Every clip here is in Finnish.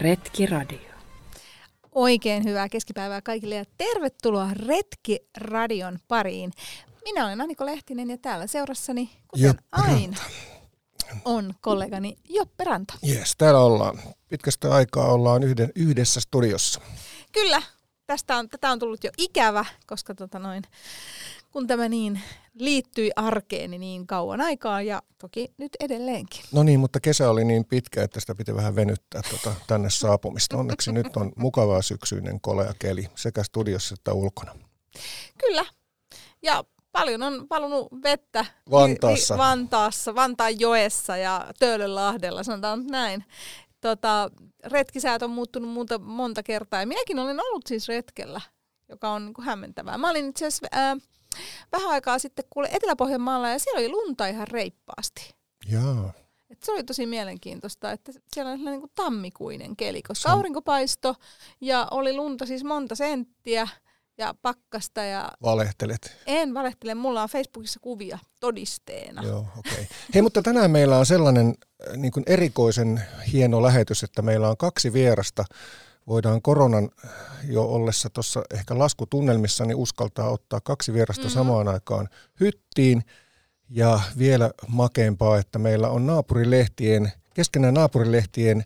Retki Radio. Oikein hyvää keskipäivää kaikille ja tervetuloa Retki Radion pariin. Minä olen Aniko Lehtinen ja täällä seurassani, kuten Joppe aina, on kollegani Joppe Ranta. Jes, täällä ollaan. Pitkästä aikaa ollaan yhden, yhdessä studiossa. Kyllä, tästä on, tätä on tullut jo ikävä, koska tota noin, kun tämä niin liittyi arkeeni niin kauan aikaa ja toki nyt edelleenkin. No niin, mutta kesä oli niin pitkä, että sitä piti vähän venyttää tuota, tänne saapumista. Onneksi nyt on mukavaa syksyinen kolea keli sekä studiossa että ulkona. Kyllä, ja paljon on valunut vettä Vantaassa. Li- li- Vantaassa, Vantaan joessa ja Töölönlahdella, sanotaan näin. Tota, retkisäät on muuttunut monta, monta kertaa ja minäkin olen ollut siis retkellä, joka on niin kuin hämmentävää. Mä olin itse asiassa ää, vähän aikaa sitten kuule Etelä-Pohjanmaalla ja siellä oli lunta ihan reippaasti. Jaa. Et se oli tosi mielenkiintoista, että siellä oli niin kuin tammikuinen keli, koska aurinko paistoi ja oli lunta siis monta senttiä ja pakkasta ja Valehtelet. en valehtele, mulla on Facebookissa kuvia todisteena. Joo, okei. Okay. Hei, mutta tänään meillä on sellainen äh, niin kuin erikoisen hieno lähetys, että meillä on kaksi vierasta. Voidaan koronan jo ollessa tuossa ehkä laskutunnelmissa, niin uskaltaa ottaa kaksi vierasta Mhm. mm-hmm. samaan aikaan hyttiin. Ja vielä makeampaa, että meillä on naapurilehtien, keskenään naapurilehtien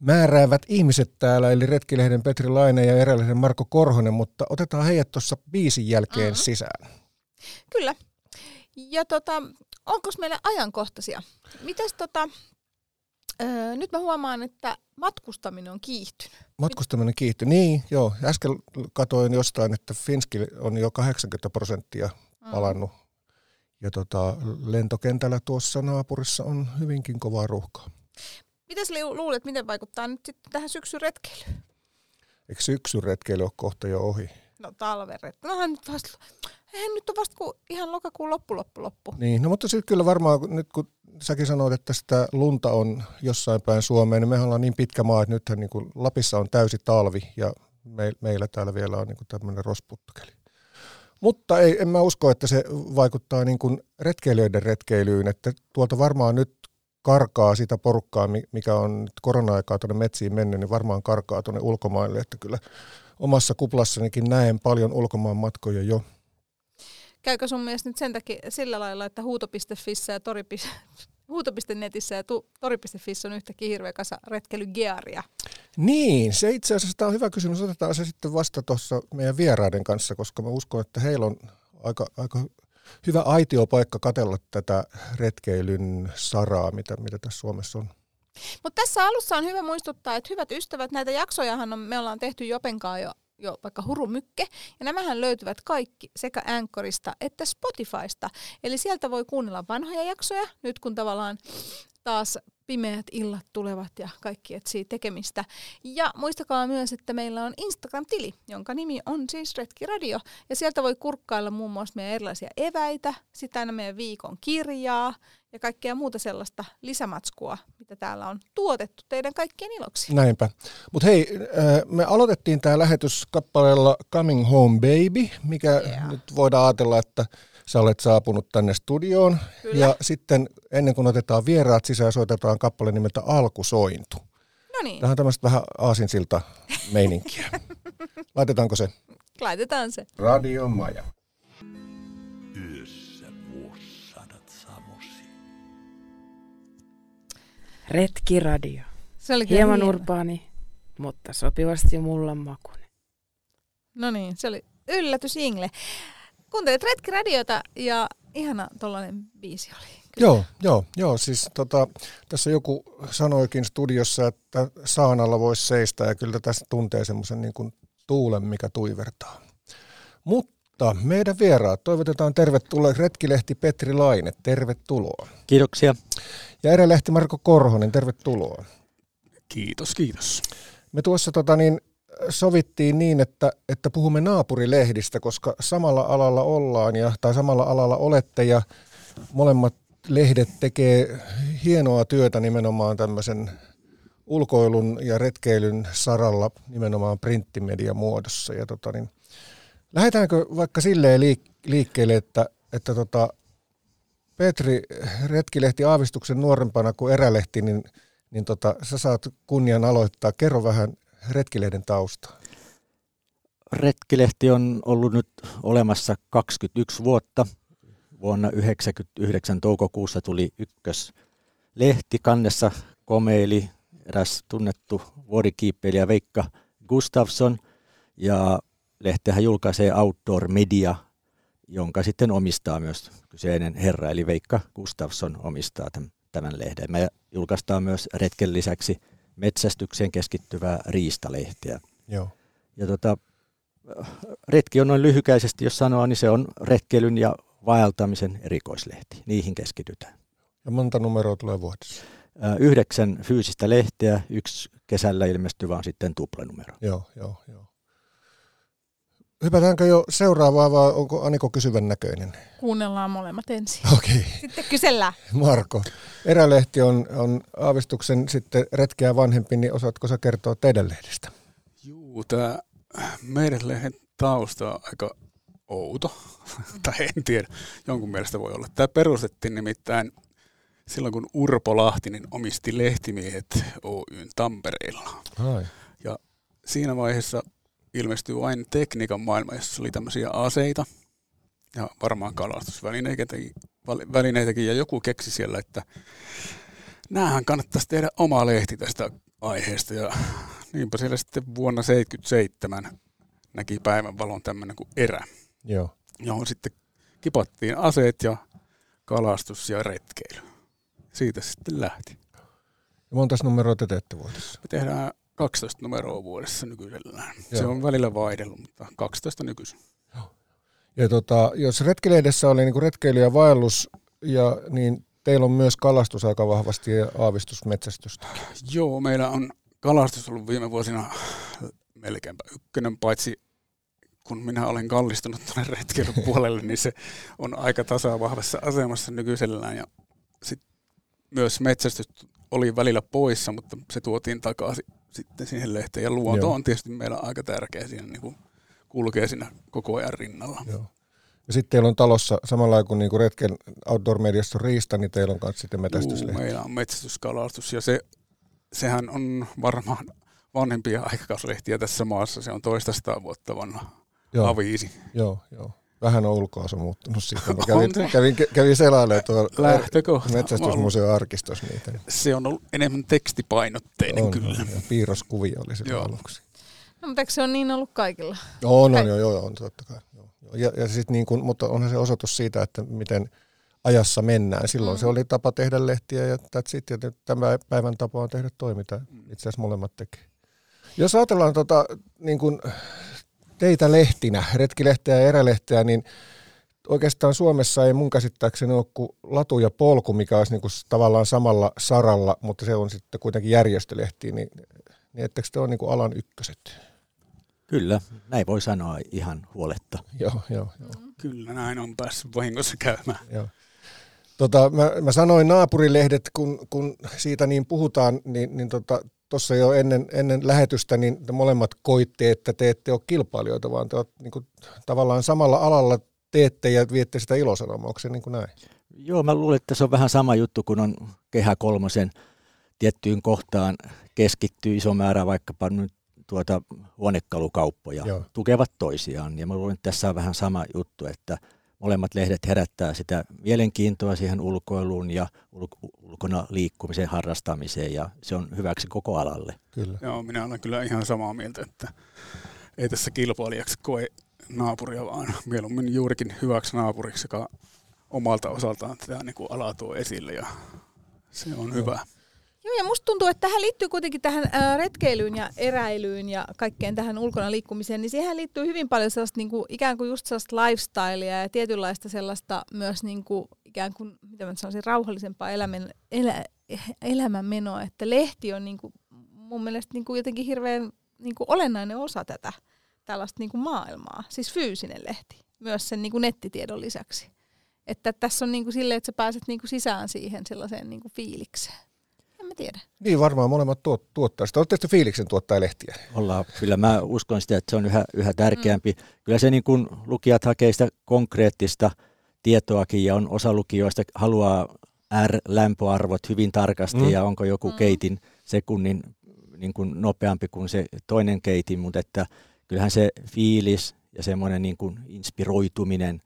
määräävät ihmiset täällä, eli Retkilehden Petri Laine ja Erälehden Marko Korhonen, mutta otetaan heidät tuossa biisin jälkeen Mhm. mm-hmm. sisään. Kyllä. Ja tota, onko meillä ajankohtaisia? Mites tota, öö, nyt mä huomaan, että matkustaminen on kiihtynyt. Matkustaminen kiihtyi. Niin, joo. Äsken katoin jostain, että Finski on jo 80 prosenttia Mm. palannut. Ja tota, lentokentällä tuossa naapurissa on hyvinkin kovaa ruuhkaa. Mitäs luulet, miten vaikuttaa nyt sitten tähän syksyn retkeilyyn? Eikö syksyn retkeily ole kohta jo ohi? No talven retkeily. Nohan nyt vasta, eihän nyt on vasta kuin ihan lokakuun loppu, loppu, loppu. Niin, no mutta sitten kyllä varmaan, nyt kun säkin sanoit, että sitä lunta on jossain päin Suomeen, niin mehän ollaan niin pitkä maa, että nythän niin kuin Lapissa on täysi talvi ja me, meillä täällä vielä on niin kuin tämmöinen rosputtokeli. Mutta ei, en mä usko, että se vaikuttaa niin kuin retkeilijöiden retkeilyyn, että tuolta varmaan nyt karkaa sitä porukkaa, mi- mikä on nyt korona-aikaa tuonne metsiin mennyt, niin varmaan karkaa tuonne ulkomaille, että kyllä omassa kuplassanikin näen paljon ulkomaan matkoja jo. Käykö sun mielestä nyt sen takia sillä lailla, että huuto.fissä ja tori, huuto.netissä ja tu, tori.fissä on yhtäkkiä hirveä kasa retkeilygearia? Niin, se itse asiassa tämä on hyvä kysymys. Otetaan se sitten vasta tuossa meidän vieraiden kanssa, koska mä uskon, että heillä on aika, aika hyvä aitiopaikka katella tätä retkeilyn saraa, mitä, mitä tässä Suomessa on. Mutta tässä alussa on hyvä muistuttaa, että hyvät ystävät, näitä jaksojahan on, me ollaan tehty Jopenkaan jo, jo vaikka hurumykke, ja nämähän löytyvät kaikki sekä Anchorista että Spotifysta. Eli sieltä voi kuunnella vanhoja jaksoja, nyt kun tavallaan taas pimeät illat tulevat ja kaikki etsii tekemistä. Ja muistakaa myös, että meillä on Instagram-tili, jonka nimi on siis Retki Radio. Ja sieltä voi kurkkailla muun muassa meidän erilaisia eväitä, sitä aina meidän viikon kirjaa ja kaikkea muuta sellaista lisämatskua, mitä täällä on tuotettu teidän kaikkien iloksi. Näinpä. Mutta hei, äh, me aloitettiin tämä lähetys kappaleella Coming Home Baby, mikä Yeah. yeah. nyt voidaan ajatella, että sä olet saapunut tänne studioon. Kyllä. Ja sitten ennen kuin otetaan vieraat sisään, soitetaan kappale nimeltä Alkusointu. No niin, Tämä on tämmöistä vähän aasinsilta meininkiä. Laitetaanko se? laitetaan se. Radio Maja. Yössä vuosisadat samosi. Retki Radio. Se oli Hieman hieno. urbaani, mutta sopivasti mullan makuinen. No niin, se oli yllätys Ingle. Kuuntelit Retki-radiota ja ihana tollanen biisi oli. Kyllä. Joo, joo, joo. Siis tota, tässä joku sanoikin studiossa, että saanalla voisi seistä ja kyllä tässä tuntee semmoisen niin kuin tuulen, mikä tuivertaa. Mutta meidän vieraat toivotetaan tervetulleeksi Retkilehti Petri Laine, tervetuloa. Kiitoksia. Ja Erälehti Marko Korhonen, tervetuloa. Kiitos, kiitos. Me tuossa tota, niin, sovittiin niin, että, että puhumme naapurilehdistä, koska samalla alalla ollaan ja, tai samalla alalla olette ja molemmat lehdet tekee hienoa työtä nimenomaan tämmöisen ulkoilun ja retkeilyn saralla nimenomaan printtimedian muodossa. Ja tota, niin, lähdetäänkö vaikka silleen liik- liikkeelle, että, että tota, Petri, retkilehti aavistuksen nuorempana kuin erälehti, niin, niin tota, sä saat kunnian aloittaa. Kerro vähän retkilehden taustaa. Retkilehti on ollut nyt olemassa 21 vuotta. Vuonna 1999 toukokuussa tuli ykköslehti. Kannessa komeili eräs tunnettu vuorikiippeilijä Veikka Gustafsson. Ja lehtehän julkaisee Outdoor Media, jonka sitten omistaa myös kyseinen herra, eli Veikka Gustafsson omistaa tämän lehden. Me julkaistaan myös retken lisäksi metsästykseen keskittyvää riistalehteä. Joo. Ja tota, retki on noin lyhykäisesti, jos sanoo, niin se on retkeilyn ja vaeltamisen erikoislehti. Niihin keskitytään. Ja monta numeroa tulee vuodessa? Yhdeksän fyysistä lehteä, yksi kesällä ilmestyvä sitten tuplanumero. Joo, joo, joo. Hypätäänkö jo seuraavaa vai onko Aniko kysyvän näköinen? Kuunnellaan molemmat ensin. Okei. Okay. Sitten kysellään. Marko, Erälehti on, on aavistuksen sitten retkeä vanhempi, niin osaatko sä kertoa teidän lehdestä? Juu, tämä meidän lehden tausta on aika outo, tai en tiedä, jonkun mielestä voi olla. Tämä perustettiin nimittäin silloin, kun Urpo Lahtinen omisti Lehtimiehet Oyn Tampereella. Ai. Ja siinä vaiheessa ilmestyi vain tekniikan maailma, jossa oli tämmöisiä aseita ja varmaan kalastusvälineitäkin välineitäkin, ja joku keksi siellä, että näähän kannattaisi tehdä oma lehti tästä aiheesta ja niinpä siellä sitten vuonna 1977 näki päivänvalon tämmöinen kuin erä, Joo. johon sitten kipattiin aseet ja kalastus ja retkeily. Siitä sitten lähti. Ja monta numeroa te teette vuodessa? Me tehdään 12 numeroa vuodessa nykyisellään. Joo. Se on välillä vaihdellut, mutta 12 nykyisin. Ja tota, jos retkilehdessä oli niin retkeily ja vaellus, ja, niin teillä on myös kalastus aika vahvasti ja aavistusmetsästystä. Joo, meillä on kalastus ollut viime vuosina melkeinpä ykkönen, paitsi kun minä olen kallistunut tuonne retkeilyn puolelle, niin se on aika tasa-vahvassa asemassa nykyisellään. Ja sit myös metsästys oli välillä poissa, mutta se tuotiin takaisin sitten siihen lehteen. Ja luonto Joo. on tietysti meillä aika tärkeä siinä, niin kuin kulkee siinä koko ajan rinnalla. Joo. Ja sitten teillä on talossa, samalla kuin niinku retken outdoor-mediassa on riista, niin teillä on myös sitten Juu, metästyslehti. meillä on metsästyskalastus ja se, sehän on varmaan vanhempia aikakauslehtiä tässä maassa. Se on toista vuotta vanha Joo, aviisi. joo, joo. Vähän on ulkoasu muuttunut siitä. Mä On kävin, se. kävin, kävin selailemaan tuolla Lähtökohta. metsästysmuseon arkistossa niitä. Se on ollut enemmän tekstipainotteinen On, kyllä. on, ja piirroskuvia oli silloin Joo. aluksi. No, mutta eikö se on niin ollut kaikilla? On, Kai- on, joo, joo, on totta kai. Joo. Ja, ja sit niin kun, mutta onhan se osoitus siitä, että miten ajassa mennään. Silloin Mm. se oli tapa tehdä lehtiä ja. Ja nyt tämä päivän tapa on tehdä toimi, mitä itse asiassa molemmat tekee. Jos ajatellaan tota, niin kun teitä lehtinä, retkilehteä ja erälehteä, niin oikeastaan Suomessa ei mun käsittääkseni ole kuin latu ja polku, mikä olisi niin kuin tavallaan samalla saralla, mutta se on sitten kuitenkin järjestölehti, niin, niin ettekö te ole niin kuin alan ykköset? Kyllä, näin voi sanoa ihan huoletta. Joo, joo, joo. Kyllä näin on päässyt vahingossa käymään. joo. Tota, mä, mä sanoin naapurilehdet, kun, kun siitä niin puhutaan, niin, niin tota, tuossa jo ennen, ennen lähetystä, niin te molemmat koitte, että te ette ole kilpailijoita, vaan te olette niin kuin, tavallaan samalla alalla teette ja viette sitä ilosanomaa. Onko se niin kuin näin? Joo, mä luulen, että se on vähän sama juttu, kun on Kehä kolmosen tiettyyn kohtaan keskittyy iso määrä vaikkapa nyt tuota huonekalukauppoja, Joo. tukevat toisiaan. Ja mä luulen, että tässä on vähän sama juttu, että molemmat lehdet herättää sitä mielenkiintoa siihen ulkoiluun ja ulkona liikkumisen harrastamiseen ja se on hyväksi koko alalle. Kyllä. Joo, minä olen kyllä ihan samaa mieltä, että ei tässä kilpailijaksi koe naapuria, vaan mieluummin juurikin hyväksi naapuriksi, joka omalta osaltaan tätä niin kuin alaa tuo esille ja se on hyvä. Joo, ja musta tuntuu, että tähän liittyy kuitenkin tähän retkeilyyn ja eräilyyn ja kaikkeen tähän ulkona liikkumiseen, niin siihen liittyy hyvin paljon sellaista niin kuin, ikään kuin just sellaista lifestylea ja tietynlaista sellaista myös niin kuin, ikään kuin, mitä mä sanoisin, rauhallisempaa elämän, elä, elämänmenoa, että lehti on niin kuin, mun mielestä niin kuin jotenkin hirveän niin kuin olennainen osa tätä tällaista niin kuin maailmaa, siis fyysinen lehti, myös sen niin kuin nettitiedon lisäksi. Että tässä on niin kuin silleen, että sä pääset niin kuin sisään siihen sellaiseen niin kuin fiilikseen. En mä tiedä. Niin varmaan molemmat tuot, tuottaa sitä. Olette fiiliksen tuottaa lehtiä. Ollaan, kyllä mä uskon sitä, että se on yhä, yhä tärkeämpi. Kyllä se niin kuin lukijat hakee sitä konkreettista tietoakin ja on osa lukijoista haluaa R-lämpöarvot hyvin tarkasti mm. ja onko joku mm. keitin sekunnin niin kuin nopeampi kuin se toinen keitin, mutta että kyllähän se fiilis ja semmoinen niin kuin inspiroituminen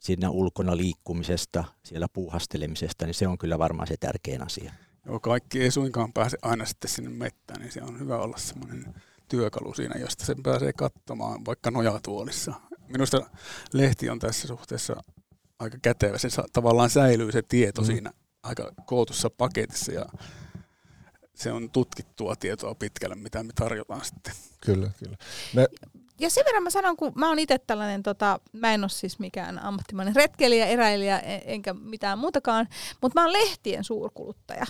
siinä ulkona liikkumisesta, siellä puuhastelemisesta, niin se on kyllä varmaan se tärkein asia. Joo, kaikki ei suinkaan pääse aina sitten sinne mettään, niin se on hyvä olla semmoinen työkalu siinä, josta sen pääsee katsomaan vaikka nojatuolissa. Minusta lehti on tässä suhteessa aika kätevä. Se tavallaan säilyy se tieto mm. siinä aika kootussa paketissa ja se on tutkittua tietoa pitkälle, mitä me tarjotaan sitten. Kyllä, kyllä. Me... Ja sen verran mä sanon, kun mä oon itse tällainen, tota, mä en ole siis mikään ammattimainen retkeilijä, eräilijä, e- enkä mitään muutakaan, mutta mä oon lehtien suurkuluttaja.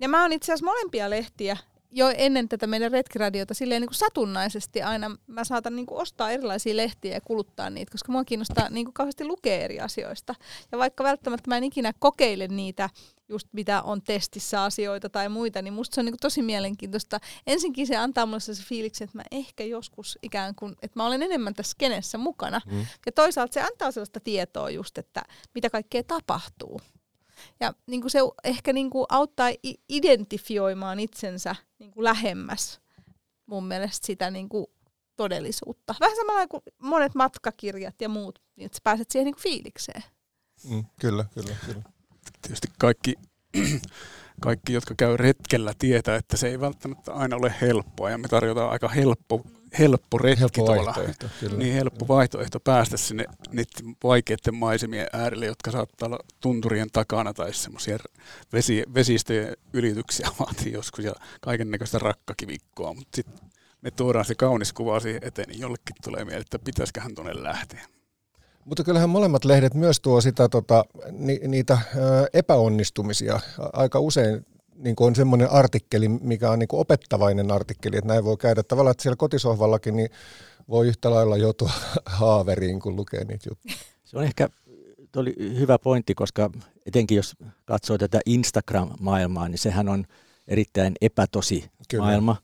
Ja mä oon itse asiassa molempia lehtiä jo ennen tätä meidän retkiradiota silleen niin kuin satunnaisesti aina mä saatan niin kuin ostaa erilaisia lehtiä ja kuluttaa niitä, koska mua kiinnostaa niin kuin kauheasti lukea eri asioista. Ja vaikka välttämättä mä en ikinä kokeile niitä, just mitä on testissä asioita tai muita, niin musta se on niin kuin tosi mielenkiintoista. Ensinkin se antaa mulle se fiiliksi, että mä ehkä joskus ikään kuin, että mä olen enemmän tässä kenessä mukana. Mm. Ja toisaalta se antaa sellaista tietoa just, että mitä kaikkea tapahtuu. Ja niin kuin se ehkä niin kuin auttaa identifioimaan itsensä niin kuin lähemmäs mun mielestä sitä niin kuin todellisuutta. Vähän samalla kuin monet matkakirjat ja muut, niin että sä pääset siihen niin kuin fiilikseen. Mm, kyllä, kyllä, kyllä. Tietysti kaikki, kaikki, jotka käy retkellä, tietää, että se ei välttämättä aina ole helppoa. Ja me tarjotaan aika helppo helppo retki helppo tuolla. Kyllä. Niin helppo vaihtoehto päästä sinne niiden vaikeiden maisemien äärelle, jotka saattaa olla tunturien takana tai semmoisia vesi, vesistöjen ylityksiä vaatii joskus ja kaiken näköistä rakkakivikkoa, mutta sitten me tuodaan se kaunis kuva siihen eteen, niin jollekin tulee mieleen, että pitäisiköhän tuonne lähteä. Mutta kyllähän molemmat lehdet myös tuo sitä, tota, ni, niitä ö, epäonnistumisia. Aika usein niin kuin on semmoinen artikkeli, mikä on niin kuin opettavainen artikkeli, että näin voi käydä. Tavallaan, että siellä kotisohvallakin niin voi yhtä lailla joutua haaveriin, kun lukee niitä juttuja. Se on ehkä oli hyvä pointti, koska etenkin jos katsoo tätä Instagram-maailmaa, niin sehän on erittäin epätosi Kyllä. maailma.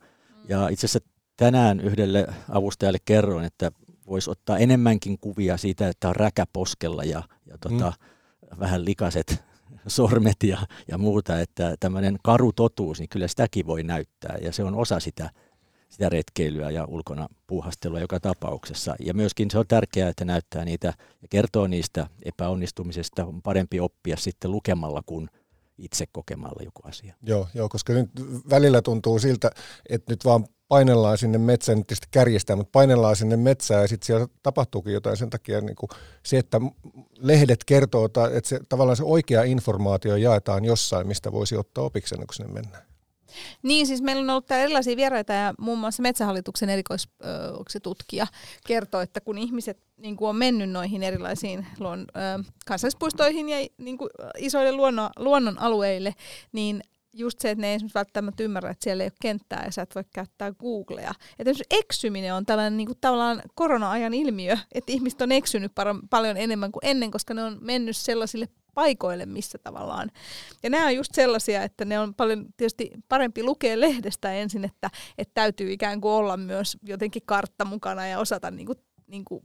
Ja itse asiassa tänään yhdelle avustajalle kerroin, että voisi ottaa enemmänkin kuvia siitä, että on räkä poskella ja, ja tota, mm. vähän likaset sormet ja, ja muuta, että tämmöinen karu totuus, niin kyllä sitäkin voi näyttää ja se on osa sitä, sitä retkeilyä ja ulkona puuhastelua joka tapauksessa. Ja myöskin se on tärkeää, että näyttää niitä ja kertoo niistä epäonnistumisesta. On parempi oppia sitten lukemalla kuin itse kokemalla joku asia. Joo, joo, koska nyt välillä tuntuu siltä, että nyt vaan painellaan sinne metsään, nyt tietysti kärjestää, mutta painellaan sinne metsään ja sitten siellä tapahtuukin jotain sen takia niin kuin se, että lehdet kertoo, että se, tavallaan se oikea informaatio jaetaan jossain, mistä voisi ottaa opiksi kun sinne mennään. Niin, siis meillä on ollut täällä erilaisia vieraita ja muun muassa Metsähallituksen erikoistutkija kertoo, että kun ihmiset niin kuin on mennyt noihin erilaisiin luon, ö, kansallispuistoihin ja niin kuin isoille luonnon, luonnon alueille, niin just se, että ne ei välttämättä ymmärrä, että siellä ei ole kenttää ja sä et voi käyttää Googlea. Että eksyminen on tällainen niin kuin, tavallaan korona-ajan ilmiö, että ihmiset on eksynyt par- paljon enemmän kuin ennen, koska ne on mennyt sellaisille paikoille, missä tavallaan. Ja nämä on just sellaisia, että ne on paljon tietysti parempi lukea lehdestä ensin, että, että täytyy ikään kuin olla myös jotenkin kartta mukana ja osata niin kuin, niin kuin,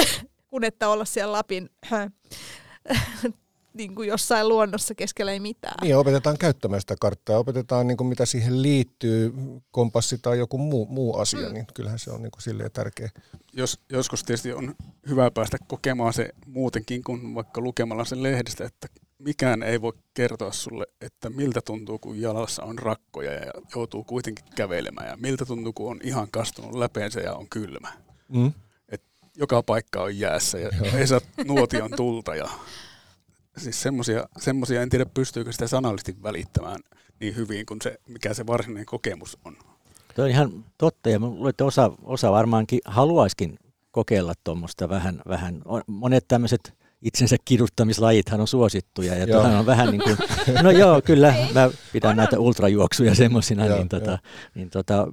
kun että olla siellä Lapin niin kuin jossain luonnossa keskellä ei mitään. Niin, opetetaan käyttämään sitä karttaa, opetetaan niin kuin mitä siihen liittyy, kompassi tai joku muu, muu asia, mm. niin kyllähän se on niin kuin silleen tärkeä. Jos, joskus tietysti on hyvä päästä kokemaan se muutenkin kuin vaikka lukemalla sen lehdestä, että mikään ei voi kertoa sulle, että miltä tuntuu, kun jalassa on rakkoja ja joutuu kuitenkin kävelemään ja miltä tuntuu, kun on ihan kastunut läpeensä ja on kylmä. Mm. Et joka paikka on jäässä ja Joo. ei saa nuotion tulta ja siis semmosia, semmosia, en tiedä pystyykö sitä sanallisesti välittämään niin hyvin kuin se, mikä se varsinainen kokemus on. Tuo on ihan totta ja että osa, osa varmaankin haluaiskin kokeilla tuommoista vähän, vähän. Monet tämmöiset itsensä kiduttamislajithan on suosittuja ja tuohan on vähän niin kuin, no joo kyllä mä pidän näitä ultrajuoksuja semmoisina, niin, tota, niin tota,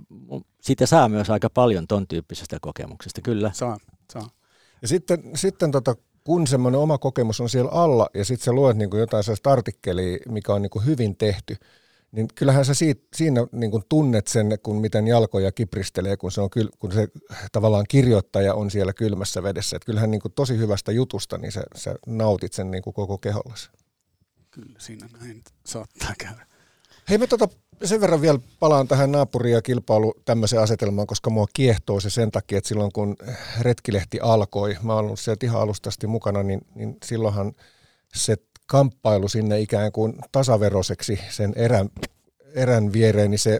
siitä saa myös aika paljon ton tyyppisestä kokemuksesta, kyllä. Saa, saa. Ja sitten, sitten tota, kun semmoinen oma kokemus on siellä alla ja sitten sä luet niin kuin jotain sellaista artikkelia, mikä on niin kuin hyvin tehty, niin kyllähän sä siitä, siinä niin kuin tunnet sen, kun miten jalkoja kipristelee, kun se, on kyl, kun se tavallaan kirjoittaja on siellä kylmässä vedessä. Et kyllähän niin kuin tosi hyvästä jutusta, niin sä, sä nautit sen niin kuin koko kehollasi. Kyllä siinä näin saattaa käydä. Hei mä tota, sen verran vielä palaan tähän naapuri- ja kilpailu tämmöiseen asetelmaan, koska mua kiehtoo se sen takia, että silloin kun retkilehti alkoi, mä oon ollut sieltä ihan alustasti mukana, niin, niin silloinhan se kamppailu sinne ikään kuin tasaveroseksi sen erän, erän viereen, niin se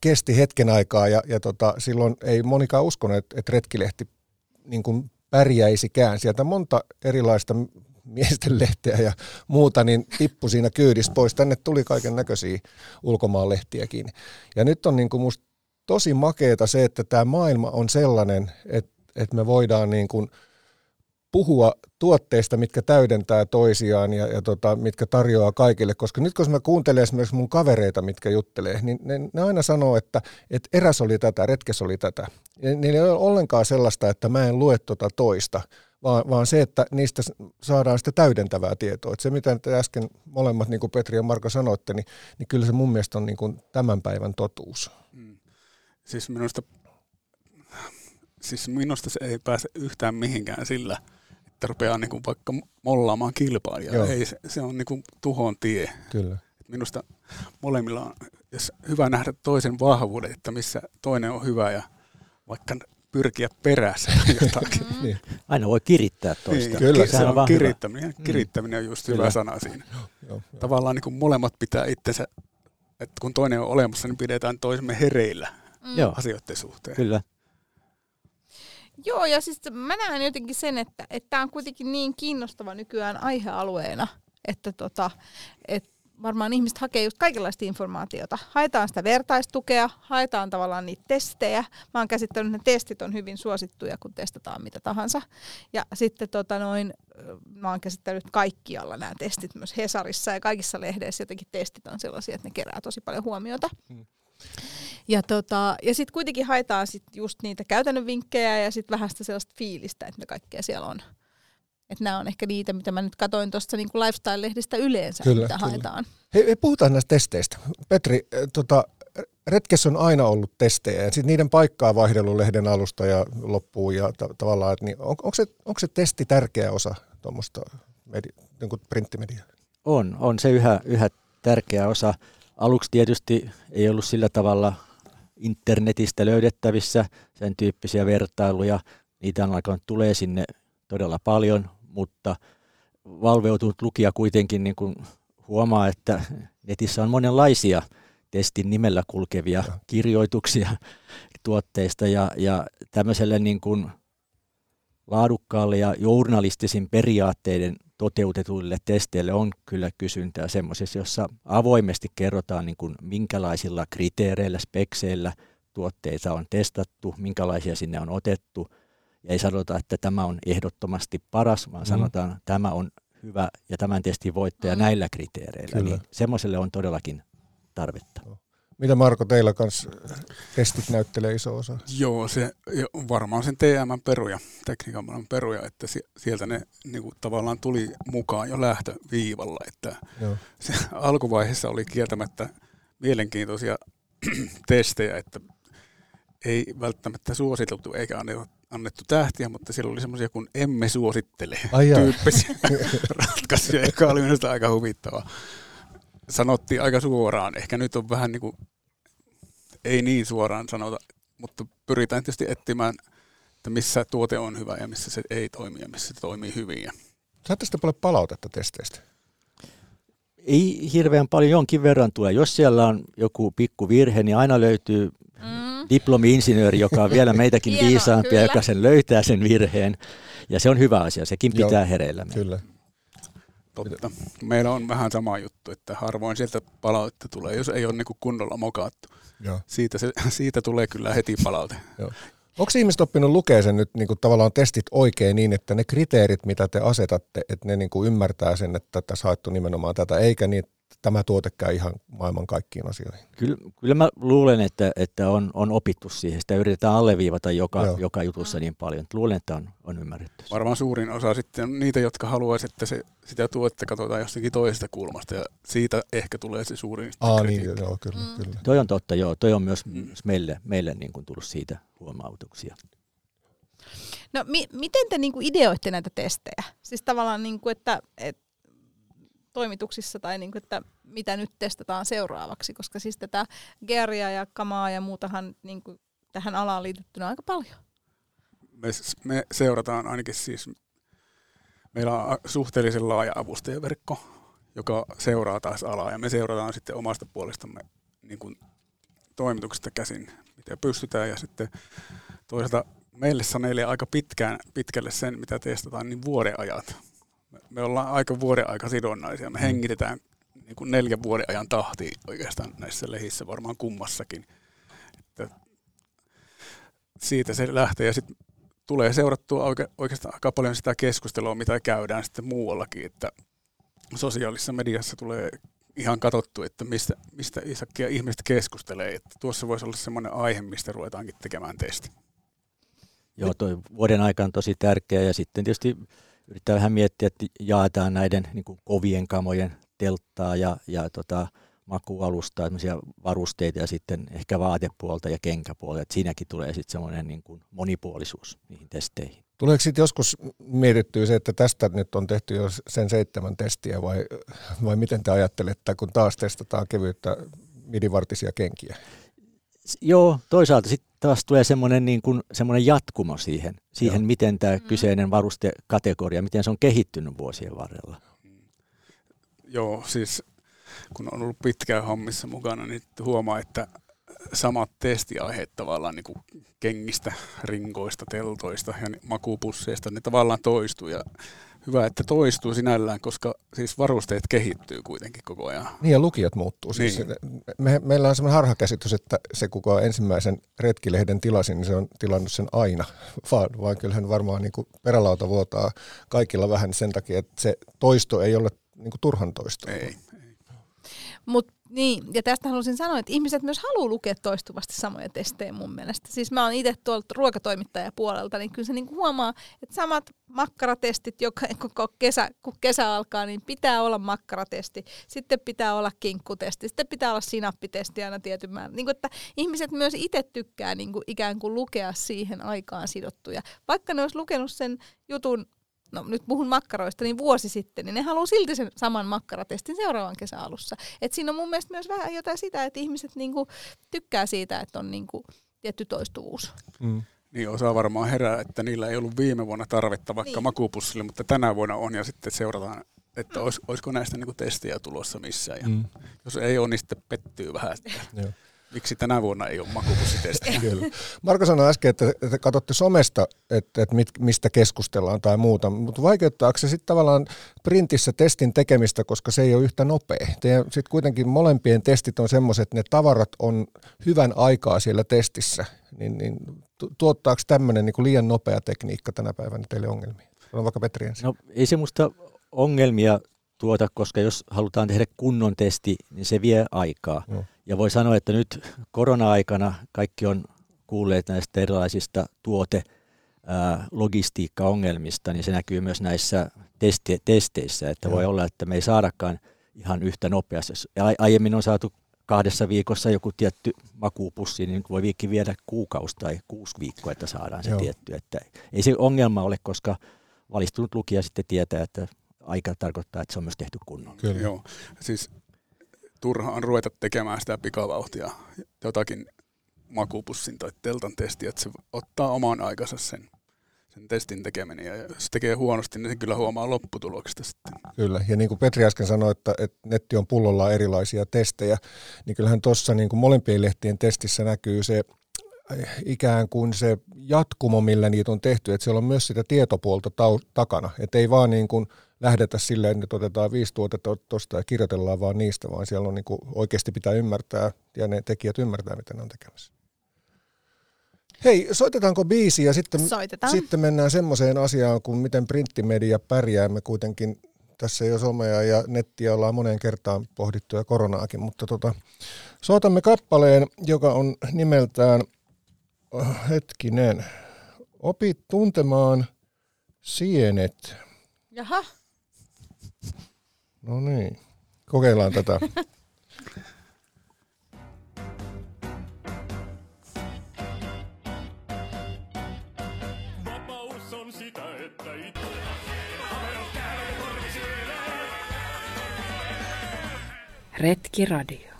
kesti hetken aikaa ja, ja tota, silloin ei monikaan uskonut, että, että retkilehti niin kuin pärjäisikään. Sieltä monta erilaista miesten lehteä ja muuta, niin tippui siinä kyydissä pois. Tänne tuli kaiken näköisiä ulkomaanlehtiäkin. Ja nyt on niin kuin musta tosi makeeta se, että tämä maailma on sellainen, että, että me voidaan niin kuin puhua tuotteista, mitkä täydentää toisiaan ja, ja tota, mitkä tarjoaa kaikille. Koska nyt kun mä kuuntelen esimerkiksi mun kavereita, mitkä juttelee, niin ne, ne aina sanoo, että, että eräs oli tätä, retkes oli tätä. Niin ei ole ollenkaan sellaista, että mä en lue tota toista, vaan, vaan se, että niistä saadaan sitä täydentävää tietoa. Että se, mitä te äsken molemmat, niin kuin Petri ja Marko sanoitte, niin, niin kyllä se mun mielestä on niin kuin tämän päivän totuus. Mm. Siis minusta, siis minusta se ei pääse yhtään mihinkään sillä, että rupeaa niin kuin vaikka mollaamaan kilpailijaa. Ei, se, se on niin kuin tuhon tie. Kyllä. Minusta molemmilla on jos hyvä nähdä toisen vahvuudet, että missä toinen on hyvä ja vaikka pyrkiä perässä jotakin. niin. Aina voi kirittää toista. Niin, Kyllä, se on, on kirittäminen. Hyvä. Kirittäminen on just Kyllä. hyvä sana siinä. Joo, joo, Tavallaan niin kuin molemmat pitää itsensä, että kun toinen on olemassa, niin pidetään toisemme hereillä mm. asioiden suhteen. Kyllä. Joo, ja siis mä näen jotenkin sen, että tämä on kuitenkin niin kiinnostava nykyään aihealueena, että tota, et varmaan ihmiset hakee just kaikenlaista informaatiota. Haetaan sitä vertaistukea, haetaan tavallaan niitä testejä. Mä oon käsittänyt, että ne testit on hyvin suosittuja, kun testataan mitä tahansa. Ja sitten tota noin, mä oon käsittänyt kaikkialla nämä testit, myös Hesarissa ja kaikissa lehdeissä jotenkin testit on sellaisia, että ne kerää tosi paljon huomiota. Hmm. Ja, tota, ja sitten kuitenkin haetaan sit just niitä käytännön vinkkejä ja sitten vähän sitä sellaista fiilistä, että ne kaikkea siellä on. Että nämä on ehkä niitä, mitä mä nyt katoin tuosta niin lifestyle-lehdistä yleensä, kyllä, mitä kyllä. haetaan. Hei, hei, puhutaan näistä testeistä. Petri, äh, tota, retkessä on aina ollut testejä ja sitten niiden paikkaa vaihdellut lehden alusta ja loppuu ja ta- tavallaan, että niin, on, onko, se, onko se testi tärkeä osa tuommoista medi- niin printtimediaa? On, on se yhä, yhä tärkeä osa. Aluksi tietysti ei ollut sillä tavalla internetistä löydettävissä sen tyyppisiä vertailuja. Niitä on alkanut tulee sinne todella paljon, mutta valveutunut lukija kuitenkin niin kuin huomaa, että netissä on monenlaisia testin nimellä kulkevia kirjoituksia tuotteista ja, ja tämmöiselle niin kuin laadukkaalle ja journalistisin periaatteiden toteutetuille testeille on kyllä kysyntää semmoisessa, jossa avoimesti kerrotaan niin kuin minkälaisilla kriteereillä, spekseillä tuotteita on testattu, minkälaisia sinne on otettu – ja ei sanota, että tämä on ehdottomasti paras, vaan mm. sanotaan, että tämä on hyvä ja tämän testin voittaja mm. näillä kriteereillä. Kyllä. Niin semmoiselle on todellakin tarvetta. Mitä Marko, teillä kanssa testit näyttelee iso osa? Joo, se varmaan sen TM peruja, tekniikan peruja, että sieltä ne niin kuin, tavallaan tuli mukaan jo lähtöviivalla. Että Joo. se alkuvaiheessa oli kieltämättä mielenkiintoisia testejä, että ei välttämättä suositeltu eikä annettu tähtiä, mutta siellä oli semmoisia kuin emme suosittele Ai tyyppisiä ratkaisuja, joka oli minusta aika huvittava. Sanottiin aika suoraan, ehkä nyt on vähän niin kuin, ei niin suoraan sanota, mutta pyritään tietysti etsimään, että missä tuote on hyvä ja missä se ei toimi ja missä se toimii hyvin. Saatte sitten paljon palautetta testeistä? Ei hirveän paljon, jonkin verran tulee. Jos siellä on joku pikku virhe, niin aina löytyy diplomi-insinööri, joka on vielä meitäkin Hieno, viisaampi ja joka sen löytää sen virheen. Ja se on hyvä asia, sekin pitää Joo, hereillä. Kyllä. Totta. Meillä on vähän sama juttu, että harvoin sieltä palautetta tulee, jos ei ole niin kunnolla mokaattu. Joo. Siitä, se, siitä tulee kyllä heti palaute. Joo. Onko ihmiset oppinut lukea sen nyt niin kuin tavallaan testit oikein niin, että ne kriteerit, mitä te asetatte, että ne niin kuin ymmärtää sen, että tässä haettu nimenomaan tätä, eikä niin, tämä tuote käy ihan maailman kaikkiin asioihin. Kyllä, kyllä mä luulen, että, että on, on opittu siihen. Sitä yritetään alleviivata joka, joka jutussa niin paljon. Luulen, että on, on ymmärretty. Varmaan suurin osa sitten on niitä, jotka haluaisivat, että se, sitä tuotetta katsotaan jostakin toisesta kulmasta ja siitä ehkä tulee se suurin Aa, niin, joo, kyllä, mm. kyllä. Toi on totta, joo. Toi on myös mm. meille, meille niin kuin tullut siitä huomautuksia. No mi- miten te niinku ideoitte näitä testejä? Siis tavallaan, niinku, että et, toimituksissa tai niinku, että mitä nyt testataan seuraavaksi, koska siis tätä geria ja kamaa ja muutahan niinku, tähän alaan liitettynä aika paljon. Me, me seurataan ainakin siis, meillä on suhteellisen laaja avustajaverkko, joka seuraa taas alaa ja me seurataan sitten omasta puolestamme niin kuin toimituksesta käsin, miten pystytään ja sitten toisaalta meille sanelee aika pitkään, pitkälle sen, mitä testataan, niin vuoden ajat. Me ollaan aika vuoden aika sidonnaisia. Me mm. hengitetään niin kuin neljän vuoden ajan tahti oikeastaan näissä lehissä, varmaan kummassakin. Että siitä se lähtee ja sitten tulee seurattua oike, oikeastaan aika paljon sitä keskustelua, mitä käydään sitten muuallakin, että sosiaalisessa mediassa tulee ihan katsottu, että mistä, mistä isakkia ihmiset keskustelee. Että tuossa voisi olla semmoinen aihe, mistä ruvetaankin tekemään testi. Joo, toi vuoden aika on tosi tärkeä ja sitten tietysti yrittää vähän miettiä, että jaetaan näiden niin kovien kamojen telttaa ja, ja tota, makualustaa, varusteita ja sitten ehkä vaatepuolta ja kenkäpuolta. Että siinäkin tulee sitten semmoinen niin kuin monipuolisuus niihin testeihin. Tuleeko sitten joskus mietittyä se, että tästä nyt on tehty jo sen seitsemän testiä vai, vai miten te ajattelette, kun taas testataan kevyyttä midivartisia kenkiä? Joo, toisaalta sitten taas tulee semmoinen, niin kuin, semmoinen jatkumo siihen, siihen Joo. miten tämä mm. kyseinen varustekategoria, miten se on kehittynyt vuosien varrella. Joo, siis kun on ollut pitkään hommissa mukana, niin huomaa, että samat testiaiheet tavallaan niin kuin kengistä, ringoista, teltoista ja makupusseista, ne tavallaan toistuu ja hyvä, että toistuu sinällään, koska siis varusteet kehittyy kuitenkin koko ajan. Niin ja lukijat muuttuu. Siis niin. me, meillä on sellainen harhakäsitys, että se kuka ensimmäisen retkilehden tilasi, niin se on tilannut sen aina, vaan, vaan kyllähän varmaan niin kuin perälauta vuotaa kaikilla vähän sen takia, että se toisto ei ole niin kuin turhan toisto. Ei. Mutta niin, ja tästä haluaisin sanoa, että ihmiset myös haluaa lukea toistuvasti samoja testejä mun mielestä. Siis mä oon itse tuolta ruokatoimittajapuolelta, niin kyllä se niinku huomaa, että samat makkaratestit, joka, koko kesä, kun kesä alkaa, niin pitää olla makkaratesti, sitten pitää olla kinkkutesti, sitten pitää olla sinappitesti aina tietyn määrän. Niin kuin, että ihmiset myös itse tykkää niin kuin ikään kuin lukea siihen aikaan sidottuja. Vaikka ne olisi lukenut sen jutun no nyt puhun makkaroista, niin vuosi sitten, niin ne haluaa silti sen saman makkaratestin seuraavan kesäalussa. Et siinä on mun mielestä myös vähän jotain sitä, että ihmiset niinku tykkää siitä, että on niinku tietty toistuvuus. Mm. Niin osaa varmaan herää, että niillä ei ollut viime vuonna tarvetta vaikka niin. makupussille, mutta tänä vuonna on ja sitten seurataan, että olis, olisiko näistä niinku testiä tulossa missään. Ja mm. Jos ei ole, niin sitten pettyy vähän. Että Miksi tänä vuonna ei ole makupussitestiä? Kyllä. Marko sanoi äsken, että, että katsotte somesta, että, että mit, mistä keskustellaan tai muuta, mutta vaikeuttaako se sitten tavallaan printissä testin tekemistä, koska se ei ole yhtä nopea? Sitten kuitenkin molempien testit on semmoiset, että ne tavarat on hyvän aikaa siellä testissä, niin, niin tuottaako tämmöinen niin liian nopea tekniikka tänä päivänä teille ongelmia? On vaikka Petri ensin. No ei se musta ongelmia tuota, koska jos halutaan tehdä kunnon testi, niin se vie aikaa. No. Ja voi sanoa, että nyt korona-aikana kaikki on kuulleet näistä erilaisista tuote logistiikkaongelmista, niin se näkyy myös näissä testi- testeissä, että Joo. voi olla, että me ei saadakaan ihan yhtä nopeasti. Aiemmin on saatu kahdessa viikossa joku tietty makuupussi, niin voi viikki viedä kuukausi tai kuusi viikkoa, että saadaan se Joo. tietty. Että ei se ongelma ole, koska valistunut lukija sitten tietää, että aika tarkoittaa, että se on myös tehty kunnolla. Kyllä. Joo. Siis turha on ruveta tekemään sitä pikavauhtia, jotakin makupussin tai teltan testiä, että se ottaa oman aikansa sen, sen testin tekeminen. Ja jos se tekee huonosti, niin se kyllä huomaa lopputuloksesta sitten. Kyllä, ja niin kuin Petri äsken sanoi, että, että netti on pullolla erilaisia testejä, niin kyllähän tuossa niin kuin molempien lehtien testissä näkyy se ikään kuin se jatkumo, millä niitä on tehty, että siellä on myös sitä tietopuolta tau- takana, että ei vaan niin kuin lähdetä silleen, että otetaan viisi tuotetta tuosta ja kirjoitellaan vaan niistä, vaan siellä on niin kuin oikeasti pitää ymmärtää ja ne tekijät ymmärtää, mitä ne on tekemässä. Hei, soitetaanko biisi ja sitten, Soitetaan. sitten mennään semmoiseen asiaan, kuin miten printtimedia pärjää. Me kuitenkin tässä ole somea ja nettiä ollaan moneen kertaan pohdittu ja koronaakin, mutta tota, soitamme kappaleen, joka on nimeltään, äh, hetkinen, opit tuntemaan sienet. Jaha, No niin, kokeillaan tätä. Vapaus on sitä, että itse Retki Radio.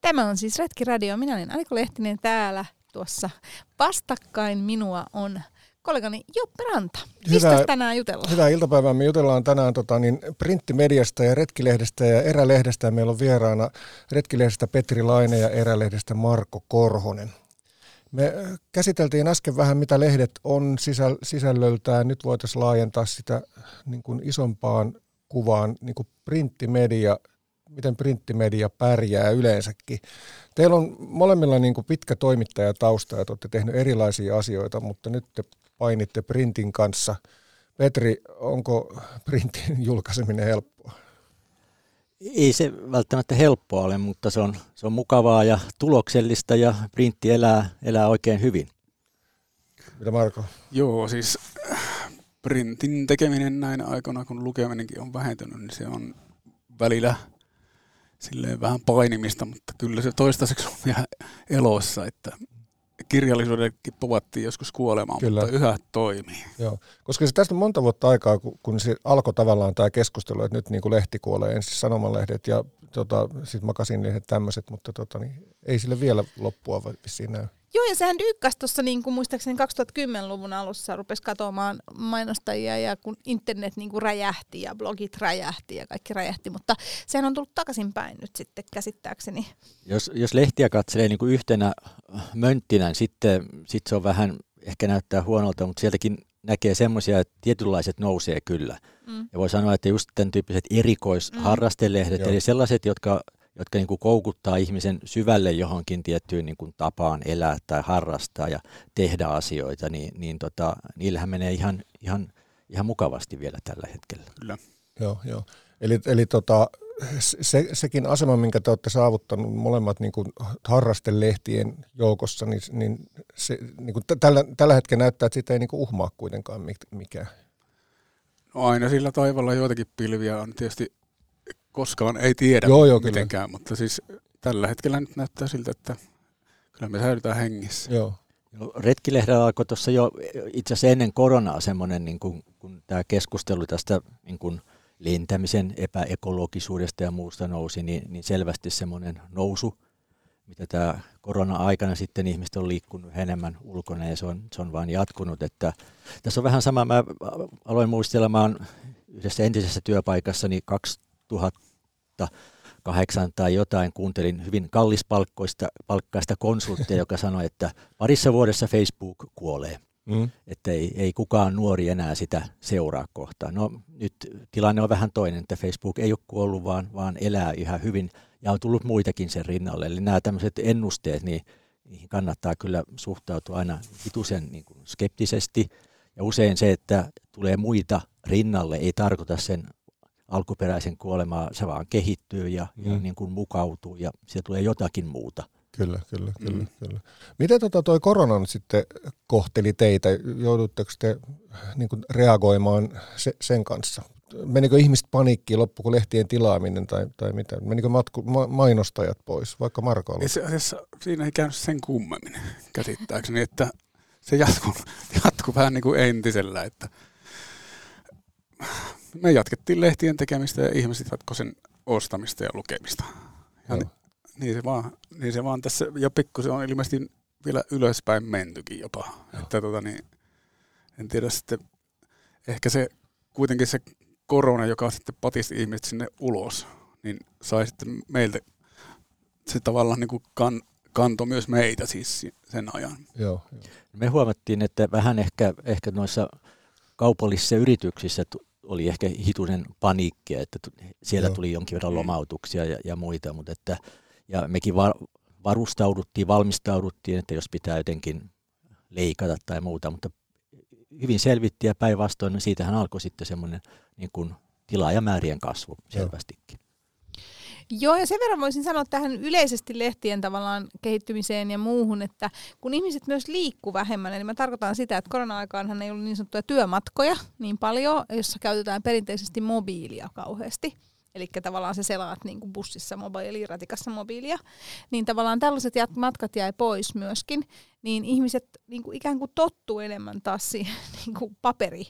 tämä on siis Retki Radio. Minä olen Aliko Lehtinen täällä tuossa. Vastakkain minua on kollegani Joppe Ranta. Mistä Hyvää- tänään jutellaan? Hyvää iltapäivää. Me jutellaan tänään tota, niin printtimediasta ja retkilehdestä ja erälehdestä. Ja meillä on vieraana retkilehdestä Petri Laine ja erälehdestä Marko Korhonen. Me äh, käsiteltiin äsken vähän, mitä lehdet on sisäl- sisällöltään. Nyt voitaisiin laajentaa sitä niin kuin isompaan kuvaan, niin kuin printtimedia, miten printtimedia pärjää yleensäkin. Teillä on molemmilla niin kuin pitkä toimittajatausta ja te olette tehnyt erilaisia asioita, mutta nyt te painitte printin kanssa. Petri, onko printin julkaiseminen helppoa? Ei se välttämättä helppoa ole, mutta se on, se on mukavaa ja tuloksellista ja printti elää, elää oikein hyvin. Mitä Marko? Joo, siis printin tekeminen näin aikoina, kun lukeminenkin on vähentynyt, niin se on välillä silleen vähän painimista, mutta kyllä se toistaiseksi on vielä elossa, että kirjallisuudenkin povattiin joskus kuolemaan, Kyllä. mutta yhä toimii. Joo. Koska se tästä on monta vuotta aikaa, kun, kun se alkoi tavallaan tämä keskustelu, että nyt niin kuin lehti kuolee, ensin sanomalehdet ja tota, sitten makasinlehdet tämmöiset, mutta tota, niin, ei sille vielä loppua vissiin näy. Joo, ja sehän dyykkäsi tuossa niin kuin muistaakseni 2010-luvun alussa rupesi katoamaan mainostajia ja kun internet niin kuin räjähti ja blogit räjähti ja kaikki räjähti, mutta sehän on tullut takaisinpäin nyt sitten käsittääkseni. Jos, jos lehtiä katselee niin kuin yhtenä mönttinä, niin sitten sit se on vähän, ehkä näyttää huonolta, mutta sieltäkin näkee semmoisia, että tietynlaiset nousee kyllä. Mm. Ja voi sanoa, että just tämän tyyppiset erikoisharrastelehdet, Mm. eli sellaiset, jotka, jotka niin kuin koukuttaa ihmisen syvälle johonkin tiettyyn niin kuin tapaan elää tai harrastaa ja tehdä asioita, niin, niin tota, niillähän menee ihan, ihan, ihan mukavasti vielä tällä hetkellä. Kyllä. Joo, joo. Eli, eli tota, se, sekin asema, minkä te olette saavuttanut molemmat niin kuin harrastelehtien joukossa, niin, niin, se, niin kuin tällä, tällä hetkellä näyttää, että siitä ei niin kuin uhmaa kuitenkaan mik- mikään. No aina sillä taivalla joitakin pilviä on tietysti koskaan ei tiedä Joo, joo, kyllä. mitenkään, mutta siis tällä hetkellä nyt näyttää siltä, että kyllä me säilytään hengissä. Joo, No, Retkilehdellä alkoi tuossa jo itse asiassa ennen koronaa semmoinen, niin kuin, kun tämä keskustelu tästä niin kuin lentämisen epäekologisuudesta ja muusta nousi, niin, niin selvästi semmoinen nousu, mitä tämä korona-aikana sitten ihmiset on liikkunut enemmän ulkona ja se on, se on vaan jatkunut. Että tässä on vähän sama, mä aloin muistella, mä oon yhdessä entisessä työpaikassani 2008 tai jotain, kuuntelin hyvin kallispalkkoista palkkaista konsulttia, joka sanoi, että parissa vuodessa Facebook kuolee mm. että ei, ei kukaan nuori enää sitä seuraa kohtaan. No nyt tilanne on vähän toinen, että Facebook ei ole kuollut, vaan, vaan elää yhä hyvin ja on tullut muitakin sen rinnalle. Eli nämä tämmöiset ennusteet, niin niihin kannattaa kyllä suhtautua aina hitusen niin kuin skeptisesti. Ja usein se, että tulee muita rinnalle, ei tarkoita sen alkuperäisen kuolemaa, se vaan kehittyy ja, mm. ja niin kuin mukautuu ja siitä tulee jotakin muuta. Kyllä, kyllä, kyllä, Mm. kyllä. Miten tota toi korona nyt sitten kohteli teitä? Joudutteko te niin kuin reagoimaan se, sen kanssa? Menikö ihmiset paniikkiin, loppuko lehtien tilaaminen tai, tai mitä? Menikö matku, ma, mainostajat pois, vaikka Marko aloitti? Itse asiassa siinä ei käynyt sen kummemmin käsittääkseni, että se jatkuu, jatkuu vähän niin kuin entisellä, että me jatkettiin lehtien tekemistä ja ihmiset jatkoi sen ostamista ja lukemista. Ja Joo. ni, niin, se vaan, niin se vaan tässä, ja pikkusen on ilmeisesti vielä ylöspäin mentykin jopa. Että tota niin, en tiedä sitten, ehkä se kuitenkin se korona, joka sitten patisti ihmiset sinne ulos, niin sai sitten meiltä se tavallaan niin kuin kan, kantoi myös meitä siis si- sen ajan. Joo, joo. Me huomattiin, että vähän ehkä, ehkä noissa kaupallisissa yrityksissä oli ehkä hitunen paniikkia, että siellä Joo. tuli jonkin verran lomautuksia ja, ja muita, mutta että, ja mekin va- varustauduttiin, valmistauduttiin, että jos pitää jotenkin leikata tai muuta, mutta hyvin selvittiin ja päinvastoin, niin siitähän alkoi sitten semmoinen niin kuin tilaajamäärien kasvu selvästikin. Joo, ja sen verran voisin sanoa tähän yleisesti lehtien tavallaan kehittymiseen ja muuhun, että kun ihmiset myös liikkuu vähemmän, eli mä tarkoitan sitä, että korona-aikaanhan ei ollut niin sanottuja työmatkoja niin paljon, jossa käytetään perinteisesti mobiilia kauheasti. Eli tavallaan se selaat niin kuin bussissa mobiili, ratikassa mobiilia, niin tavallaan tällaiset matkat jäi pois myöskin, niin ihmiset niin kuin ikään kuin tottuu enemmän taas siihen niin kuin paperi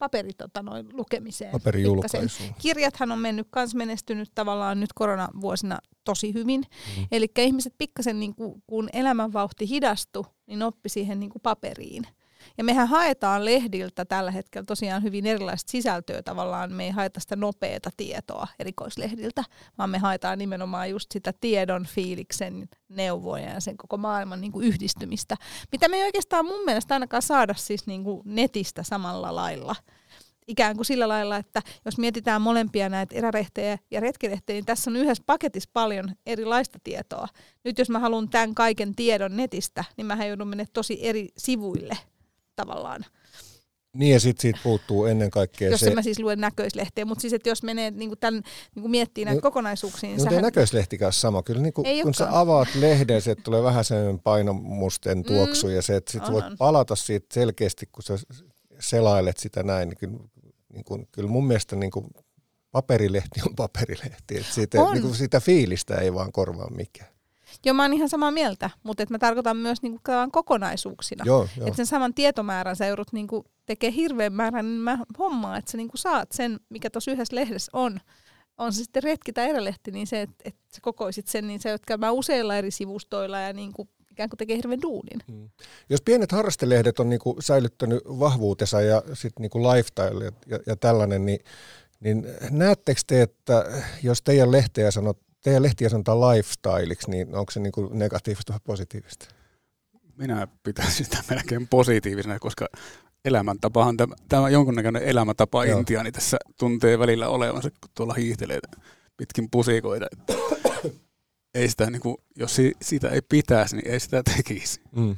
paperi tota, noin, lukemiseen. Paperijulkaisuun. Kirjathan on mennyt kans menestynyt tavallaan nyt koronavuosina tosi hyvin. Mm. Eli ihmiset pikkasen, niin kuin, kun elämänvauhti hidastui, niin oppi siihen niin kuin paperiin. Ja mehän haetaan lehdiltä tällä hetkellä tosiaan hyvin erilaista sisältöä tavallaan. Me ei haeta sitä nopeata tietoa erikoislehdiltä, vaan me haetaan nimenomaan just sitä tiedon, fiiliksen, neuvoja ja sen koko maailman niin kuin yhdistymistä. Mitä me ei oikeastaan mun mielestä ainakaan saada siis niin kuin netistä samalla lailla ikään kuin sillä lailla, että jos mietitään molempia näitä erärehtejä ja retkirehtejä, niin tässä on yhdessä paketissa paljon erilaista tietoa. Nyt jos mä haluan tämän kaiken tiedon netistä, niin mä joudun mennä tosi eri sivuille tavallaan. Niin ja sitten siitä puuttuu ennen kaikkea jos se... Jos mä siis luen näköislehteä, mutta siis että jos menee niin kuin tämän, niin kuin miettii näitä no, kokonaisuuksia, niin sähän... ei näköislehtikään sama. Kyllä niin kuin, kun olekaan. sä avaat lehden, se tulee vähän sen painomusten mm, tuoksu mm, ja se, että sit on, voit on. palata siitä selkeästi, kun sä selailet sitä näin, niin kyllä, niin kuin, kyllä mun mielestä niin kuin paperilehti on paperilehti. Että siitä, on. Niin kuin sitä fiilistä ei vaan korvaa mikään. Joo, mä oon ihan samaa mieltä, mutta et mä tarkoitan myös niinku kokonaisuuksina. Joo, joo. Että sen saman tietomäärän sä joudut niinku tekee hirveän määrän, niin mä hommaan, että sä niinku saat sen, mikä tuossa yhdessä lehdessä on. On se sitten retki tai erälehti, niin se, että et sä kokoisit sen, niin sä joudut käymään useilla eri sivustoilla ja niinku ikään kuin tekee hirveän duunin. Hmm. Jos pienet harrastelehdet on niinku säilyttänyt vahvuutensa ja sitten niinku lifestyle ja, ja, ja tällainen, niin, niin näettekö te, että jos teidän lehteä sanot, teidän lehtiä sanotaan lifestyleiksi, niin onko se niin kuin negatiivista vai positiivista? Minä pitäisin sitä melkein positiivisena, koska elämäntapahan tämä, tämä jonkunnäköinen elämäntapa Joo. intiaani tässä tuntee välillä olevansa, kun tuolla hiihtelee pitkin pusikoita. Ei sitä, niin kuin, jos sitä ei pitäisi, niin ei sitä tekisi. Mm.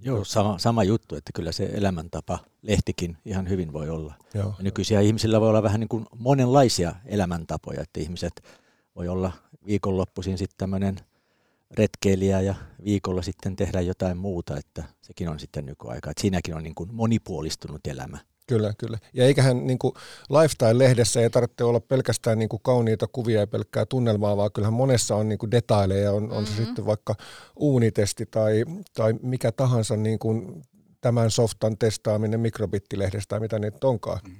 Joo, sama, sama juttu, että kyllä se elämäntapa, lehtikin ihan hyvin voi olla. Joo. Nykyisiä ihmisillä voi olla vähän niin kuin monenlaisia elämäntapoja, että ihmiset voi olla viikonloppuisin sitten tämmöinen retkeilijä ja viikolla sitten tehdä jotain muuta, että sekin on sitten nykyaika. Että siinäkin on niin kuin monipuolistunut elämä. Kyllä, kyllä. Ja eiköhän niin kuin Lifestyle-lehdessä ei tarvitse olla pelkästään niin kuin kauniita kuvia ja pelkkää tunnelmaa, vaan kyllähän monessa on niin kuin detaileja, on, on se mm-hmm. sitten vaikka uunitesti tai, tai mikä tahansa niin kuin tämän softan testaaminen mikrobittilehdestä tai mitä niitä onkaan. Mm.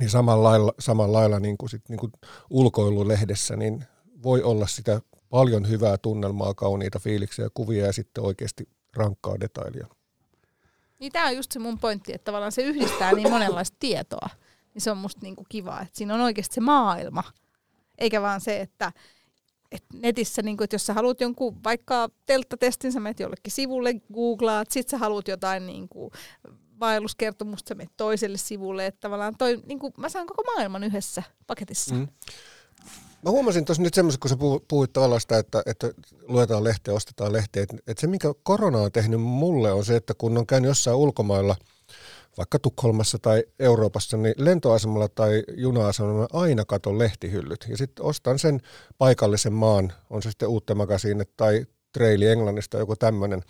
Niin samalla lailla, samalla lailla niin kuin sit, niin kuin ulkoilulehdessä, niin voi olla sitä paljon hyvää tunnelmaa, kauniita fiiliksiä, kuvia ja sitten oikeasti rankkaa detailia. Niin tämä on just se mun pointti, että tavallaan se yhdistää niin monenlaista tietoa. Niin se on musta niinku kiva, että siinä on oikeasti se maailma. Eikä vaan se, että et netissä, niin että jos sä haluat jonkun vaikka telttatestin, sä menet jollekin sivulle, googlaat, sit sä haluat jotain niin kuin, vaelluskertomusta, sä menet toiselle sivulle, että tavallaan toi, niin kuin, mä saan koko maailman yhdessä paketissa. Mm. Mä huomasin tuossa nyt semmoisen, kun sä puhuit tavallaan sitä, että, että luetaan lehteä, ostetaan lehteä, että, että se, mikä korona on tehnyt mulle, on se, että kun on käynyt jossain ulkomailla, vaikka Tukholmassa tai Euroopassa, niin lentoasemalla tai juna-asemalla aina katon lehtihyllyt. Ja sitten ostan sen paikallisen maan, on se sitten uutta magasiine tai Traili Englannista, joku tämmöinen.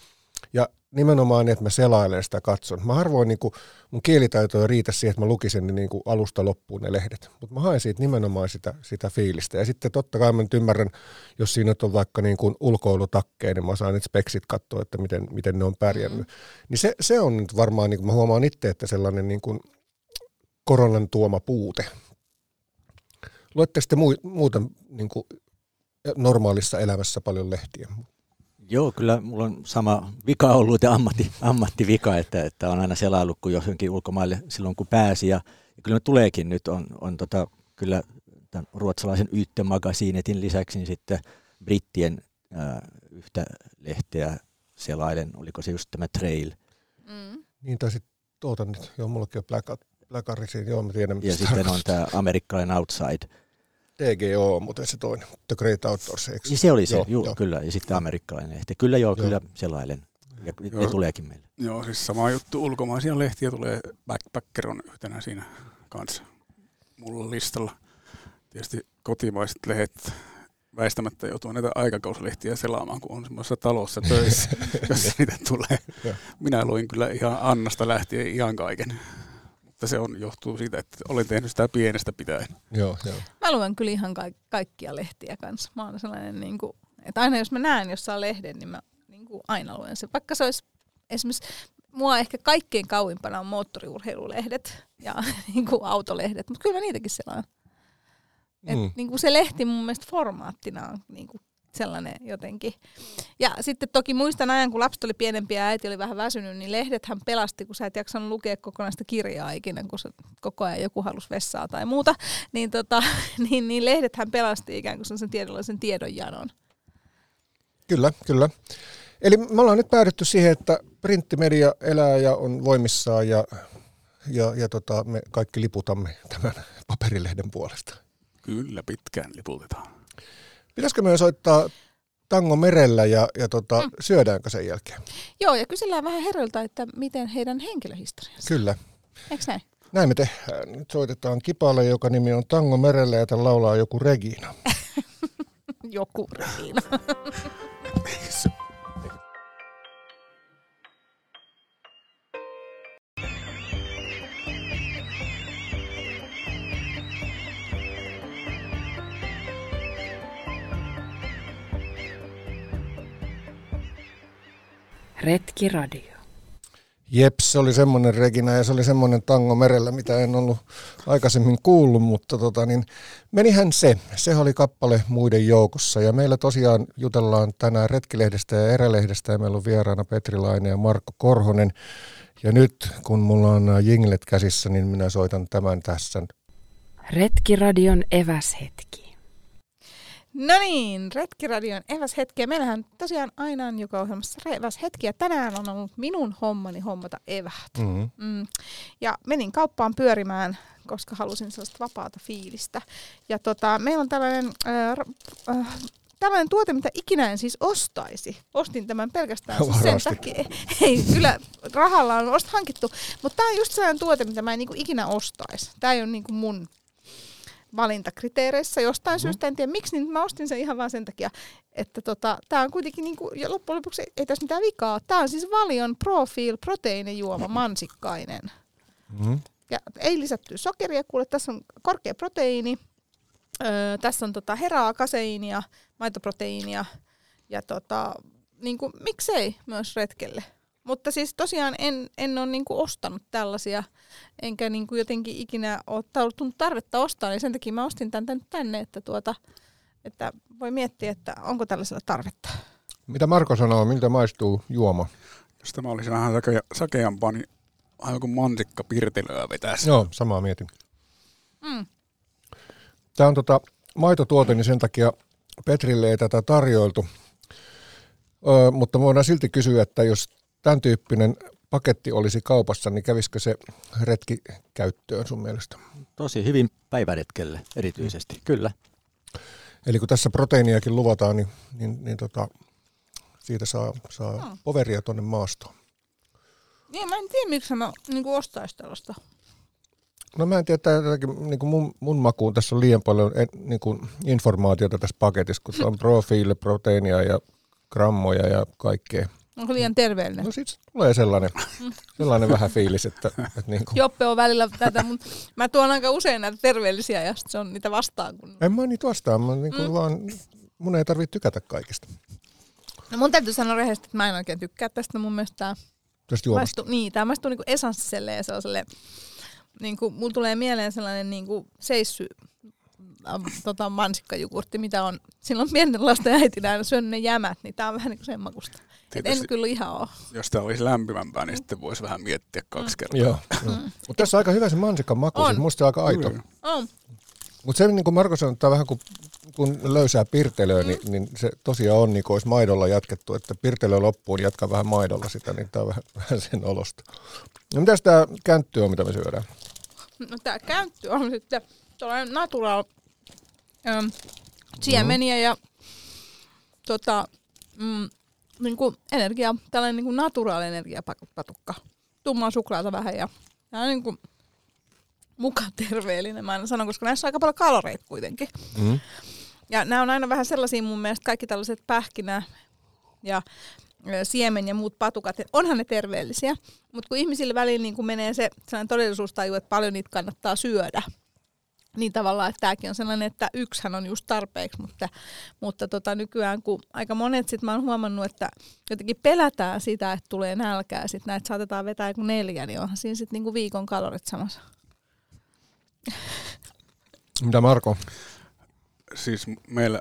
Ja nimenomaan että mä selailen sitä katson. Mä harvoin, niin kuin, mun kielitaito ei riitä siihen, että mä lukisin ne niin kuin alusta loppuun ne lehdet, mutta mä haen siitä nimenomaan sitä, sitä fiilistä. Ja sitten totta kai mä nyt ymmärrän, jos siinä on vaikka niin kuin ulkoilutakkeja, niin mä saan nyt speksit katsoa, että miten, miten ne on pärjännyt. Mm. Niin se, se on nyt varmaan, niin kuin mä huomaan itse, että sellainen niin kuin koronan tuoma puute. Luette sitten muuten niin kuin normaalissa elämässä paljon lehtiä? Joo, kyllä mulla on sama vika ollut ja ammatti, ammattivika, että, että on aina selaillut kuin johonkin ulkomaille silloin kun pääsi. Ja, ja kyllä tuleekin nyt, on, on tota, kyllä tämän ruotsalaisen Ytte-magasiinetin lisäksi niin sitten brittien ää, yhtä lehteä selailen, oliko se just tämä Trail. Mm. Niin, tai sitten tuota nyt, joo, mullakin on Black, Black joo, mä tiedän. Ja sitten on tämä amerikkalainen Outside, TGO, mutta se toinen, The Great Outdoors. Eikö? Niin se oli se, joo, juu, joo. kyllä. Ja sitten amerikkalainen lehti. Kyllä joo, joo. kyllä selailen. Ja joo. ne tuleekin meille. Joo, siis sama juttu. Ulkomaisia lehtiä tulee. Backpacker on yhtenä siinä kanssa. mulla on listalla. Tietysti kotimaiset lehdet väistämättä joutuu näitä aikakauslehtiä selaamaan, kun on semmoisessa talossa töissä, jossa niitä tulee. Minä luin kyllä ihan Annasta lähtien ihan kaiken. Mutta se on, johtuu siitä, että olen tehnyt sitä pienestä pitäen. Joo, joo. Mä luen kyllä ihan ka- kaikkia lehtiä kanssa. Mä oon sellainen, niin kuin, että aina jos mä näen jossain lehden, niin mä niin kuin aina luen sen. Vaikka se olisi esimerkiksi, mua ehkä kaikkein kauimpana on moottoriurheilulehdet ja niin kuin autolehdet, mutta kyllä mä niitäkin selaan. Et Mm. niin kuin se lehti mun mielestä formaattina on niin kuin sellainen jotenkin. Ja sitten toki muistan ajan, kun lapset oli pienempiä ja äiti oli vähän väsynyt, niin lehdethän pelasti, kun sä et jaksanut lukea kokonaista kirjaa ikinä, kun sä koko ajan joku halusi vessaa tai muuta. Niin, tota, niin, niin lehdethän pelasti ikään kuin sen tiedollisen tiedonjanon. Kyllä, kyllä. Eli me ollaan nyt päädytty siihen, että printtimedia elää ja on voimissaan ja, ja, ja tota, me kaikki liputamme tämän paperilehden puolesta. Kyllä pitkään liputetaan. Pitäisikö me soittaa tango merellä ja, ja tota, mm. syödäänkö sen jälkeen? Joo, ja kysellään vähän herroilta, että miten heidän henkilöhistoriansa. Kyllä. Eikö näin? Näin me tehdään. Nyt soitetaan kipalle, joka nimi on Tango merellä ja tämän laulaa joku Regina. Joku Riina. Retkiradio. Jeps, se oli semmoinen Regina ja se oli semmoinen tango merellä, mitä en ollut aikaisemmin kuullut, mutta tota, niin, menihän se. Se oli kappale muiden joukossa ja meillä tosiaan jutellaan tänään Retkilehdestä ja Erälehdestä ja meillä on vieraana Petri Laine ja Marko Korhonen. Ja nyt kun mulla on nämä jinglet käsissä, niin minä soitan tämän tässä. Retkiradion eväshetki. No niin, Retkiradion eväshetkiä. Meillähän tosiaan aina on joka ohjelmassa eväshetkiä. Tänään on ollut minun hommani hommata eväät. Mm-hmm. Mm. Ja menin kauppaan pyörimään, koska halusin sellaista vapaata fiilistä. Ja tota, meillä on tällainen, äh, äh, tällainen tuote, mitä ikinä en siis ostaisi. Ostin tämän pelkästään siis sen takia. Ei, kyllä rahalla on ost hankittu. Mutta tämä on just sellainen tuote, mitä mä en niinku ikinä ostaisi. Tämä ei ole niinku mun valintakriteereissä jostain mm. syystä, en tiedä miksi, niin mä ostin sen ihan vaan sen takia, että tota, tämä on kuitenkin, niinku, ja loppujen lopuksi ei, tässä mitään vikaa. Tämä on siis Valion Profil proteiinijuoma mansikkainen. Mm-hmm. Ja ei lisätty sokeria, kuule, tässä on korkea proteiini, öö, tässä on tota heraa, kaseiinia, maitoproteiinia ja tota, niinku, miksei myös retkelle. Mutta siis tosiaan en, en ole niinku ostanut tällaisia, enkä niinku jotenkin ikinä ole tullut tarvetta ostaa, niin sen takia mä ostin tämän tänne, tänne että, tuota, että voi miettiä, että onko tällaisella tarvetta. Mitä Marko sanoo, miltä maistuu juoma? Jos tämä olisi vähän sakea, sakeampaa, niin aivan kuin mansikka pirtelöä vetäisi. Joo, samaa mietin. Mm. Tämä on tota maitotuote, niin sen takia Petrille ei tätä tarjoiltu. Öö, mutta voidaan silti kysyä, että jos tämän tyyppinen paketti olisi kaupassa, niin kävisikö se retki käyttöön sun mielestä? Tosi hyvin päiväretkelle erityisesti, kyllä. Eli kun tässä proteiiniakin luvataan, niin, niin, niin tota, siitä saa, saa Hmm. poveria tuonne maastoon. Niin, mä en tiedä, miksi mä niin ostaisin tällaista. No mä en tiedä, että jotenkin, niin kuin mun, mun makuun tässä on liian paljon en, niin kuin informaatiota tässä paketissa, kun se on profiili, proteiinia ja grammoja ja kaikkea. Onko liian terveellinen? No sit tulee sellainen, sellainen vähän fiilis, että, että niin kuin, Joppe on välillä tätä, mutta mä tuon aika usein näitä terveellisiä ja se on niitä vastaan. Kun... en mä niitä vastaan, mä niin kuin Mm. vaan, mun ei tarvitse tykätä kaikista No mun täytyy sanoa rehellisesti, että mä en oikein tykkää tästä. Mun mielestä tää tästä juomasta. maistuu, niin, tää maistuu niinku esanssiselle ja sellaiselle, niinku, mulla tulee mieleen sellainen niinku seissy tota, mansikkajugurtti, mitä on silloin pienen lasten äitinä aina syönyt ne jämät, niin tää on vähän niin kuin sen makusta. Et Tietysti, en kyllä ihan ole. jos tämä olisi lämpimämpää, niin sitten voisi vähän miettiä kaksi kertaa. Joo, joo. Mutta tässä on aika hyvä se mansikan maku, On. siis musta aika aito. Kyllä. On. Mutta se niin kuin Marko sanoi, että vähän kuin kun löysää pirtelöä, mm. niin, niin, se tosiaan on niin kuin olisi maidolla jatkettu, että pirtelö loppuun jatka vähän maidolla sitä, niin tämä on vähän, vähän sen olosta. No mitäs tämä käntty on, mitä me syödään? No tää käyttö on sitten tuollainen natural siemeniä ja tota, mm, niinku energia, tällainen niinku natural energiapatukka. Tummaa suklaata vähän ja, ja niinku muka terveellinen, mä aina sanon, koska näissä on aika paljon kaloreita kuitenkin. Mm. Ja nämä on aina vähän sellaisia mun mielestä, kaikki tällaiset pähkinä ja siemen ja muut patukat, että onhan ne terveellisiä, mutta kun ihmisille väliin niin kun menee se sellainen todellisuustaju, että paljon niitä kannattaa syödä, niin tavallaan, että tämäkin on sellainen, että yksihän on just tarpeeksi, mutta, mutta tota, nykyään kun aika monet sit mä oon huomannut, että jotenkin pelätään sitä, että tulee nälkää, ja sitten näitä saatetaan vetää joku neljä, niin onhan siinä sitten niinku viikon kalorit samassa. Mitä Marko? Siis meillä,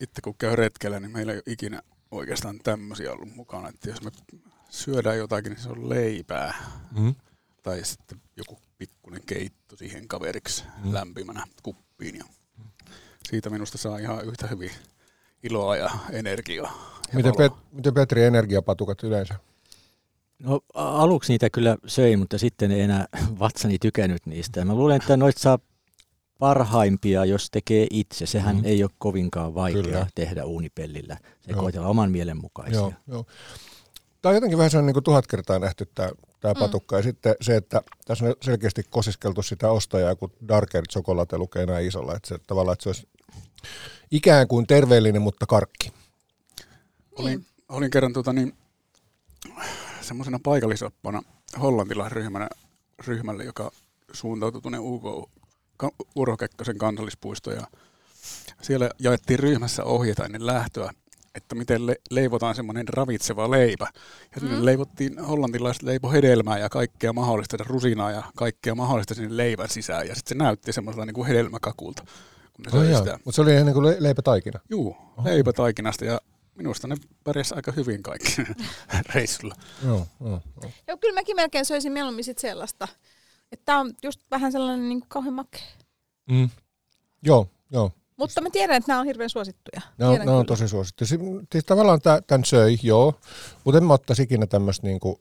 itse kun käy retkellä, niin meillä ei ole ikinä oikeastaan tämmöisiä ollut mukana. Että jos me syödään jotakin, niin se on leipää. Mm. Tai sitten joku pikkuinen keitto siihen kaveriksi Mm. lämpimänä kuppiin. Ja siitä minusta saa ihan yhtä hyvin iloa ja energiaa. Ja Miten, valoa. Pet- miten Petri energiapatukat yleensä? No aluksi niitä kyllä söi, mutta sitten ei enää vatsani tykännyt niistä. Mä luulen, että noita saa parhaimpia, jos tekee itse. Sehän Mm. ei ole kovinkaan vaikea Kyllä. tehdä uunipellillä. Se koitella oman mielen mukaisia. Joo, joo. Tämä on jotenkin vähän sellainen niin kuin tuhat kertaa nähty tämä, tämä Mm. patukka. Ja sitten se, että tässä on selkeästi kosiskeltu sitä ostajaa, kun Darker Chocolate lukee näin isolla. Että se, tavallaan, että se olisi ikään kuin terveellinen, mutta karkki. Olin, olin kerran tota niin, semmoisena paikallisoppana hollantilaisryhmänä ryhmälle, joka suuntautui tuonne UK Urho Kekkosen kansallispuistoon ja siellä jaettiin ryhmässä ohjeita ennen lähtöä, että miten le- leivotaan semmoinen ravitseva leipä. Ja sinne Mm. leivottiin, hollantilaiset leipo hedelmää ja kaikkea mahdollista, rusinaa ja kaikkea mahdollista sinne leivän sisään. Ja sitten se näytti semmoiselta niin kuin hedelmäkakulta, kun ne söi sitä. Mutta se oli ennen kuin le- leipätaikina. Juu, leipätaikinasta ja minusta ne pärjäs aika hyvin kaikki reissulla. Joo, joo, joo. Joo, kyllä mäkin melkein söisin mieluummin sit sellaista. Että tää on just vähän sellainen niin kuin kauhean makea. Mm. Joo, joo. Mutta mä tiedän, että nämä on hirveän suosittuja. Ne on, ne on kyllä. tosi suosittu. Si- Siis tavallaan tämän söi, joo, mutta en mä ottaisi ikinä tämmöistä niinku,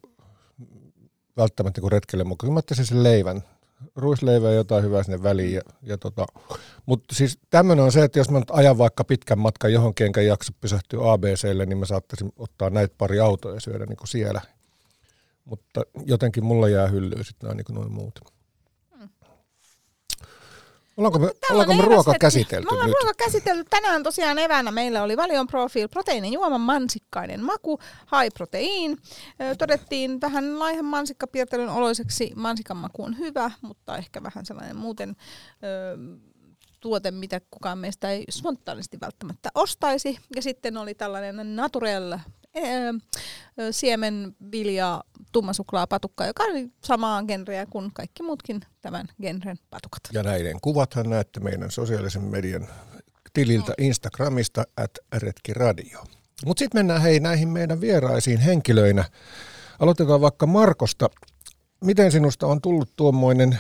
välttämättä niinku retkelle mukaan. Mä ottaisin sen leivän, ruisleivä ja jotain hyvää sinne väliin. Ja, ja tota. Mutta siis tämmöinen on se, että jos mä nyt ajan vaikka pitkän matkan johonkin enkä jaksa pysähtyä ABClle, niin mä saattaisin ottaa näitä pari autoa ja syödä niinku siellä. Mutta jotenkin mulla jää hyllyyn sitten nämä niinku noin muut. Ollaanko me, ollaanko me ruoka käsitelty Me ollaan nyt? ruoka käsitelty. Tänään tosiaan eväänä meillä oli Valion Profil proteiinijuoman mansikkainen maku, high protein. Todettiin vähän laihan mansikkapiirtelyn oloiseksi. Mansikan maku on hyvä, mutta ehkä vähän sellainen muuten ö, tuote, mitä kukaan meistä ei spontaanisti välttämättä ostaisi. Ja sitten oli tällainen naturel siemen, vilja, tummassuklaa patukka, joka oli samaa genreä kuin kaikki muutkin tämän genren patukat. Ja näiden kuvathan näette meidän sosiaalisen median tililtä Instagramista at retkiradio. Mutta sitten mennään hei näihin meidän vieraisiin henkilöinä. Aloitetaan vaikka Markosta. Miten sinusta on tullut tuommoinen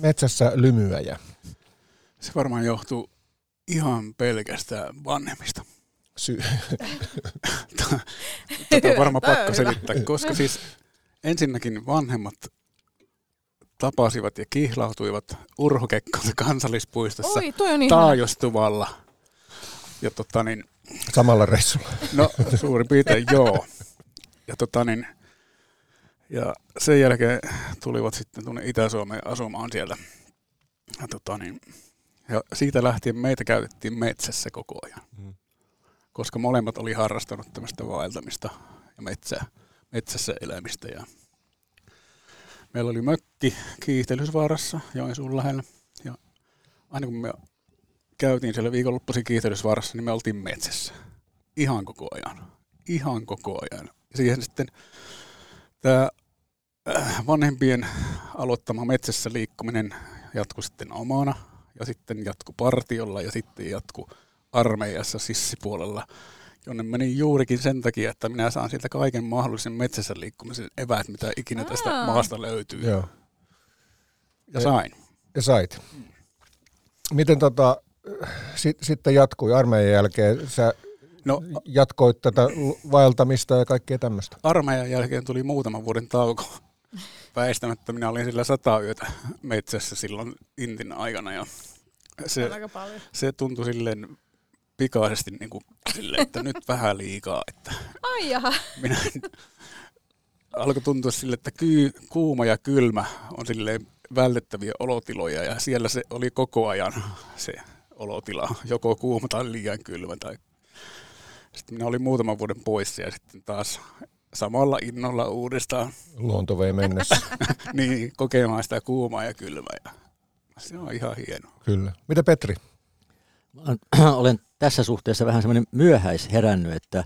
metsässä lymyäjä? Se varmaan johtuu ihan pelkästään vanhemmista. Sy- Tätä on varmaan pakko selittää, koska siis ensinnäkin vanhemmat tapasivat ja kihlautuivat Urho Kekkosen kansallispuistossa Oi, toi on taajostuvalla. Ja tota niin, Samalla reissulla. no suurin piirtein joo. Ja tota niin, ja sen jälkeen tulivat sitten tuonne Itä-Suomeen asumaan siellä. Ja, tota niin, ja siitä lähtien meitä käytettiin metsässä koko ajan. Mm. Koska molemmat oli harrastanut tämmöistä vaeltamista ja metsä, metsässä elämistä. Ja meillä oli mökki Kiihtelysvaarassa Joensuun lähellä. Ja aina kun me käytiin siellä viikonloppuisin Kiihtelysvaarassa, niin me oltiin metsässä. Ihan koko ajan. Ihan koko ajan. Ja siihen sitten tämä vanhempien aloittama metsässä liikkuminen jatkui sitten omana ja sitten jatku partiolla ja sitten jatku armeijassa sissipuolella, jonne menin juurikin sen takia, että minä saan sieltä kaiken mahdollisen metsässä liikkumisen eväät, mitä ikinä tästä Aa. maasta löytyy. Joo. Ja sain. Ja sait. Miten tota, sit, sitten jatkui armeijan jälkeen? Sä No jatkoit tätä vaeltamista ja kaikkea tämmöistä. armeijan jälkeen tuli muutaman vuoden tauko. Väistämättä minä olin sillä sata yötä metsässä silloin Intin aikana ja se, se tuntui silleen pikaisesti niin kuin, silleen, että nyt vähän liikaa, että Ai jaha. minä alkoi tuntua sille, että kyy, kuuma ja kylmä on silleen vältettäviä olotiloja ja siellä se oli koko ajan se olotila, joko kuuma tai liian kylmä. Tai... Sitten minä olin muutaman vuoden pois ja sitten taas samalla innolla uudestaan Luonto vei mennessä. niin, kokemaan sitä kuumaa ja kylmää. Ja se on ihan hieno. Kyllä. Mitä Petri? Olen tässä suhteessa vähän semmoinen myöhäis herännyt, että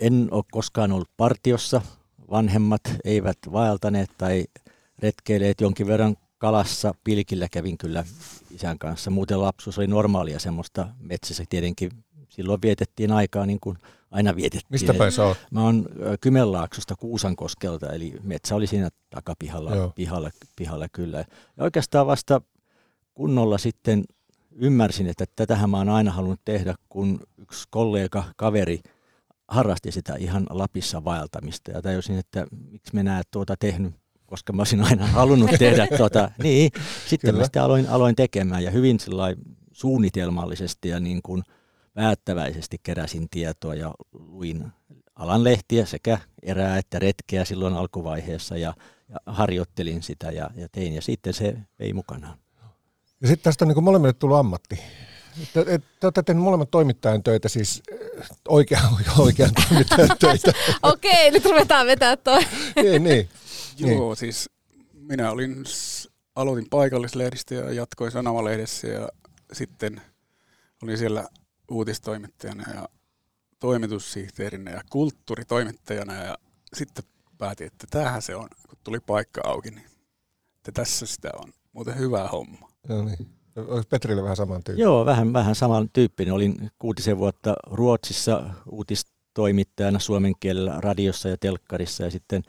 en ole koskaan ollut partiossa. Vanhemmat eivät vaeltaneet tai retkeileet jonkin verran kalassa. Pilkillä kävin kyllä isän kanssa. Muuten lapsuus oli normaalia semmoista metsässä. Tietenkin silloin vietettiin aikaa niin kuin aina vietettiin. Mistä päin sä oot? Mä oon Kymenlaaksosta Kuusankoskelta, eli metsä oli siinä takapihalla Joo. pihalla, pihalla kyllä. Ja oikeastaan vasta kunnolla sitten ymmärsin, että tätähän mä oon aina halunnut tehdä, kun yksi kollega, kaveri harrasti sitä ihan Lapissa vaeltamista. Ja tajusin, että miksi mä näet tuota tehnyt, koska mä olisin aina halunnut tehdä tuota. Niin, sitten Kyllä. mä sitä aloin, aloin tekemään ja hyvin suunnitelmallisesti ja niin kuin päättäväisesti keräsin tietoa ja luin alan lehtiä sekä erää että retkeä silloin alkuvaiheessa ja, ja harjoittelin sitä ja, ja tein ja sitten se vei mukanaan. Ja sitten tästä on niin molemmille tullut ammatti. Te, et, te olette tehneet molemmat toimittajan töitä, siis äh, oikean, oikean toimittajan töitä. Okei, nyt ruvetaan vetää toi. niin, niin. Joo, siis minä olin, aloitin paikallislehdistä ja jatkoin Sanomalehdessä ja sitten olin siellä uutistoimittajana ja toimitussihteerinä ja kulttuuritoimittajana ja sitten päätin, että tämähän se on, kun tuli paikka auki, niin että tässä sitä on. Muuten hyvä homma. No niin. Olisi Petrille vähän saman tyyppi. Joo, vähän, vähän saman tyyppinen. Olin kuutisen vuotta Ruotsissa uutistoimittajana suomen kielellä radiossa ja telkkarissa ja sitten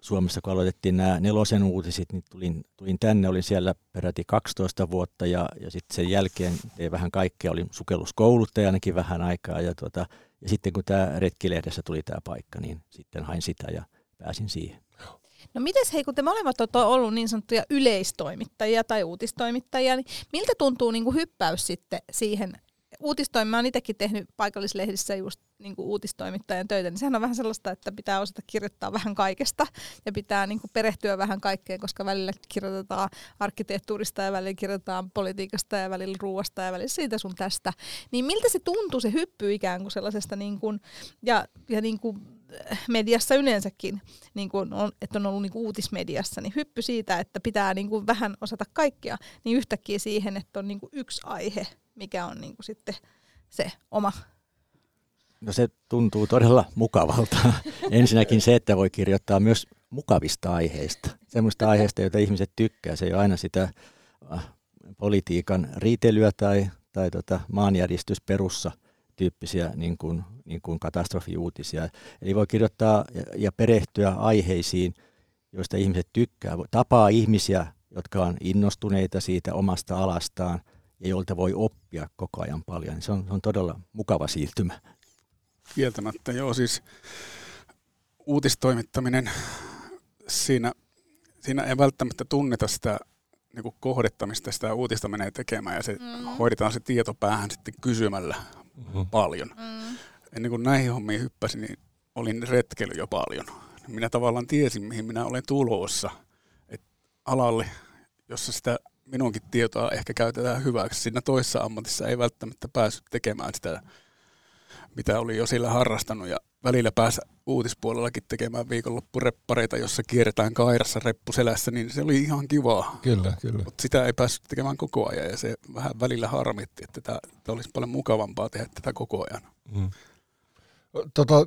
Suomessa, kun aloitettiin nämä nelosen uutisit, niin tulin, tulin tänne, olin siellä peräti 12 vuotta ja, ja sitten sen jälkeen tein vähän kaikkea, olin sukelluskouluttajanakin vähän aikaa ja, tuota, ja sitten kun tämä retkilehdessä tuli tämä paikka, niin sitten hain sitä ja pääsin siihen. No mites hei, kun te molemmat olette ollut niin sanottuja yleistoimittajia tai uutistoimittajia, niin miltä tuntuu niin kuin hyppäys sitten siihen uutistoimi, mä oon itsekin tehnyt paikallislehdissä just niin kuin uutistoimittajan töitä, niin sehän on vähän sellaista, että pitää osata kirjoittaa vähän kaikesta ja pitää niin kuin perehtyä vähän kaikkeen, koska välillä kirjoitetaan arkkitehtuurista ja välillä kirjoitetaan politiikasta ja välillä ruoasta ja välillä siitä sun tästä. Niin miltä se tuntuu se hyppy ikään kuin sellaisesta niin kuin, ja, ja niin kuin mediassa yleensäkin, niin kuin on, että on ollut niin kuin uutismediassa, niin hyppy siitä, että pitää niin kuin vähän osata kaikkea, niin yhtäkkiä siihen, että on niin kuin yksi aihe, mikä on niin kuin sitten se oma. No se tuntuu todella mukavalta. Ensinnäkin se, että voi kirjoittaa myös mukavista aiheista. Semmoista aiheista, joita ihmiset tykkää. Se ei ole aina sitä äh, politiikan riitelyä tai, tai tota maanjäristysperussa tyyppisiä niin kuin, niin kuin katastrofiuutisia. Eli voi kirjoittaa ja, perehtyä aiheisiin, joista ihmiset tykkää. Tapaa ihmisiä, jotka on innostuneita siitä omasta alastaan ja joilta voi oppia koko ajan paljon. Se on, se on todella mukava siirtymä. Kieltämättä, joo, siis uutistoimittaminen, siinä, siinä ei välttämättä tunneta sitä niin kuin kohdetta, mistä sitä uutista menee tekemään, ja se mm. hoidetaan se tieto päähän sitten kysymällä Mm-hmm. paljon. Mm. Ennen kuin näihin hommiin hyppäsin, niin olin retkeily jo paljon. Minä tavallaan tiesin, mihin minä olen tulossa. Et alalle, jossa sitä minunkin tietoa ehkä käytetään hyväksi. Siinä toisessa ammatissa ei välttämättä päässyt tekemään sitä, mitä oli jo sillä harrastanut. Ja välillä päässä uutispuolellakin tekemään viikonloppureppareita, jossa kierretään kairassa reppuselässä, niin se oli ihan kivaa. Kyllä, kyllä. Mutta sitä ei päässyt tekemään koko ajan ja se vähän välillä harmitti, että tämä, tämä olisi paljon mukavampaa tehdä tätä koko ajan. Mm. Tota,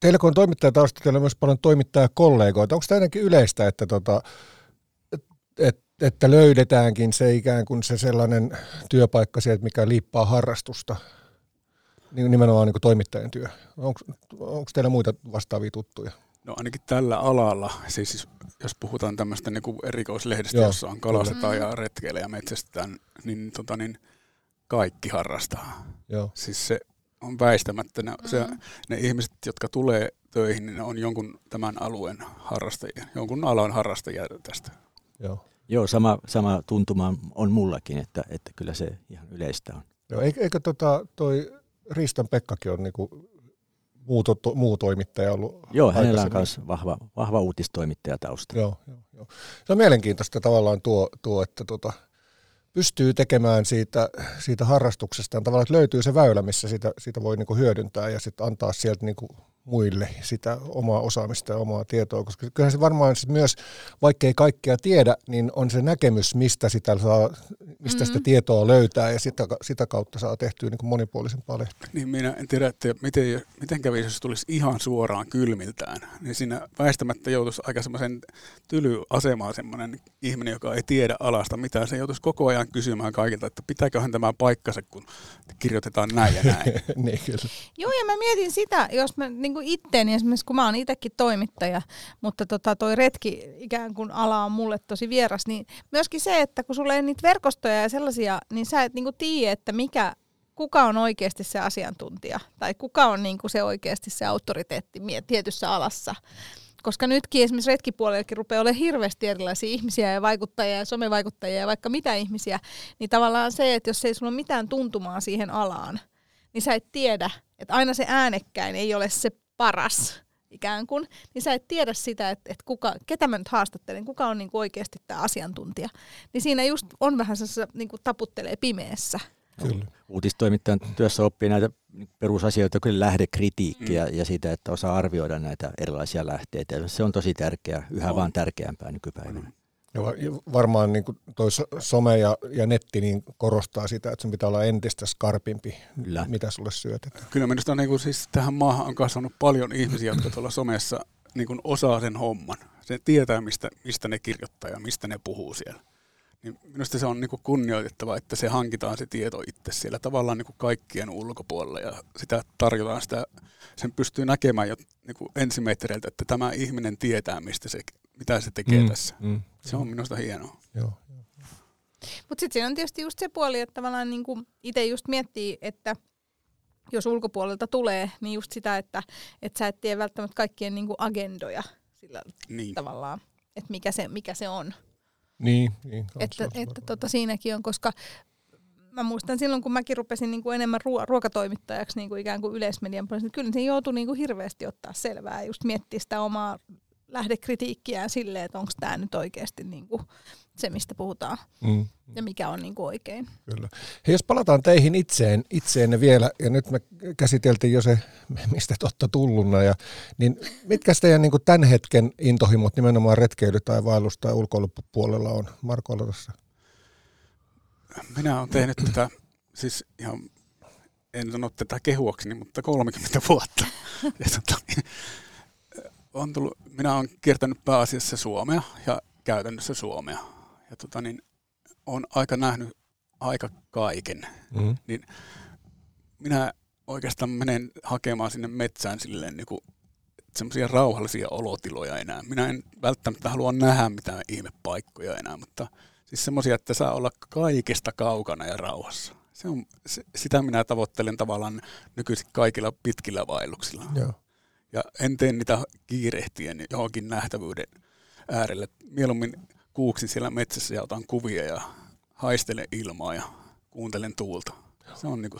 teillä kun on toimittajatausta, teillä on myös paljon toimittajakollegoita. Onko tämä yleistä, että, tota, et, et, että löydetäänkin se ikään kuin se sellainen työpaikka sieltä, mikä liippaa harrastusta? Niin nimenomaan niin kuin toimittajan työ. Onko teillä muita vastaavia tuttuja? No ainakin tällä alalla, siis jos puhutaan tämmöistä niin erikoislehdestä, Joo, jossa on kalastetaan kyllä. ja retkeillä ja metsästetään, niin, tota, niin kaikki harrastaa. Joo. Siis se on väistämättä. Ne, Mm. se, ne ihmiset, jotka tulee töihin, niin ne on jonkun tämän alueen harrastajia, jonkun alan harrastajia tästä. Joo. Joo, sama, sama tuntuma on mullakin, että, että kyllä se ihan yleistä on. Joo, eikö, eikö tota, toi Riistan Pekkakin ole niinku muu, to, muu toimittaja ollut Joo, hänellä on myös vahva, vahva uutistoimittajatausta. Joo, joo. Se on mielenkiintoista tavallaan tuo, tuo että tota, pystyy tekemään siitä, siitä harrastuksestaan tavallaan, että löytyy se väylä, missä sitä, sitä voi niinku hyödyntää ja sitten antaa sieltä niinku muille sitä omaa osaamista ja omaa tietoa, koska kyllähän se varmaan sit myös, vaikkei kaikkea tiedä, niin on se näkemys, mistä sitä, saa, mistä mm-hmm. sitä tietoa löytää ja sitä, sitä kautta saa tehtyä niin kuin monipuolisempaa lehteä. Niin minä en tiedä, että miten, miten kävisi, jos tulisi ihan suoraan kylmiltään. Niin siinä väistämättä joutuisi aika semmoisen tylyasemaan semmoinen ihminen, joka ei tiedä alasta mitään. Se joutuisi koko ajan kysymään kaikilta, että pitääköhän tämä paikkansa, kun kirjoitetaan näin ja näin. niin, kyllä. Joo, ja mä mietin sitä, jos mä niin kuin itteeni esimerkiksi, kun mä oon itsekin toimittaja, mutta tota, toi retki ikään kuin ala on mulle tosi vieras, niin myöskin se, että kun sulla ei niitä verkostoja ja sellaisia, niin sä et niin kuin tiedä, että mikä, kuka on oikeasti se asiantuntija tai kuka on niin kuin se oikeasti se autoriteetti tietyssä alassa. Koska nytkin esimerkiksi retkipuolellakin rupeaa olemaan hirveästi erilaisia ihmisiä ja vaikuttajia ja somevaikuttajia ja vaikka mitä ihmisiä, niin tavallaan se, että jos ei sulla ole mitään tuntumaa siihen alaan, niin sä et tiedä, että aina se äänekkäin ei ole se paras ikään kuin, niin sä et tiedä sitä, että, että kuka, ketä mä nyt haastattelen, kuka on niin kuin oikeasti tämä asiantuntija. Niin siinä just on vähän se niin kuin taputtelee pimeässä. Kyllä. Uutistoimittajan työssä oppii näitä perusasioita, kyllä lähdekritiikkiä mm. ja sitä, että osaa arvioida näitä erilaisia lähteitä. Se on tosi tärkeää, yhä on. vaan tärkeämpää nykypäivänä. Mm. Ja varmaan niin kuin toi some ja, ja netti niin korostaa sitä, että sen pitää olla entistä skarpimpi, Kyllä. mitä sulle syötetään. Kyllä minusta niin kuin siis tähän maahan on kasvanut paljon ihmisiä, jotka tuolla somessa niin kuin osaa sen homman. Se tietää, mistä, mistä ne kirjoittaa ja mistä ne puhuu siellä. Niin minusta se on niin kuin kunnioitettava, että se hankitaan se tieto itse siellä tavallaan niin kuin kaikkien ulkopuolella ja sitä tarjotaan sitä, sen pystyy näkemään jo niin kuin ensimetreiltä, että tämä ihminen tietää, mistä se, mitä se tekee mm, tässä. Mm. Se on minusta hienoa. Joo. Mutta sitten siinä on tietysti just se puoli, että tavallaan niinku itse just miettii, että jos ulkopuolelta tulee, niin just sitä, että et sä et tiedä välttämättä kaikkien niinku agendoja sillä niin. tavallaan, että mikä se, mikä se on. Niin, niin että, että tota, siinäkin on, koska mä muistan silloin, kun mäkin rupesin niin kuin enemmän ruo- ruokatoimittajaksi niin kuin ikään kuin yleismedian puolesta, niin kyllä se joutui niin kuin hirveästi ottaa selvää ja just miettiä sitä omaa lähdekritiikkiään silleen, että onko tämä nyt oikeasti niin kuin se, mistä puhutaan mm. ja mikä on niin kuin oikein. Kyllä. Hei, jos palataan teihin itseen, itseenne vielä, ja nyt me käsiteltiin jo se, mistä totta tulluna, ja, niin mitkä teidän niin kuin tämän hetken intohimot nimenomaan retkeily- tai vaellus- tai ulkoilupuolella on? Marko, aloitassa. Minä olen tehnyt tätä, siis ihan en sano tätä kehuakseni, mutta 30 vuotta. Ja tota, on tullut, minä olen kiertänyt pääasiassa Suomea ja käytännössä Suomea. Ja tota niin, on aika nähnyt aika kaiken. Mm. Niin minä oikeastaan menen hakemaan sinne metsään silleen niin semmoisia rauhallisia olotiloja enää. Minä en välttämättä halua nähdä mitään ihmepaikkoja enää, mutta siis semmoisia, että saa olla kaikesta kaukana ja rauhassa. Se on, se, sitä minä tavoittelen tavallaan nykyisin kaikilla pitkillä vaelluksilla. Joo ja en tee niitä kiirehtien johonkin nähtävyyden äärelle. Mieluummin kuuksin siellä metsässä ja otan kuvia ja haistelen ilmaa ja kuuntelen tuulta. Se on, niinku,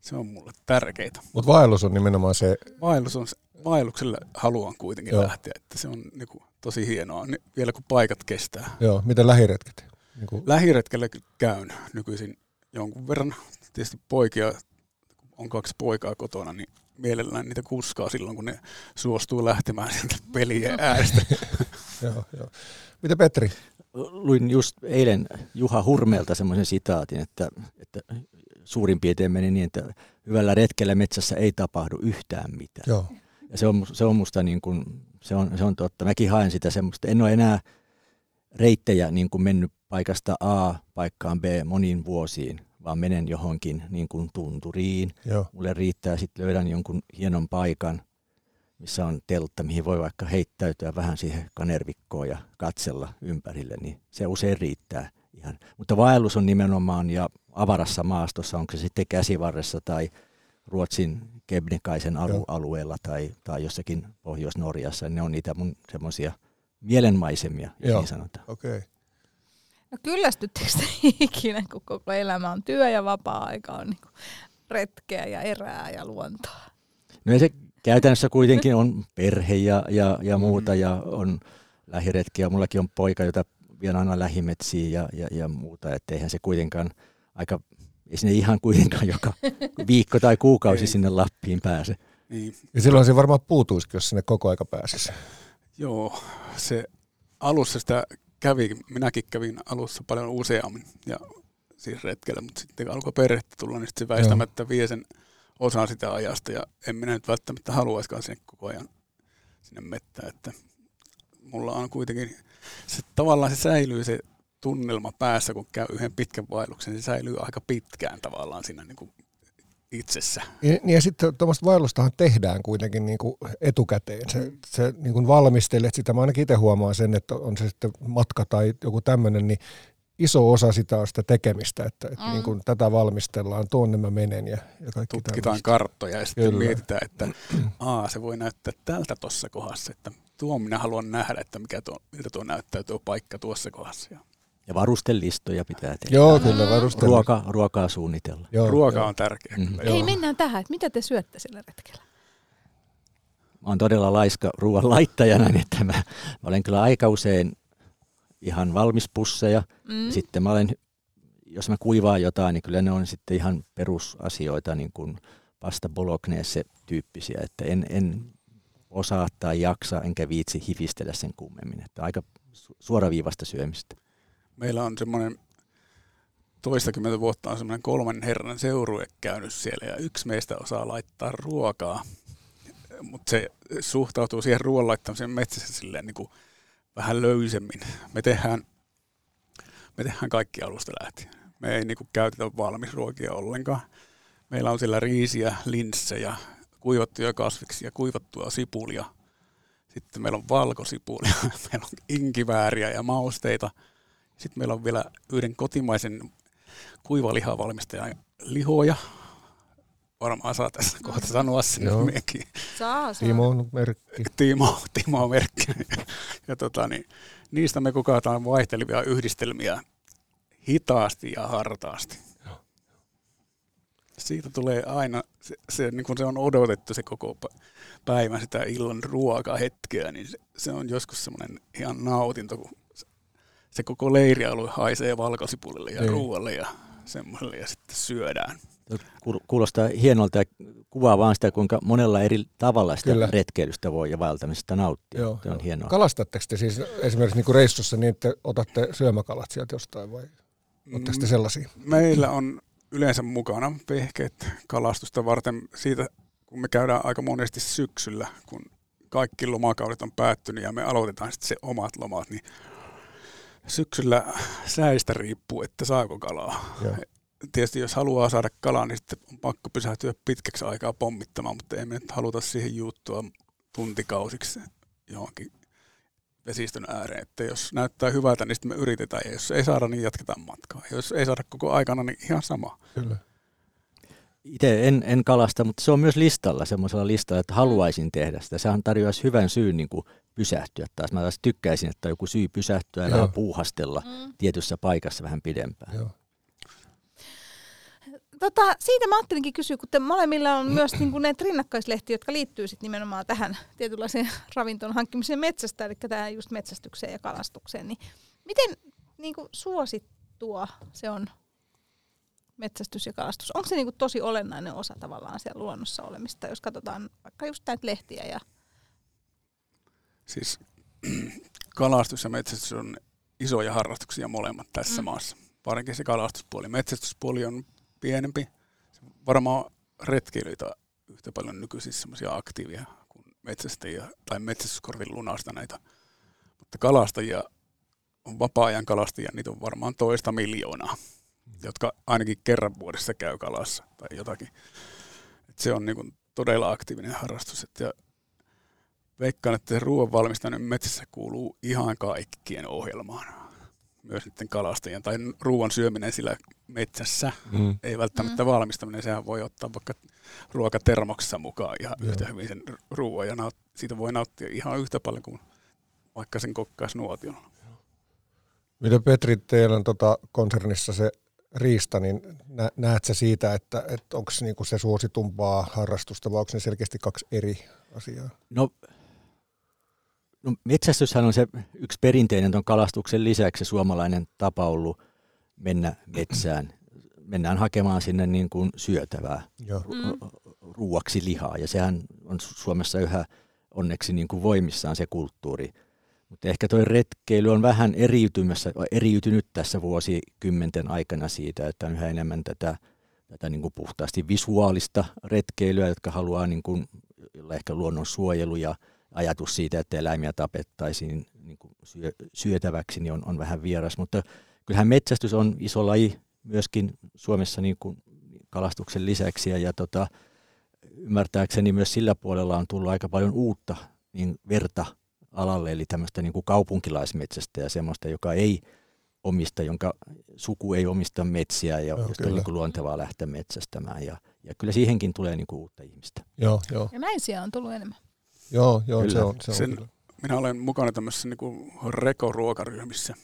se on mulle tärkeää. Mutta vaellus on nimenomaan se... Vaellus on, vaellukselle haluan kuitenkin Joo. lähteä, että se on niinku, tosi hienoa, vielä kun paikat kestää. Joo, miten lähiretket? Niinku... Lähiretkellä käyn nykyisin jonkun verran. Tietysti poikia, on kaksi poikaa kotona, niin mielellään niitä kuskaa silloin, kun ne suostuu lähtemään sieltä pelien äärestä. joo, joo. Mitä Petri? Luin just eilen Juha Hurmeelta semmoisen sitaatin, että, että suurin piirtein meni niin, että hyvällä retkellä metsässä ei tapahdu yhtään mitään. Joo. Ja se on, se on musta niin kuin, se on, se on totta. Mäkin haen sitä semmoista. En ole enää reittejä niin kuin mennyt paikasta A paikkaan B moniin vuosiin, vaan menen johonkin niin kuin tunturiin. Joo. Mulle riittää sitten löydän jonkun hienon paikan, missä on teltta, mihin voi vaikka heittäytyä vähän siihen kanervikkoon ja katsella ympärille, niin se usein riittää ihan. Mutta vaellus on nimenomaan ja avarassa maastossa, onko se sitten käsivarressa tai Ruotsin Kebnekaisen alu- alueella tai, tai jossakin Pohjois-Norjassa, ne on niitä mun semmoisia mielenmaisemia, Joo. niin sanotaan. Okay. No kyllästyttekö te ikinä, kun koko elämä on työ ja vapaa-aika on niin retkeä ja erää ja luontoa? No se käytännössä kuitenkin on perhe ja, ja, ja muuta ja on lähiretkiä. Mullakin on poika, jota vien aina lähimetsiin ja, ja, ja muuta, että eihän se kuitenkaan aika, ei sinne ihan kuitenkaan joka viikko tai kuukausi sinne Lappiin pääse. Niin, Ja silloin se varmaan puutuisikin, jos sinne koko aika pääsisi. joo, se alussa sitä kävi, minäkin kävin alussa paljon useammin ja siis retkellä, mutta sitten kun alkoi perhettä tulla, niin sitten se väistämättä vie sen osan sitä ajasta ja en minä nyt välttämättä haluaisikaan sinne koko ajan sinne mettään, että mulla on kuitenkin, se, tavallaan se säilyy se tunnelma päässä, kun käy yhden pitkän vaelluksen, se säilyy aika pitkään tavallaan siinä niin kuin itsessä. Ja, niin ja sitten tuommoista vaellustahan tehdään kuitenkin niin kuin etukäteen. Se, se niin kuin valmistelet sitä, mä ainakin itse huomaan sen, että on se sitten matka tai joku tämmöinen, niin iso osa sitä on sitä tekemistä, että, että Mm. niin kuin tätä valmistellaan, tuonne mä menen ja, ja kaikki tutkitaan tämmöistä. karttoja ja sitten Kyllä. mietitään, että aa, se voi näyttää tältä tuossa kohdassa, että tuo minä haluan nähdä, että mikä tuo, miltä tuo näyttää tuo paikka tuossa kohdassa. Ja Ja varustelistoja pitää tehdä. Joo, kyllä varustelu. Ruoka, ruokaa suunnitella. Joo, ruoka joo. on tärkeä. Mhm. Kyllä, Hei, mennään tähän, että mitä te syötte sillä retkellä? Mä oon todella laiska ruoan laittajana, niin että mä, mä olen kyllä aika usein ihan valmispusseja. Mm. Sitten mä olen, jos mä kuivaan jotain, niin kyllä ne on sitten ihan perusasioita, niin kuin pasta bolognese tyyppisiä, että en, en osaa tai jaksa, enkä viitsi hifistellä sen kummemmin. Että aika su- suoraviivasta syömistä. Meillä on semmoinen toistakymmentä vuotta on semmoinen kolmannen herran seurue käynyt siellä ja yksi meistä osaa laittaa ruokaa, mutta se suhtautuu siihen ruoan laittamiseen metsässä silleen niin kuin vähän löysemmin. Me tehdään, me tehdään kaikki alusta lähtien. Me ei niin kuin käytetä valmisruokia ollenkaan. Meillä on siellä riisiä, linssejä, kuivattuja kasviksia, kuivattua sipulia. Sitten meillä on valkosipulia, meillä on inkivääriä ja mausteita. Sitten meillä on vielä yhden kotimaisen kuivalihavalmistajan lihoja. Varmaan saa tässä kohta sanoa sen Joo. nimenkin. Saa, saa. Timo on merkki. Timo, Timo Merkki. Ja tota, niin, niistä me kokataan vaihtelevia yhdistelmiä hitaasti ja hartaasti. Siitä tulee aina, se, se, niin kun se on odotettu se koko pä- päivän sitä illan ruokahetkeä, niin se, se on joskus semmoinen ihan nautinto, kun se, koko leirialue haisee valkosipulille ja Niin. ruoalle ja semmoiselle ja sitten syödään. Kuul- Kuulostaa hienolta ja kuvaa vaan sitä, kuinka monella eri tavalla sitä Kyllä. Retkeilystä voi ja vaeltamisesta nauttia. Joo, Se on joo. hienoa. Kalastatteko te siis esimerkiksi niin kuin reissussa niin, että otatte syömäkalat sieltä jostain vai oletteko te sellaisia? Meillä on yleensä mukana vehkeet kalastusta varten siitä, kun me käydään aika monesti syksyllä, kun kaikki lomakaudet on päättynyt ja me aloitetaan sitten se omat lomat, niin syksyllä säistä riippuu, että saako kalaa. Joo. Tietysti jos haluaa saada kalaa, niin sitten on pakko pysähtyä pitkäksi aikaa pommittamaan, mutta emme nyt haluta siihen juuttua tuntikausiksi johonkin vesistön ääreen. Että jos näyttää hyvältä, niin sitten me yritetään. Ja jos ei saada, niin jatketaan matkaa. Ja jos ei saada koko aikana, niin ihan sama. Kyllä. Itse en, en kalasta, mutta se on myös listalla, semmoisella listalla, että haluaisin tehdä sitä. Sehän tarjoaisi hyvän syyn niin kuin pysähtyä taas. Mä taas tykkäisin, että on joku syy pysähtyä ja Joo. vähän puuhastella Mm. tietyssä paikassa vähän pidempään. Joo. Tota, siitä mä ajattelinkin kysyä, kun te molemmilla on myös niin kuin näitä rinnakkaislehtiä, jotka liittyy sit nimenomaan tähän tietynlaiseen ravinton hankkimiseen metsästä, eli tähän just metsästykseen ja kalastukseen. Niin miten niin kuin suosittua se on metsästys ja kalastus? Onko se niin kuin tosi olennainen osa tavallaan siellä luonnossa olemista, jos katsotaan vaikka just näitä lehtiä ja Siis kalastus ja metsästys on isoja harrastuksia molemmat tässä Mm. maassa. Varsinkin se kalastuspuoli. Metsästyspuoli on pienempi. Se varmaan retkeilyitä yhtä paljon nykyisin semmoisia aktiivia kuin metsästäjiä tai metsästyskorvin lunastaneita. Mutta kalastajia on vapaa-ajan kalastajia, niitä on varmaan toista miljoonaa, jotka ainakin kerran vuodessa käy kalassa tai jotakin. Et se on niin todella aktiivinen harrastus. Et ja veikkaan, että se ruoan valmistaminen metsässä kuuluu ihan kaikkien ohjelmaan. Myös niiden kalastajien tai ruoan syöminen sillä metsässä. Mm. Ei välttämättä valmistaminen, sehän voi ottaa vaikka ruokatermoksessa mukaan ihan Joo. yhtä hyvin sen ruoan ja naut- siitä voi nauttia ihan yhtä paljon kuin vaikka sen kokkaisi nuotiolla. Miten Petri, teidän tota, konsernissa se riista, niin nä, näet sä siitä, että, että onko niinku se suositumpaa harrastusta vai onko ne selkeästi kaksi eri asiaa? No, No, metsästyshän on se yksi perinteinen tuon kalastuksen lisäksi se suomalainen tapa ollut mennä metsään. Mennään hakemaan sinne niin kuin syötävää. Mm. ruuaksi lihaa ja sehän on Su- Suomessa yhä onneksi niin kuin voimissaan se kulttuuri. Mutta ehkä tuo retkeily on vähän eriytymässä, eriytynyt tässä vuosikymmenten aikana siitä, että on yhä enemmän tätä, tätä niin kuin puhtaasti visuaalista retkeilyä, jotka haluaa niin kuin, ehkä luonnonsuojelu ja ajatus siitä, että eläimiä tapettaisiin niin kuin syö, syötäväksi, niin on, on vähän vieras. Mutta kyllähän metsästys on iso laji myöskin Suomessa niin kuin kalastuksen lisäksi ja, ja tota, ymmärtääkseni myös sillä puolella on tullut aika paljon uutta niin verta alalle, eli tämmöistä niin kuin kaupunkilaismetsästä ja semmoista, joka ei omista, jonka suku ei omista metsiä ja Joo, josta on niin kuin luontevaa lähteä metsästämään. Ja, ja kyllä siihenkin tulee niin kuin uutta ihmistä. Joo, joo, Ja naisia on tullut enemmän. joo, joo se Kyllä. on, se on Sen- kyllä. Minä olen mukana tämmöisissä niin rekoruokaryhmissä,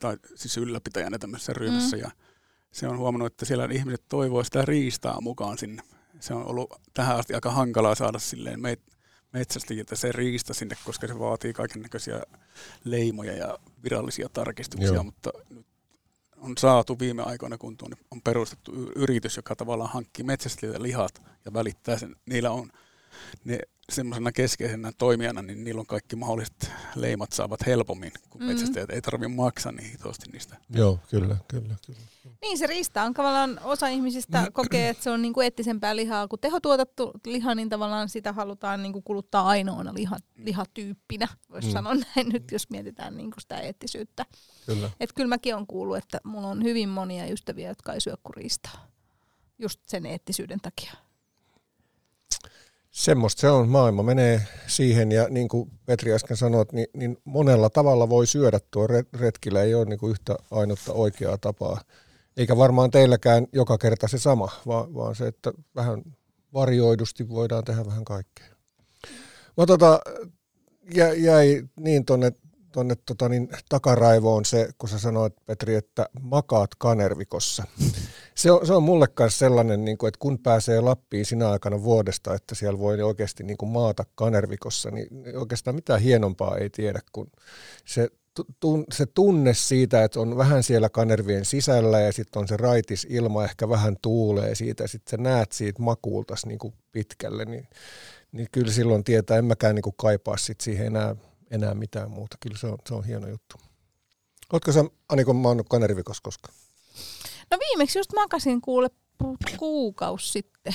tai siis ylläpitäjänä tämmöisessä ryhmässä, Mm. ja se on huomannut, että siellä ihmiset toivoo sitä riistaa mukaan sinne. Se on ollut tähän asti aika hankalaa saada silleen met- metsästäjiltä se riista sinne, koska se vaatii kaiken näköisiä leimoja ja virallisia tarkistuksia, Joo. mutta nyt on saatu viime aikoina, kun tuonne on perustettu yritys, joka tavallaan hankkii metsästäjiltä lihat ja välittää sen. Niillä on ne semmoisena keskeisenä toimijana, niin niillä on kaikki mahdolliset leimat saavat helpommin, kun Mhm. mm. metsästäjät ei tarvitse maksaa niin hitosti niistä. Joo, kyllä, kyllä, kyllä. Niin se riista on tavallaan, osa ihmisistä kokee, että se on niinku eettisempää lihaa kuin tehotuotettu liha, niin tavallaan sitä halutaan niinku kuluttaa ainoana liha, lihatyyppinä, voisi Mm. mm. sanoa näin nyt, jos mietitään niinku sitä eettisyyttä. kyllä. Että kyllä mäkin on kuullut, että mulla on hyvin monia ystäviä, jotka ei syö kuin riistaa. Just sen eettisyyden takia. Semmoista se on, maailma menee siihen ja niin kuin Petri äsken sanoi, niin, niin monella tavalla voi syödä tuo re- retkillä, ei ole niin kuin yhtä ainutta oikeaa tapaa. Eikä varmaan teilläkään joka kerta se sama, vaan, vaan se, että vähän varioidusti voidaan tehdä vähän kaikkea. Mä tota, jä, jäi niin tonne, tonne tota niin, takaraivoon se, kun sä sanoit Petri, että makaat kanervikossa. Se on, se on mulle myös sellainen, niin kuin, että kun pääsee Lappiin sinä aikana vuodesta, että siellä voi oikeasti niin kuin maata kanervikossa, niin oikeastaan mitään hienompaa ei tiedä kuin se, tu- tun, se tunne siitä, että on vähän siellä kanervien sisällä ja sitten on se raitis ilma, ehkä vähän tuulee siitä ja sitten sä näet siitä makuultas niin kuin pitkälle, niin, niin kyllä silloin tietää, en mäkään niin kuin kaipaa sit siihen enää, enää mitään muuta. Kyllä se on, se on hieno juttu. Oletko sä Aniko maannut kanervikossa koskaan? No viimeksi just makasin kuule pu- kuukaus sitten.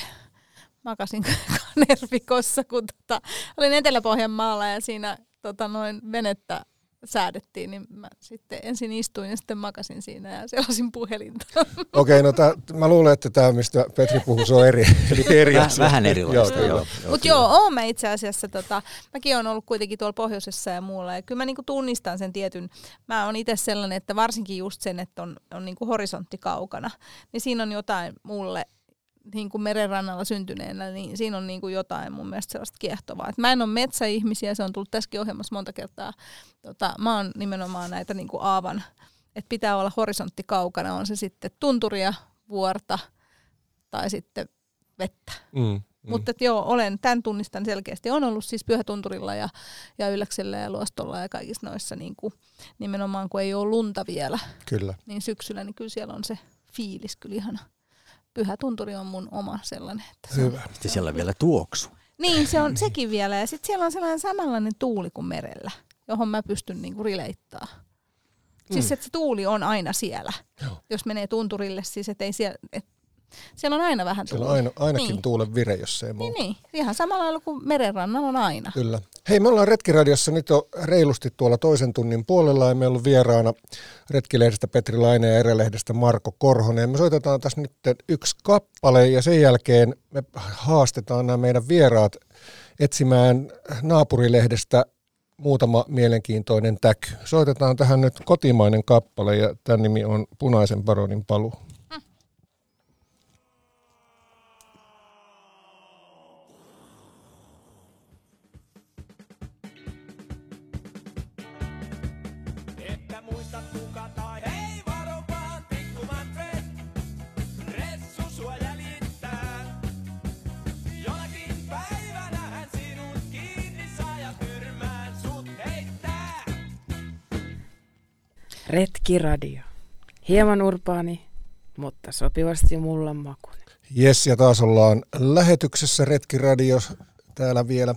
Makasin Kanervikossa, kun tota, olin Etelä-Pohjanmaalla ja siinä tota, noin venettä säädettiin, niin mä sitten ensin istuin ja sitten makasin siinä ja selasin puhelinta. Okei, no tää, mä luulen, että tämä, mistä Petri puhuu, se on eri, eli eri Väh, asia. vähän erilaista, joo. Mutta kyllä. joo, oon mä itse asiassa, tota, mäkin on ollut kuitenkin tuolla pohjoisessa ja muulla. Ja kyllä mä niinku tunnistan sen tietyn, mä oon itse sellainen, että varsinkin just sen, että on, on niinku horisontti kaukana, niin siinä on jotain mulle niin kuin merenrannalla syntyneenä, niin siinä on niin kuin jotain mun mielestä sellaista kiehtovaa. Et mä en ole metsäihmisiä, se on tullut tässäkin ohjelmassa monta kertaa. Tota, mä oon nimenomaan näitä niin kuin aavan, että pitää olla horisontti kaukana, on se sitten tunturia, vuorta tai sitten vettä. Mm, mm. Mutta joo, olen, tämän tunnistan selkeästi. On ollut siis Pyhätunturilla ja, ja Ylläksellä ja Luostolla ja kaikissa noissa niin kuin, nimenomaan, kun ei ole lunta vielä, Kyllä. niin syksyllä, niin kyllä siellä on se fiilis kyllä ihana. Pyhätunturi on mun oma sellainen. Että se on, Hyvä. Sitten siellä vielä tuoksu. niin, se on sekin vielä. Ja sitten siellä on sellainen samanlainen tuuli kuin merellä, johon mä pystyn niinku rileittaa. Siis että se tuuli on aina siellä, Joo. jos menee tunturille. Siis et ei siellä, et, siellä on aina vähän Siellä tuuli. on aina, ainakin Niin. tuulen vire, jos ei muu. Niin, niin, ihan samalla lailla kuin merenrannalla on aina. Kyllä. Hei, me ollaan Retkiradiossa nyt jo reilusti tuolla toisen tunnin puolella ja meillä on vieraana Retkilehdestä Petri Laine ja Erelehdestä Marko Korhonen. Me soitetaan tässä nyt yksi kappale ja sen jälkeen me haastetaan nämä meidän vieraat etsimään naapurilehdestä muutama mielenkiintoinen täky. Soitetaan tähän nyt kotimainen kappale ja tämän nimi on Punaisen baronin paluu. Retkiradio. Hieman urbaani, mutta sopivasti mullan makuinen. Jes, ja taas ollaan lähetyksessä Retkiradio täällä vielä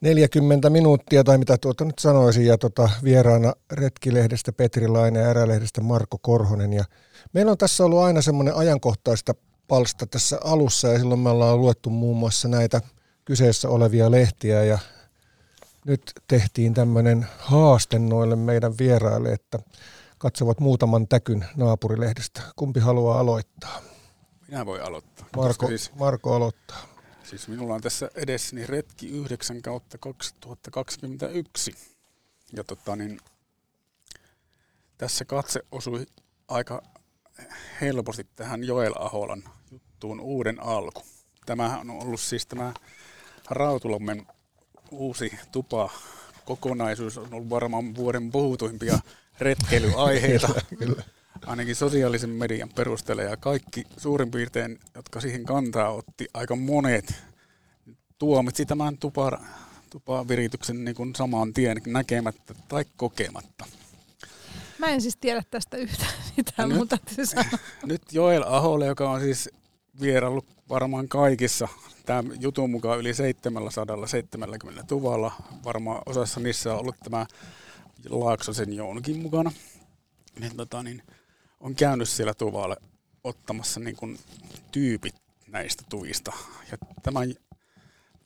40 minuuttia, tai mitä tuota nyt sanoisin, ja tota, vieraana Retkilehdestä Petri Laine ja Ärälehdestä Marko Korhonen. Ja meillä on tässä ollut aina semmoinen ajankohtaista palsta tässä alussa, ja silloin me ollaan luettu muun muassa näitä kyseessä olevia lehtiä, ja nyt tehtiin tämmöinen haaste noille meidän vieraille, että katsovat muutaman täkyn naapurilehdestä. Kumpi haluaa aloittaa? Minä voin aloittaa. Marko, Siis, Marko aloittaa. siis minulla on tässä edessäni retki 9 kautta 2021. Ja tota niin, tässä katse osui aika helposti tähän Joel Aholan juttuun uuden alku. Tämähän on ollut siis tämä Rautulommen uusi tupa kokonaisuus on ollut varmaan vuoden puhutuimpia retkeilyaiheita. Kyllä. ainakin sosiaalisen median perusteella ja kaikki suurin piirtein, jotka siihen kantaa otti, aika monet tuomitsi tämän tupa, tupavirityksen niin kuin saman tien näkemättä tai kokematta. Mä en siis tiedä tästä yhtään mitään, nyt- mutta. Nyt Joel Aholle, joka on siis vieraillut varmaan kaikissa, tämä jutun mukaan yli 770 tuvalla, varmaan osassa niissä on ollut tämä Laaksosen Joonkin mukana, niin, tota, niin on käynyt siellä tuvalle ottamassa niin kuin tyypit näistä tuvista. Ja tämä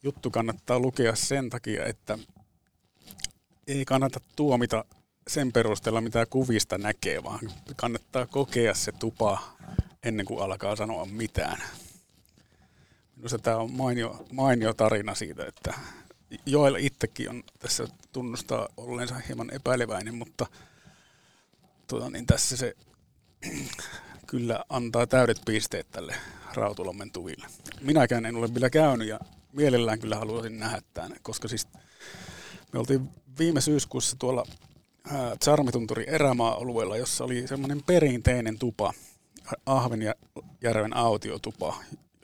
juttu kannattaa lukea sen takia, että ei kannata tuomita sen perusteella, mitä kuvista näkee, vaan kannattaa kokea se tupa ennen kuin alkaa sanoa mitään. Minusta tämä on mainio, mainio tarina siitä, että Joel itsekin on tässä tunnustaa olleensa hieman epäileväinen, mutta tuota, niin tässä se kyllä antaa täydet pisteet tälle Rautulommen tuville. Minäkään en ole vielä käynyt ja mielellään kyllä haluaisin nähdä tämän, koska siis me oltiin viime syyskuussa tuolla Tsarmitunturi erämaa-alueella, jossa oli semmoinen perinteinen tupa, Ahvenjärven autiotupa,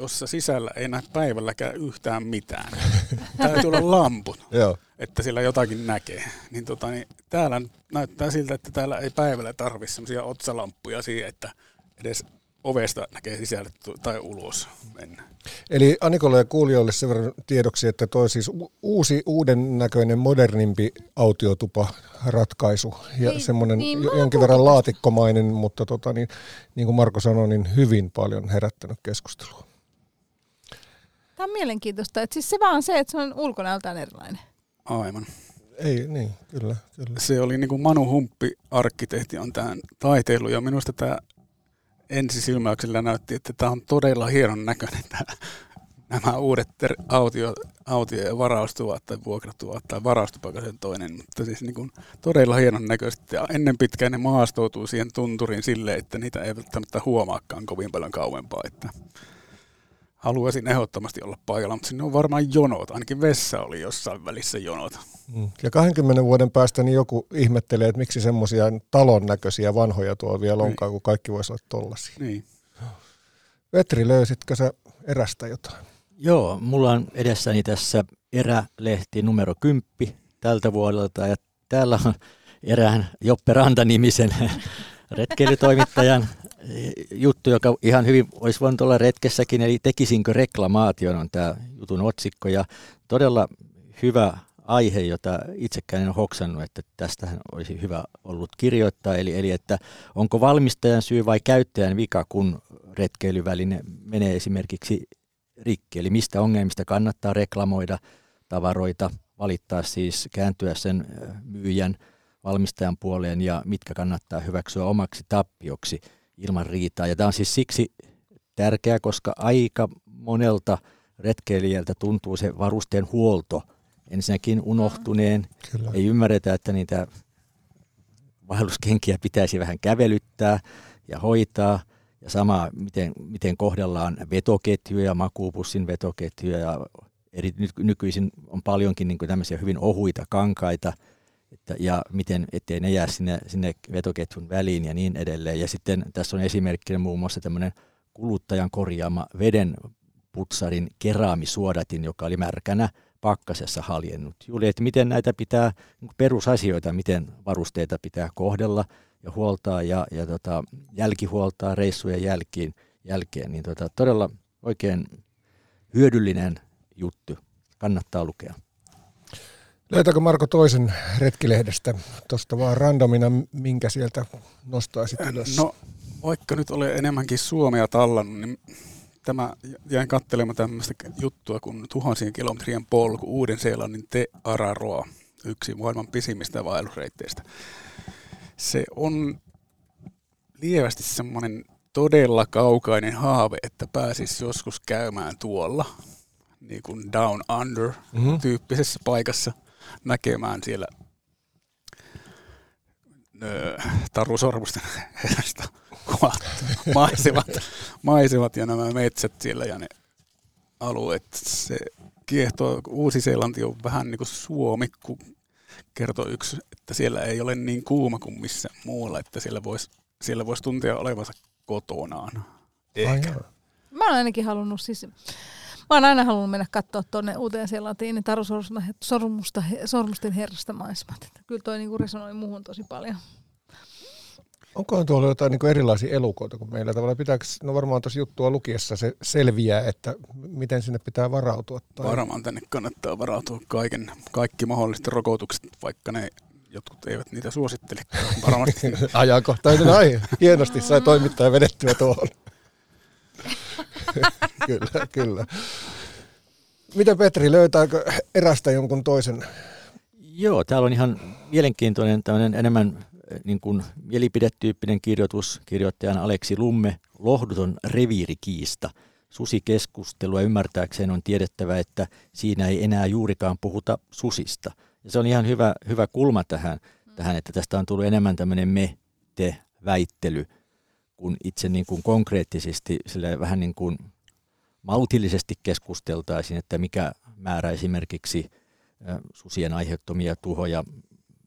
jossa sisällä ei näe päivälläkään yhtään mitään. Täytyy olla lamput, Joo. että siellä jotakin näkee. Niin, tota, niin täällä näyttää siltä, että täällä ei päivällä tarvitse semmoisia otsalamppuja siihen, että edes ovesta näkee sisälle tai ulos mennä. Eli Anikolle ja kuulijoille sen verran tiedoksi, että toi siis uusi, uuden näköinen, modernimpi autiotupa ratkaisu ja Niin, semmoinen niin, jonkin verran laatikkomainen, mutta tota, niin, niin kuin Marko sanoi, niin hyvin paljon herättänyt keskustelua. Tämä on mielenkiintoista. Että siis se vaan se, että se on ulkonäöltään erilainen. Aivan. Ei, niin, kyllä, kyllä. Se oli niin kuin Manu Humppi, arkkitehti, on tähän taiteillut ja minusta tämä ensisilmäyksellä näytti, että tämä on todella hienon näköinen tämä, nämä uudet ter- autio, autio- ja varaustuvat tai vuokratuvat tai varaustupa se on toinen, mutta siis niin kuin todella hienon näköistä ja ennen pitkään ne maastoutuu siihen tunturiin silleen, että niitä ei välttämättä huomaakaan kovin paljon kauempaa, että haluaisin ehdottomasti olla paikalla, mutta sinne on varmaan jonot, ainakin vessa oli jossain välissä jonot. Mm. Ja 20 vuoden päästä niin joku ihmettelee, että miksi semmoisia talon näköisiä vanhoja tuo vielä onkaan, kun kaikki voisi olla tollasia. Niin. Vetri, löysitkö sä erästä jotain? Joo, mulla on edessäni tässä erälehti numero 10 tältä vuodelta ja täällä on erään Joppe Ranta-nimisen retkeilytoimittajan juttu, joka ihan hyvin olisi voinut olla retkessäkin, eli tekisinkö reklamaation on tämä jutun otsikko. Ja todella hyvä aihe, jota itsekään en ole hoksannut, että tästähän olisi hyvä ollut kirjoittaa, eli, eli että onko valmistajan syy vai käyttäjän vika, kun retkeilyväline menee esimerkiksi rikki, eli mistä ongelmista kannattaa reklamoida tavaroita, valittaa siis, kääntyä sen myyjän, valmistajan puoleen ja mitkä kannattaa hyväksyä omaksi tappioksi ilman riitaa. Ja tämä on siis siksi tärkeää, koska aika monelta retkeilijältä tuntuu se varusteen huolto ensinnäkin unohtuneen. Kyllä. Ei ymmärretä, että niitä vaelluskenkiä pitäisi vähän kävelyttää ja hoitaa. Ja sama, miten, miten kohdellaan vetoketjuja, makuupussin vetoketjuja ja eri, nykyisin on paljonkin niin tämmöisiä hyvin ohuita kankaita, että, ja miten, ettei ne jää sinne, sinne vetoketjun väliin ja niin edelleen. Ja sitten tässä on esimerkkinä muun muassa tämmöinen kuluttajan korjaama veden putsarin keraamisuodatin, joka oli märkänä pakkasessa haljennut. Juuri, että miten näitä pitää, niin perusasioita, miten varusteita pitää kohdella ja huoltaa ja, ja tota, jälkihuoltaa reissujen jälkiin, jälkeen, niin tota, todella oikein hyödyllinen juttu. Kannattaa lukea. Löytääkö Marko toisen retkilehdestä tuosta vaan randomina, minkä sieltä nostaisit ylös? No, vaikka nyt olen enemmänkin Suomea tallannut, niin tämä jäin katselemaan tämmöistä juttua kuin tuhansien kilometrien polku Uuden-Seelannin Te Araroa, yksi maailman pisimmistä vaellusreitteistä. Se on lievästi semmoinen todella kaukainen haave, että pääsisi joskus käymään tuolla, niin kuin Down Under Mhm. tyyppisessä paikassa näkemään siellä öö, Taru Sormusten herrasta kuvattu maisemat, maisemat ja nämä metsät siellä ja ne alueet. Se kiehtoo, Uusi-Seelanti on vähän niin kuin Suomi, kun kertoo yksi, että siellä ei ole niin kuuma kuin missä muualla, että siellä voisi siellä vois tuntea olevansa kotonaan. Ehkä. Mä oon ainakin halunnut siis... Mä oon aina halunnut mennä katsoa tuonne uuteen Seelantiin niin Taru Sormusta, sormusta, sormusten herrasta maisemat. Että kyllä toi niinku resonoi muuhun tosi paljon. Onkohan tuolla jotain niin erilaisia elukoita kuin meillä? Tavallaan pitääkö, no varmaan tuossa juttua lukiessa se selviää, että miten sinne pitää varautua. Tai... Varmaan tänne kannattaa varautua kaiken, kaikki mahdolliset rokotukset, vaikka ne jotkut eivät niitä suosittele. Varmasti Ajankohtainen aihe. Hienosti sai toimittaja vedettyä tuohon. kyllä, kyllä. Miten Petri, löytääkö erästä jonkun toisen? Joo, täällä on ihan mielenkiintoinen tämmöinen enemmän eh, niin kuin mielipidetyyppinen kirjoitus kirjoittajan Aleksi Lumme, lohduton reviirikiista. Susikeskustelua ymmärtääkseen on tiedettävä, että siinä ei enää juurikaan puhuta susista. Ja se on ihan hyvä, hyvä kulma tähän, tähän, että tästä on tullut enemmän tämmöinen me-te-väittely, kun itse niin kuin konkreettisesti sille vähän niin kuin maltillisesti keskusteltaisiin, että mikä määrä esimerkiksi susien aiheuttamia tuhoja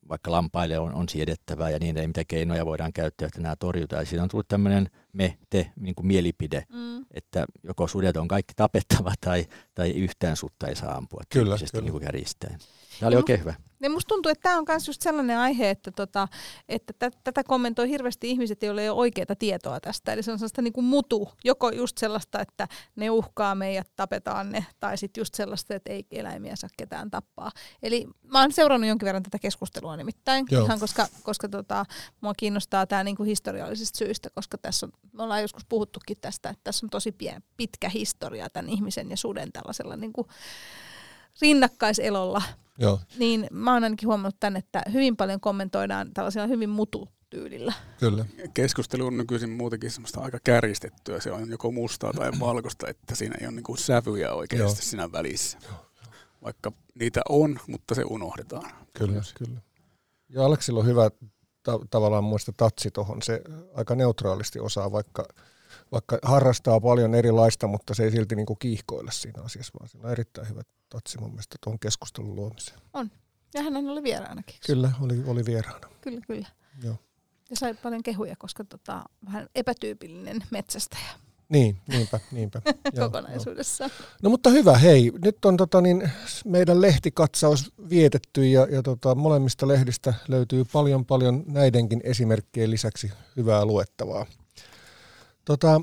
vaikka lampaille on, on siedettävää ja niin edelleen, mitä keinoja voidaan käyttää, että nämä torjutaan. Ja siinä on tullut tämmöinen me-te niin kuin mielipide, Mm. että joko sudet on kaikki tapettava tai, tai yhtään sutta ei saa ampua Kyllä, kyllä. Niin kuin kärjistäen. Tämä oli oikein hyvä. Ja musta tuntuu, että tämä on myös just sellainen aihe, että, tota, että tä- tätä kommentoi hirveästi ihmiset, joilla ei ole oikeaa tietoa tästä. Eli se on sellaista niin kuin mutu, joko just sellaista, että ne uhkaa meidät, tapetaan ne, tai sitten just sellaista, että ei eläimiä saa ketään tappaa. Eli mä oon seurannut jonkin verran tätä keskustelua nimittäin, Joo. ihan koska, koska tota, mua kiinnostaa tämä niinku historiallisista syistä, koska tässä on, me ollaan joskus puhuttukin tästä, että tässä on tosi pien, pitkä historia tämän ihmisen ja suden tällaisella niinku rinnakkaiselolla Joo, niin mä oon ainakin huomannut tämän, että hyvin paljon kommentoidaan tällaisella hyvin mututyylillä. kyllä. keskustelu on nykyisin muutenkin semmoista aika kärjistettyä. Se on joko mustaa tai valkoista, että siinä ei ole niinku sävyjä oikeasti Joo. siinä välissä. Vaikka niitä on, mutta se unohdetaan. Kyllä, kyllä. Ja Aleksilla on hyvä ta- tavallaan muista tatsi tuohon. Se aika neutraalisti osaa, vaikka, vaikka harrastaa paljon erilaista, mutta se ei silti niinku kiihkoile siinä asiassa, vaan siinä on erittäin hyvä tatsi mun mielestä tuon keskustelun luomiseen. Ja hän oli vieraanakin. Kyllä, oli, oli vieraana. Kyllä, kyllä. Joo. Ja sai paljon kehuja, koska tota, vähän epätyypillinen metsästäjä Niin, niinpä, niinpä. Joo, kokonaisuudessaan. joo. No mutta hyvä, hei. Nyt on tota, niin, meidän lehtikatsaus vietetty ja, ja tota, molemmista lehdistä löytyy paljon paljon näidenkin esimerkkien lisäksi hyvää luettavaa. Tota,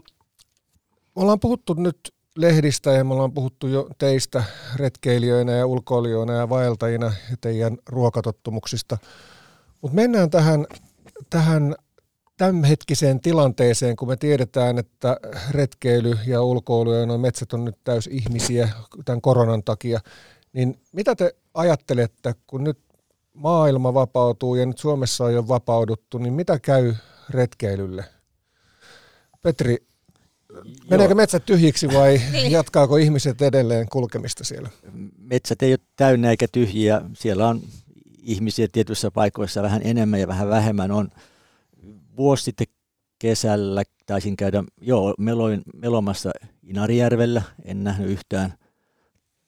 me ollaan puhuttu nyt lehdistä ja me ollaan puhuttu jo teistä retkeilijöinä ja ulkoilijoina ja vaeltajina ja teidän ruokatottumuksista. Mutta mennään tähän, tähän tämänhetkiseen tilanteeseen, kun me tiedetään, että retkeily ja ulkoilu ja nuo metsät on nyt täys ihmisiä tämän koronan takia, niin mitä te ajattelette, kun nyt maailma vapautuu ja nyt Suomessa on jo vapauduttu, niin mitä käy retkeilylle? Petri, meneekö metsät tyhjiksi vai jatkaako ihmiset edelleen kulkemista siellä? metsät ei ole täynnä eikä tyhjiä. Siellä on ihmisiä tietyissä paikoissa vähän enemmän ja vähän vähemmän. On vuosi sitten kesällä taisin käydä, joo, meloin, melomassa Inarijärvellä. En nähnyt yhtään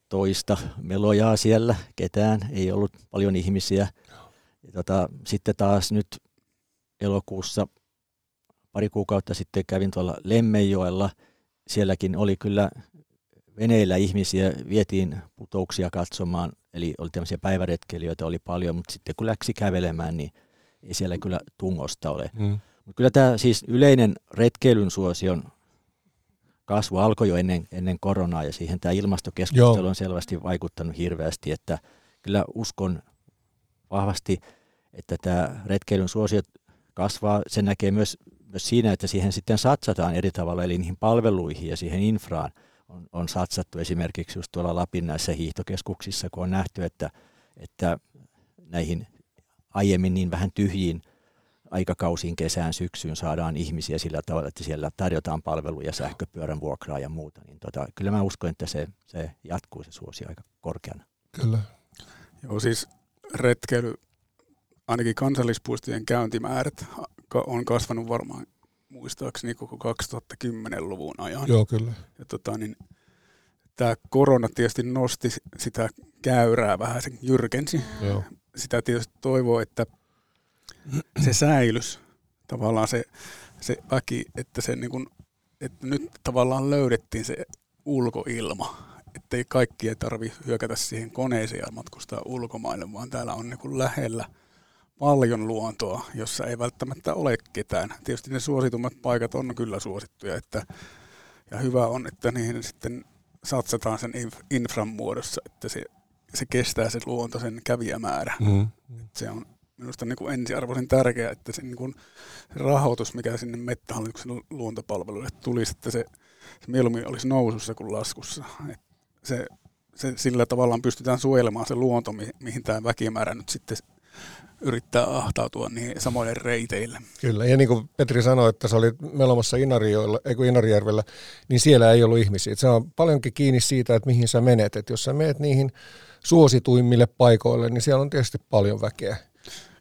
toista melojaa siellä, ketään. Ei ollut paljon ihmisiä. Ja tota, sitten taas nyt elokuussa pari kuukautta sitten kävin tuolla Lemmenjoella. Sielläkin oli kyllä veneillä ihmisiä, vietiin putouksia katsomaan, eli oli tämmöisiä päiväretkeilijöitä oli paljon, mutta sitten kun läksi kävelemään, niin ei siellä kyllä tungosta ole. Mm. Mutta kyllä tämä siis yleinen retkeilyn suosion kasvu alkoi jo ennen, ennen koronaa ja siihen tämä ilmastokeskustelu Joo. on selvästi vaikuttanut hirveästi, että kyllä uskon vahvasti, että tämä retkeilyn suosio kasvaa. Se näkee myös, myös siinä, että siihen sitten satsataan eri tavalla, eli niihin palveluihin ja siihen infraan on, on satsattu esimerkiksi just tuolla Lapin näissä hiihtokeskuksissa, kun on nähty, että, että näihin aiemmin niin vähän tyhjiin aikakausiin kesään, syksyyn saadaan ihmisiä sillä tavalla, että siellä tarjotaan palveluja, sähköpyörän vuokraa ja muuta. Niin tota, kyllä mä uskon, että se, se jatkuu se suosi aika korkeana. Kyllä. Joo, siis retkeily, ainakin kansallispuistojen käyntimäärät on kasvanut varmaan muistaakseni koko 2010-luvun ajan. Joo, kyllä. Ja tota, niin, tämä korona tietysti nosti sitä käyrää vähän, se jyrkensi. Joo. Sitä tietysti toivoo, että se säilys, tavallaan se, se väki, että, se niin kun, että nyt tavallaan löydettiin se ulkoilma, ettei kaikki tarvi hyökätä siihen koneeseen ja matkustaa ulkomaille, vaan täällä on niin lähellä paljon luontoa, jossa ei välttämättä ole ketään. Tietysti ne suositummat paikat on kyllä suosittuja, että, ja hyvä on, että niihin sitten satsataan sen inf- infran muodossa, että se, se kestää se luonto, sen kävijämäärä. Mm. Se on minusta niin kuin ensiarvoisen tärkeää, että se, niin kuin, rahoitus, mikä sinne Mettähallituksen lu- luontopalveluille tulisi, että se, se mieluummin olisi nousussa kuin laskussa. Et se, se, sillä tavallaan pystytään suojelemaan se luonto, mi, mihin tämä väkimäärä nyt sitten yrittää ahtautua niin samoille reiteille. Kyllä, ja niin kuin Petri sanoi, että se oli melomassa Inarioilla, ei kun Inarijärvellä, niin siellä ei ollut ihmisiä. Et Se on paljonkin kiinni siitä, että mihin sä menet. Et jos sä menet niihin suosituimmille paikoille, niin siellä on tietysti paljon väkeä.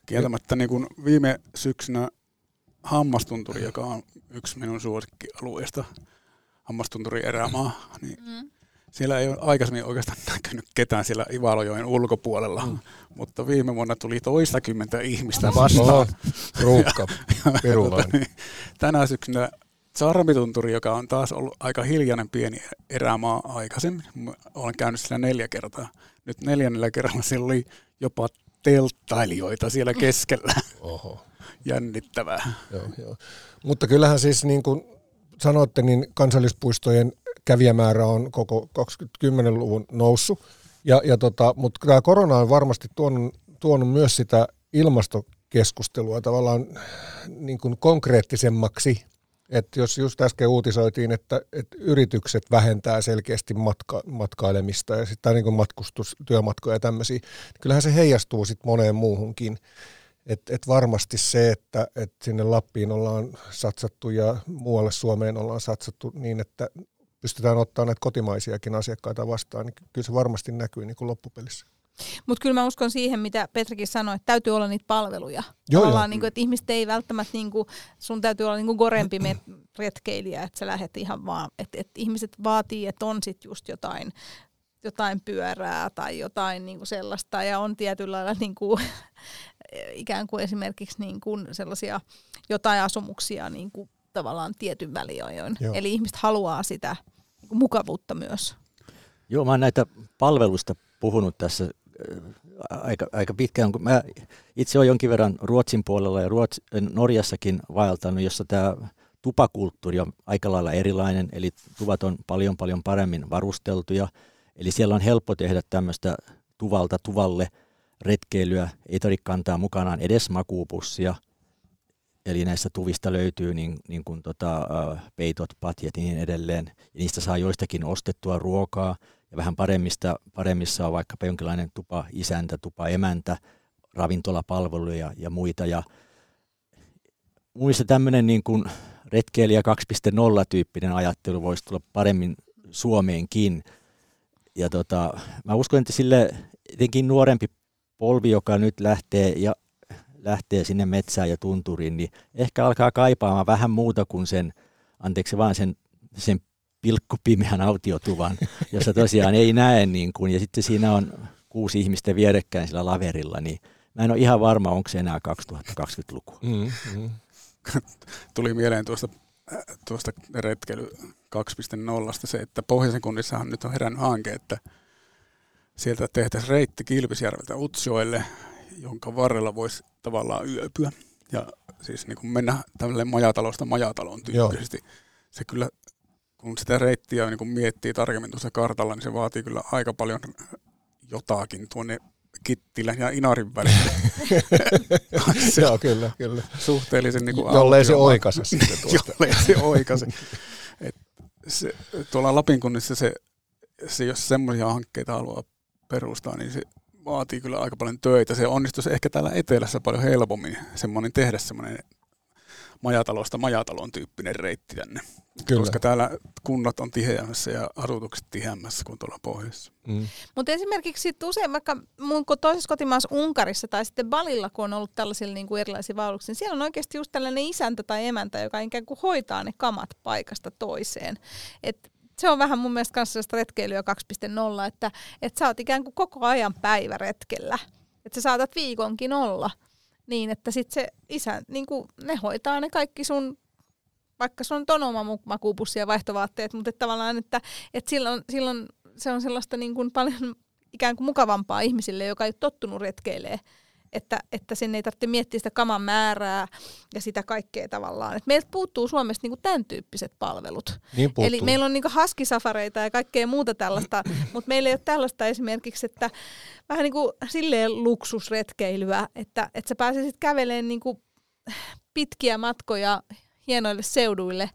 Kieltämättä niin kuin viime syksynä Hammastunturi, joka on yksi minun suosikkialueista, Hammastunturi erämaa, niin Mm. Siellä ei ole aikaisemmin oikeastaan näkynyt ketään siellä Ivalojoen ulkopuolella, mm. mutta viime vuonna tuli toistakymmentä ihmistä vastaan. ruuhka, Tota pirulainen. niin, Tänä syksynä Sarmitunturi, joka on taas ollut aika hiljainen pieni erämaa aikaisemmin. Olen käynyt siellä neljä kertaa. Nyt neljännellä kerralla siellä oli jopa telttailijoita siellä keskellä. Oho. Jännittävää. Joo, joo. Mutta kyllähän siis niin kuin sanoitte, niin kansallispuistojen kävijämäärä on koko 2010-luvun noussut. Ja, ja tota, mutta tämä korona on varmasti tuonut, tuonut myös sitä ilmastokeskustelua tavallaan niin kuin konkreettisemmaksi. Että jos just äsken uutisoitiin, että, että yritykset vähentää selkeästi matka, matkailemista ja sitten niin matkustus, työmatkoja ja tämmöisiä, niin kyllähän se heijastuu sitten moneen muuhunkin. Et, et varmasti se, että et sinne Lappiin ollaan satsattu ja muualle Suomeen ollaan satsattu niin, että pystytään ottaa näitä kotimaisiakin asiakkaita vastaan, niin kyllä se varmasti näkyy niin kuin loppupelissä. Mutta kyllä mä uskon siihen, mitä Petrikin sanoi, että täytyy olla niitä palveluja. Joo, joo. Niin kuin, että ihmiset ei välttämättä, niin kuin, sun täytyy olla niin kuin gorempi retkeilijä, että sä lähdet ihan vaan, että, että ihmiset vaatii, että on sit just jotain, jotain pyörää tai jotain niin kuin sellaista ja on tietyllä lailla niin kuin, ikään kuin esimerkiksi niin kuin sellaisia jotain asumuksia niin kuin tavallaan tietyn väliajoin. Joo. Eli ihmiset haluaa sitä niin mukavuutta myös. Joo, mä oon näitä palveluista puhunut tässä äh, aika, aika pitkään, kun mä itse olen jonkin verran Ruotsin puolella ja Ruots, Norjassakin vaeltanut, jossa tämä tupakulttuuri on aika lailla erilainen, eli tuvat on paljon paljon paremmin varusteltuja, eli siellä on helppo tehdä tämmöistä tuvalta tuvalle retkeilyä, ei tarvitse kantaa mukanaan edes makuupussia, eli näistä tuvista löytyy niin, niin kuin tota, peitot, patjat ja niin edelleen, ja niistä saa joistakin ostettua ruokaa, ja vähän paremmista, paremmissa on vaikkapa jonkinlainen tupa isäntä, tupa emäntä, ravintolapalveluja ja muita. Ja muista tämmöinen niin kuin retkeilijä 2.0-tyyppinen ajattelu voisi tulla paremmin Suomeenkin. Ja tota, mä uskon, että sille etenkin nuorempi polvi, joka nyt lähtee ja lähtee sinne metsään ja tunturiin, niin ehkä alkaa kaipaamaan vähän muuta kuin sen, anteeksi vaan sen, sen pilkkupimeän autiotuvan, jossa tosiaan ei näe niin kuin, ja sitten siinä on kuusi ihmistä vierekkäin sillä laverilla, niin mä en ole ihan varma, onko se enää 2020-lukua. Mm, mm. Tuli mieleen tuosta äh, tuosta retkeily 2.0 se, että Pohjoisen kunnissahan nyt on herännyt hanke, että sieltä tehtäisiin reitti Kilpisjärveltä Utsjoelle, jonka varrella voisi tavallaan yöpyä. Ja siis niin kuin mennä tälle majatalosta majataloon tyyppisesti. Joo. Se kyllä, kun sitä reittiä niin kun miettii tarkemmin tuossa kartalla, niin se vaatii kyllä aika paljon jotakin tuonne Kittilän ja Inarin välillä. Joo, kyllä, kyllä. Suhteellisen niin kuin Jollei se oikase sitten tuosta. Jollei se oikase. Et se, tuolla Lapin kunnissa se, se, jos semmoisia hankkeita haluaa perustaa, niin se vaatii kyllä aika paljon töitä. Se onnistuisi ehkä täällä etelässä paljon helpommin semmoinen tehdä semmoinen majatalosta majatalon tyyppinen reitti tänne. Kyllä. Koska täällä kunnat on tiheämmässä ja asutukset tiheämmässä kuin tuolla pohjoissa. Mm. Mutta esimerkiksi sit usein vaikka mun toisessa kotimaassa Unkarissa tai sitten Balilla, kun on ollut tällaisilla niin kuin erilaisia vaelluksia, niin siellä on oikeasti just tällainen isäntä tai emäntä, joka ikään kuin hoitaa ne kamat paikasta toiseen. Et se on vähän mun mielestä kanssa retkeilyä 2.0, että, että sä oot ikään kuin koko ajan päiväretkellä. Että sä saatat viikonkin olla niin, että sit se isä, niin kuin ne hoitaa ne kaikki sun, vaikka sun on oma makuupussi ja vaihtovaatteet, mutta että tavallaan, että, että silloin, silloin se on sellaista niin kuin paljon ikään kuin mukavampaa ihmisille, joka ei ole tottunut retkeilee että, että sinne ei tarvitse miettiä sitä kaman määrää ja sitä kaikkea tavallaan. Et meiltä puuttuu Suomesta niinku tämän tyyppiset palvelut. Niin Eli meillä on niinku haskisafareita ja kaikkea muuta tällaista, mutta meillä ei ole tällaista esimerkiksi, että vähän niin kuin silleen luksusretkeilyä, että, että sä pääsisit kävelemään niinku pitkiä matkoja hienoille seuduille,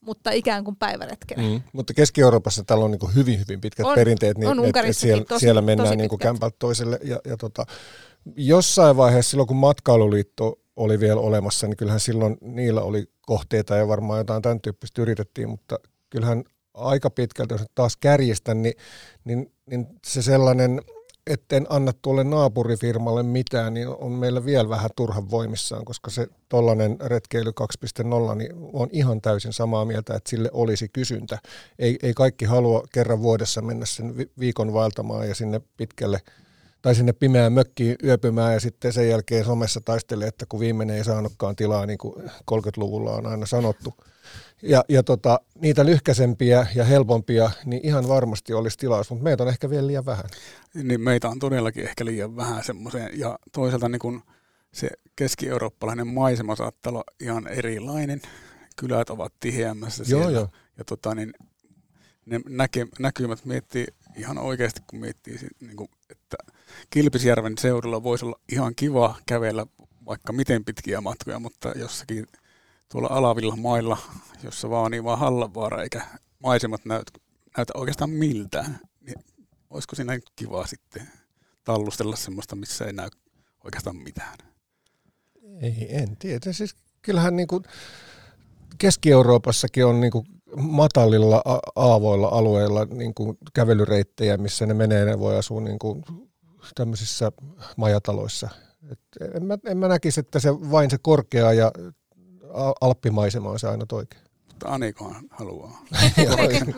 mutta ikään kuin päiväretkellä. Mm, mutta Keski-Euroopassa täällä on niin hyvin, hyvin pitkät on, perinteet, niin on että et siellä, tosi, siellä mennään niin kämpältä toiselle. Ja, ja tota, jossain vaiheessa silloin, kun matkailuliitto oli vielä olemassa, niin kyllähän silloin niillä oli kohteita ja varmaan jotain tämän tyyppistä yritettiin, mutta kyllähän aika pitkälti, jos taas kärjestän, niin, niin, niin se sellainen, etten anna tuolle naapurifirmalle mitään, niin on meillä vielä vähän turhan voimissaan, koska se tollainen retkeily 2.0 niin on ihan täysin samaa mieltä, että sille olisi kysyntä. Ei, ei kaikki halua kerran vuodessa mennä sen viikon vaeltamaan ja sinne pitkälle tai sinne pimeään mökkiin yöpymään ja sitten sen jälkeen somessa taistelee, että kun viimeinen ei saanutkaan tilaa, niin kuin 30-luvulla on aina sanottu. Ja, ja tota, niitä lyhkäisempiä ja helpompia, niin ihan varmasti olisi tilaus, mutta meitä on ehkä vielä liian vähän. Niin meitä on todellakin ehkä liian vähän semmoiseen, ja toisaalta niin kun se keski-eurooppalainen maisema saattaa olla ihan erilainen. Kylät ovat tiheämmässä siellä. Joo, joo. Ja tota, niin ne näke, näkymät miettii ihan oikeasti, kun miettii, niin kuin, että Kilpisjärven seudulla voisi olla ihan kiva kävellä vaikka miten pitkiä matkoja, mutta jossakin tuolla alavilla mailla, jossa vaan niin vaan Hallanvaara eikä maisemat näytä, näytä oikeastaan miltään, niin olisiko siinä kiva sitten tallustella semmoista, missä ei näy oikeastaan mitään? Ei, en tiedä. Siis kyllähän niin kuin Keski-Euroopassakin on niin kuin matalilla aavoilla alueilla niin kuin kävelyreittejä, missä ne menee, ne voi asua niin kuin tämmöisissä majataloissa. Et en, mä, en mä näkisi, että se vain se korkea ja alppimaisema on se aina oikein. Mutta Anikohan haluaa.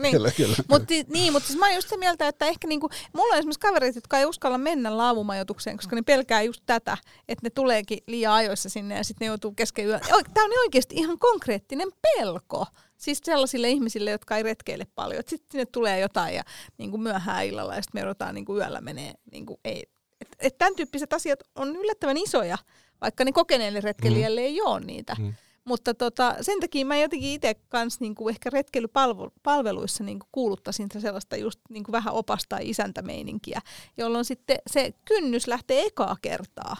niin. kyllä, kyllä. Mut, niin, mutta siis mä oon just sitä mieltä, että ehkä niinku, mulla on esimerkiksi kavereita, jotka ei uskalla mennä laavumajoitukseen, koska ne pelkää just tätä, että ne tuleekin liian ajoissa sinne ja sitten ne joutuu kesken yö. Tämä on oikeasti ihan konkreettinen pelko. Siis sellaisille ihmisille, jotka ei retkeile paljon. Sitten sinne tulee jotain ja niin kuin myöhään illalla ja sitten me joudutaan niin kuin yöllä menee. Niin kuin ei. Et, et tämän tyyppiset asiat on yllättävän isoja, vaikka ne kokeneille retkeilijälle mm. ei ole niitä. Mm. Mutta tota, sen takia mä jotenkin itse kanssa niinku ehkä retkeilypalveluissa niinku kuuluttaisin sellaista just niinku vähän opasta isäntämeininkiä, jolloin sitten se kynnys lähtee ekaa kertaa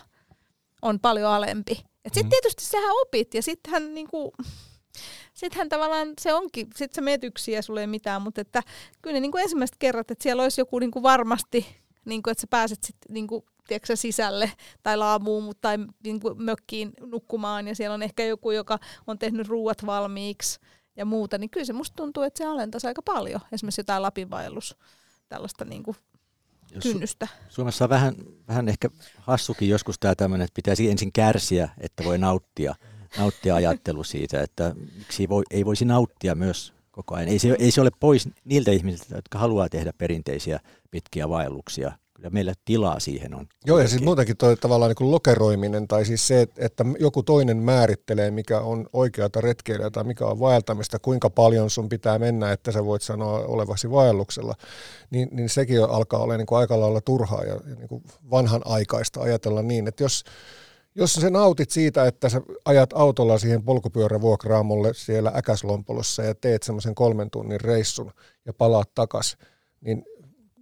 on paljon alempi. Sitten mm. tietysti sähän opit ja sittenhän niinku, sittenhän tavallaan se onkin, sit sä meet yksin ja sulla ei mitään, mutta että kyllä ne niin kuin ensimmäiset kerrat, että siellä olisi joku niin kuin varmasti, niin kuin, että sä pääset sitten niin kuin, tiedätkö, sisälle tai laamuun tai niin kuin mökkiin nukkumaan ja siellä on ehkä joku, joka on tehnyt ruuat valmiiksi ja muuta, niin kyllä se musta tuntuu, että se alentaisi aika paljon. Esimerkiksi jotain Lapinvaellus, tällaista niin kuin kynnystä. Su- Suomessa on vähän, vähän ehkä hassukin joskus tämä tämmöinen, että pitäisi ensin kärsiä, että voi nauttia – nauttia ajattelu siitä, että miksi voi, ei voisi nauttia myös koko ajan. Ei se, ei se ole pois niiltä ihmisiltä, jotka haluaa tehdä perinteisiä pitkiä vaelluksia. Kyllä meillä tilaa siihen on. Joo, ja siis muutenkin toi tavallaan niin kuin lokeroiminen, tai siis se, että- joku toinen määrittelee, mikä on oikeata retkeilyä tai mikä on vaeltamista, kuinka paljon sun pitää mennä, että sä voit sanoa olevasi vaelluksella, niin, niin sekin alkaa olla niin kuin aika lailla turhaa ja, ja niin kuin vanhan aikaista ajatella niin, että jos, jos sä nautit siitä, että sä ajat autolla siihen polkupyörävuokraamolle siellä Äkäslompolossa ja teet semmoisen kolmen tunnin reissun ja palaat takas, niin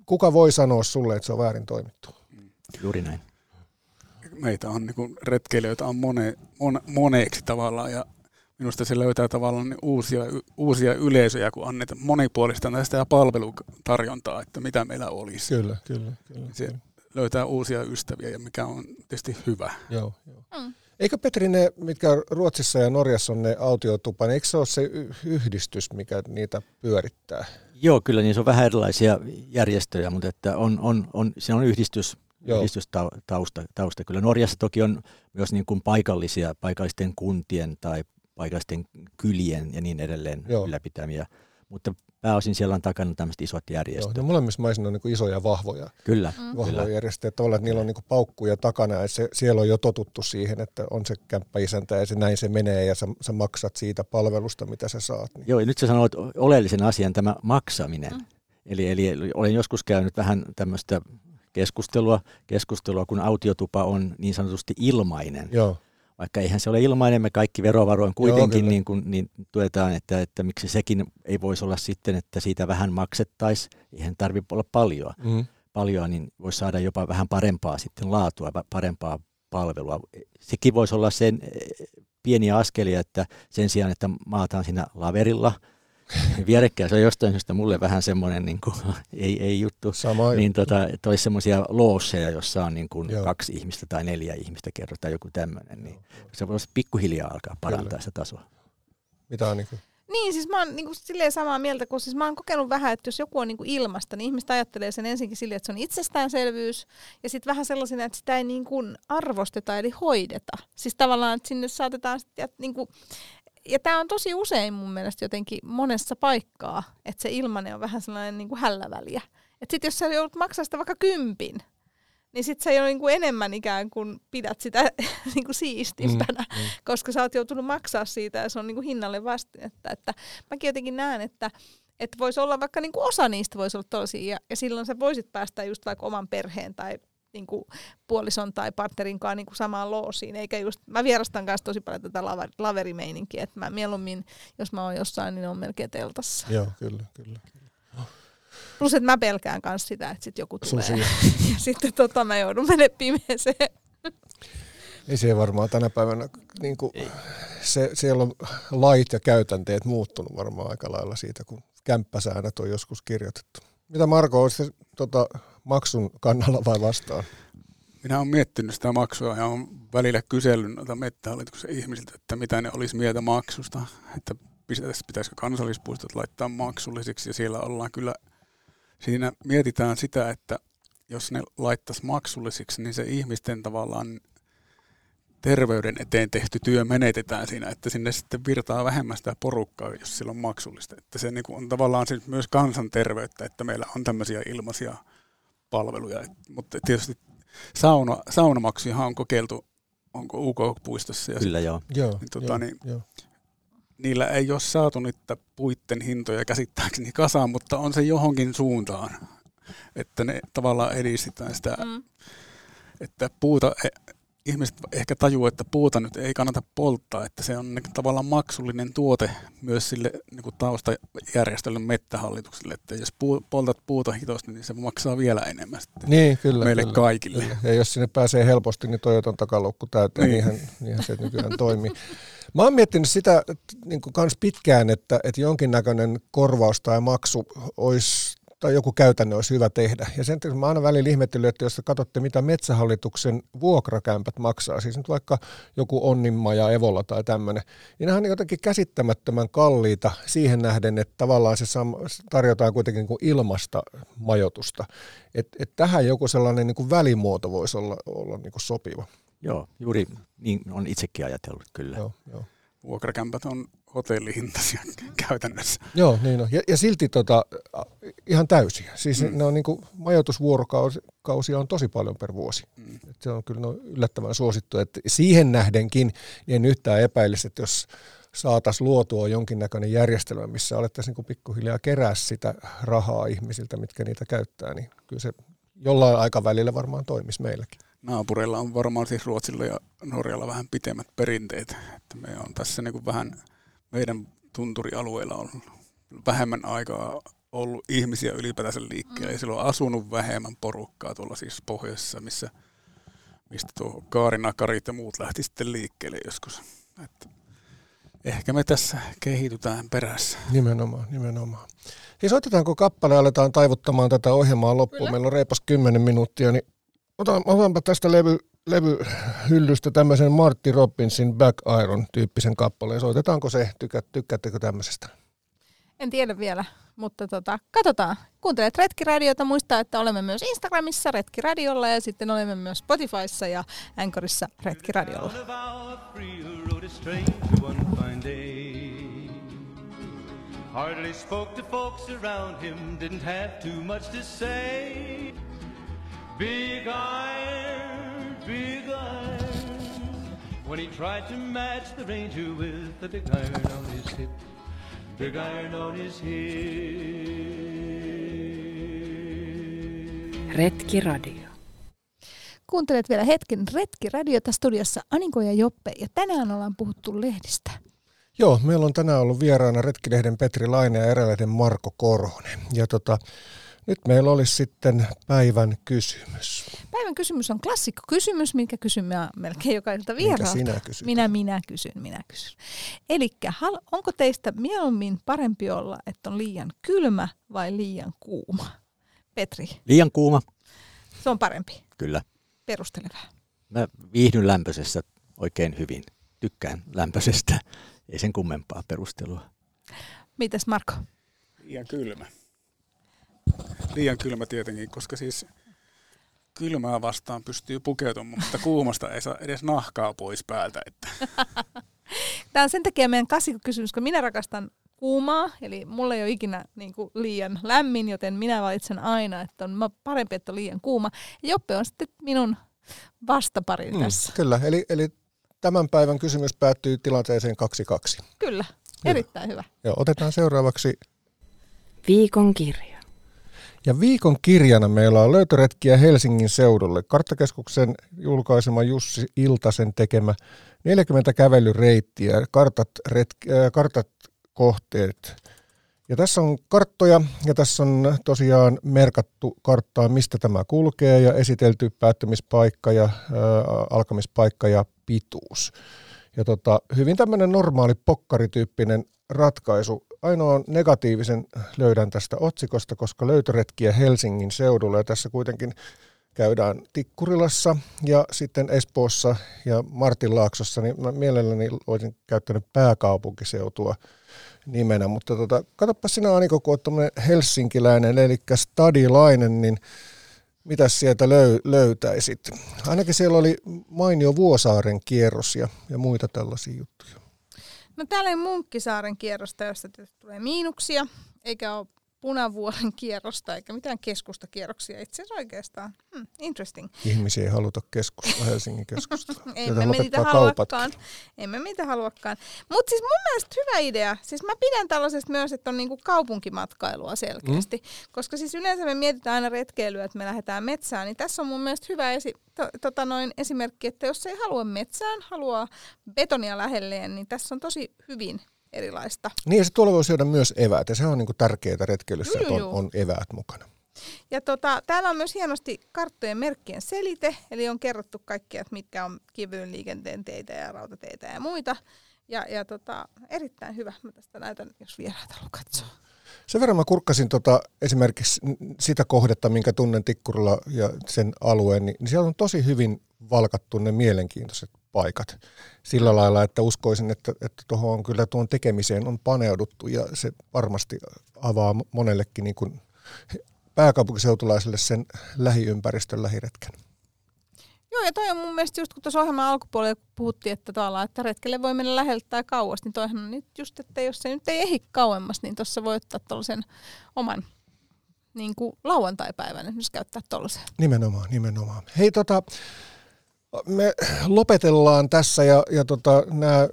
kuka voi sanoa sulle, että se on väärin toimittu? Juuri näin. meitä on niin retkeilijöitä on mone, mon, moneeksi tavallaan ja minusta se löytää tavallaan niin uusia, uusia yleisöjä, kun annetaan monipuolista sitä palvelutarjontaa, että mitä meillä olisi. Kyllä, kyllä, kyllä. Se kyllä. löytää uusia ystäviä ja mikä on tietysti hyvä. Joo, joo. Mm. Eikö Petri ne, mitkä Ruotsissa ja Norjassa on ne autiotupa, niin eikö se ole se yhdistys, mikä niitä pyörittää? Joo, kyllä niissä on vähän erilaisia järjestöjä, mutta että on, on, on, siinä on yhdistys, Joo. yhdistystausta. Tausta. Kyllä Norjassa toki on myös niin kuin paikallisia, paikallisten kuntien tai paikallisten kylien ja niin edelleen Joo. ylläpitämiä, mutta pääosin siellä on takana tämmöiset isot Joo, järjestöt. ne molemmissa maissa on niin isoja vahvoja, Kyllä, Mm. vahvoja kyllä. järjestöjä. Tavallaan, että niillä on niin paukkuja takana ja se, siellä on jo totuttu siihen, että on se kämppäisäntä ja se, näin se menee ja sä, sä maksat siitä palvelusta, mitä sä saat. Niin. Joo, ja nyt sä sanoit oleellisen asian, tämä maksaminen. Mm. Eli, eli olen joskus käynyt vähän tämmöistä keskustelua, keskustelua, kun autiotupa on niin sanotusti ilmainen. Joo, Vaikka eihän se ole ilmainen, me kaikki verovaroin kuitenkin kyllä. niin, kuin, niin tuetaan, että, että miksi sekin ei voisi olla sitten, että siitä vähän maksettaisiin. Eihän tarvitse olla paljon, mm. paljon, niin voisi saada jopa vähän parempaa sitten laatua, parempaa palvelua. Sekin voisi olla sen eh, pieniä askelia, että sen sijaan, että maataan siinä laverilla vierekkäin, se on jostain syystä mulle vähän semmoinen niin kuin, ei, ei juttu, sama niin tota, että olisi semmoisia loosseja, jossa on niin kuin Joo. kaksi ihmistä tai neljä ihmistä tai joku tämmöinen, niin se voisi pikkuhiljaa alkaa parantaa Kyllä. sitä tasoa. mitä on niin kuin, Niin, siis mä oon niinku silleen samaa mieltä, kun siis mä oon kokenut vähän, että jos joku on niinku ilmasta, niin ihmiset ajattelee sen ensinkin silleen, että se on itsestäänselvyys, ja sitten vähän sellaisena, että sitä ei niinku arvosteta eli hoideta. Siis tavallaan, että sinne saatetaan sit, jät- niinku, ja tämä on tosi usein mun mielestä jotenkin monessa paikkaa, että se ilmanen on vähän sellainen niinku hälläväliä. Että sitten jos sä joudut maksaa sitä vaikka kympin, niin sitten sä jo niinku enemmän ikään kuin pidät sitä niinku siistimpänä mm, mm. koska sä oot joutunut maksaa siitä ja se on niinku hinnalle vastinetta. Että mäkin jotenkin näen, että että voisi olla vaikka niinku osa niistä voisi olla tollaisia ja, ja silloin sä voisit päästä just vaikka oman perheen tai niinku puolison tai partnerin kanssa niinku samaan loosiin, eikä just, mä vierastan kanssa tosi paljon tätä laver, laverimeininkiä, että mä mieluummin, jos mä oon jossain, niin on melkein teltassa. Joo, kyllä, kyllä. Plus, että mä pelkään kanssa sitä, että sit joku tulee Susia. ja sitten tota, mä joudun menemään pimeeseen. Ei se varmaan tänä päivänä, niin kuin, se, siellä on lait ja käytänteet muuttunut varmaan aika lailla siitä, kun kämppäsäännöt on joskus kirjoitettu. Mitä Marko, olisi tota, maksun kannalla vai vastaan? Minä olen miettinyt sitä maksua ja olen välillä kysellyt noita mettähallituksen ihmisiltä, että mitä ne olisi mieltä maksusta, että pitäis- pitäisikö kansallispuistot laittaa maksullisiksi ja siellä ollaan kyllä, siinä mietitään sitä, että jos ne laittaisi maksullisiksi, niin se ihmisten tavallaan terveyden eteen tehty työ menetetään siinä, että sinne sitten virtaa vähemmän sitä porukkaa, jos sillä on maksullista. Että se niin kuin on tavallaan siis myös kansanterveyttä, että meillä on tämmöisiä ilmaisia palveluja. Et- Mutta tietysti sauna, saunamaksujahan on kokeiltu, onko UK-puistossa, ja Kyllä joo. Joo, Niin, tota, joo, niin- joo. niillä ei ole saatu niitä puitten hintoja käsittääkseni kasaan, mutta on se johonkin suuntaan, että ne tavallaan edistetään sitä, Mm. että puuta, e- ihmiset ehkä tajuu, että puuta nyt ei kannata polttaa, että se on niin tavallaan maksullinen tuote myös sille niin kuin taustajärjestölle mettähallitukselle, että jos puu, poltat puuta hitosti, niin se maksaa vielä enemmän sitten Niin, kyllä. meille kyllä, kaikille. Kyllä. Ja jos sinne pääsee helposti, niin Toyotan takaluukku täyteen, niin. Niin. niinhän, niinhän se nykyään toimii. Mä oon miettinyt sitä niin kuin kans pitkään, että, että jonkinnäköinen korvaus tai maksu olisi tai joku käytännö olisi hyvä tehdä. Ja sen takia mä aina välillä ihmetellyt, että jos te katsotte, mitä metsähallituksen vuokrakämpät maksaa, siis nyt vaikka joku Onninmaja, Evola tai tämmöinen, niin nehän on jotenkin käsittämättömän kalliita siihen nähden, että tavallaan se sam- tarjotaan kuitenkin niin kuin ilmasta majoitusta. Että et tähän joku sellainen niin kuin välimuoto voisi olla, olla niin kuin sopiva. Joo, juuri niin on itsekin ajatellut kyllä. Joo, joo. Vuokrakämpät on hotellihintaisia käytännössä. Joo, niin on. Ja, ja silti tota, ihan täysiä. Siis mm. ne on niinku, majoitusvuorokausia on tosi paljon per vuosi. Mm. Et se on kyllä no, yllättävän suosittu. Et siihen nähdenkin niin en yhtään epäilisi, että jos saataisiin luotua jonkinnäköinen järjestelmä, missä alettaisiin niinku pikkuhiljaa kerää sitä rahaa ihmisiltä, mitkä niitä käyttää, niin kyllä se jollain aikavälillä varmaan toimisi meilläkin. Naapureilla on varmaan siis Ruotsilla ja Norjalla vähän pitemmät perinteet. Että me on tässä niin kuin vähän meidän tunturialueella on vähemmän aikaa ollut ihmisiä ylipäätänsä liikkeelle. Ja siellä on asunut vähemmän porukkaa tuolla siis pohjoisessa, missä, mistä tuo kaarinakarit ja muut lähti sitten liikkeelle joskus. Että ehkä me tässä kehitytään perässä. Nimenomaan, nimenomaan. Siis otetaanko kappale ja aletaan taivuttamaan tätä ohjelmaa loppuun. Kyllä. Meillä on reipas 10 minuuttia, niin otan, otanpa tästä levy, levyhyllystä tämmöisen Martti Robbinsin Back Iron tyyppisen kappaleen. Soitetaanko se? Tykkä, tykkäättekö tämmöisestä? En tiedä vielä, mutta tota, katsotaan. Kuuntelet Retkiradiota, muista, että olemme myös Instagramissa Retkiradiolla ja sitten olemme myös Spotifyssa ja Anchorissa Retkiradiolla. Hardly spoke to folks around him, didn't have too much to say. Big iron, big iron. When he tried to match the ranger with the big iron on his hip, big iron on his hip. Retkiradio. Kuuntelet vielä hetken Retkiradiota studiossa Aniko ja Joppe ja tänään ollaan puhuttu lehdistä. Joo, meillä on tänään ollut vieraana Retkilehden Petri Laine ja Erälehden Marko Korhonen. Ja tota, nyt meillä olisi sitten päivän kysymys. Päivän kysymys on klassikko kysymys, minkä kysymme melkein jokaiselta Minkä vieraalta. sinä kysyt? Minä, minä kysyn, minä kysyn. Eli onko teistä mieluummin parempi olla, että on liian kylmä vai liian kuuma? Petri, Liian kuuma, se on parempi. kyllä. Perustele vähän. Mä viihdyn lämpöisessä oikein hyvin. Tykkään lämpöisestä. Ei sen kummempaa perustelua. Mitäs Marko? Liian kylmä. Liian kylmä tietenkin, koska siis kylmää vastaan pystyy pukeutumaan, mutta kuumasta ei saa edes nahkaa pois päältä. Että Tämä on sen takia meidän klassikkokysymys, kun minä rakastan kuumaa, eli mulla ei ole ikinä niin kuin, liian lämmin, joten minä valitsen aina, että on parempi, että on liian kuuma. Ja Joppe on sitten minun vastapari mm. tässä. Kyllä, eli, eli tämän päivän kysymys päättyy tilanteeseen 2-2. Kyllä, erittäin hyvä. Joo, otetaan seuraavaksi. Viikon kirja. Ja viikon kirjana meillä on löytöretkiä Helsingin seudulle. Karttakeskuksen julkaisema Jussi Iltasen tekemä 40 kävelyreittiä, kartat, retki, äh, kartat kohteet. Ja tässä on karttoja ja tässä on tosiaan merkattu karttaa, mistä tämä kulkee ja esitelty päättymispaikka ja äh, alkamispaikka ja pituus. Ja tota, hyvin tämmöinen normaali pokkarityyppinen ratkaisu. Ainoa negatiivisen löydän tästä otsikosta, koska löytöretkiä Helsingin seudulla ja tässä kuitenkin käydään Tikkurilassa ja sitten Espoossa ja Martinlaaksossa, niin mä mielelläni olisin käyttänyt pääkaupunkiseutua nimenä, mutta tota, katsoppa sinä Aniko, kun olet helsinkiläinen, eli stadilainen, niin mitä sieltä löy- löytäisit? Ainakin siellä oli mainio Vuosaaren kierros ja, ja muita tällaisia juttuja. No täällä ei Munkkisaaren kierrosta, josta tulee miinuksia, eikä ole Punavuoren kierrosta eikä mitään keskustakierroksia itse asiassa oikeastaan. Hmm, interesting. Ihmisiä ei haluta keskustaa, Helsingin keskustaa. Emme me niitä haluakaan. Emme me niitä haluakaan. Mutta siis mun mielestä hyvä idea. Siis mä pidän tällaisesta myös, että on niinku kaupunkimatkailua selkeästi. Mm. Koska siis yleensä me mietitään aina retkeilyä, että me lähdetään metsään. Niin tässä on mun mielestä hyvä esi- to, tota noin esimerkki, että jos ei halua metsään, haluaa betonia lähelleen, niin tässä on tosi hyvin erilaista. Niin ja se tuolla voi syödä myös eväät ja se on niinku tärkeää retkeilyssä, että on, on eväät mukana. Ja tota, täällä on myös hienosti karttojen merkkien selite, eli on kerrottu kaikkia, että mitkä on kivyn liikenteen teitä ja rautateitä ja muita. Ja, ja tota, erittäin hyvä. Mä tästä näytän, jos vieraat haluaa katsoa. Sen verran mä kurkkasin tota, esimerkiksi sitä kohdetta, minkä tunnen Tikkurilla ja sen alueen, niin, niin siellä on tosi hyvin valkattu ne mielenkiintoiset paikat. Sillä lailla, että uskoisin, että, että tuohon on kyllä tuon tekemiseen on paneuduttu ja se varmasti avaa monellekin niin kuin pääkaupunkiseutulaiselle sen lähiympäristön lähiretken. Joo, ja toi on mun mielestä just kun tuossa ohjelman alkupuolella puhuttiin, että tavallaan, että retkelle voi mennä läheltä tai kauas, niin toihan on nyt just, että jos se nyt ei ehdi kauemmas, niin tuossa voi ottaa tuollaisen oman niin kuin lauantai-päivän esimerkiksi käyttää tuollaisen. Nimenomaan, nimenomaan. Hei tota, me lopetellaan tässä ja, ja tota, nämä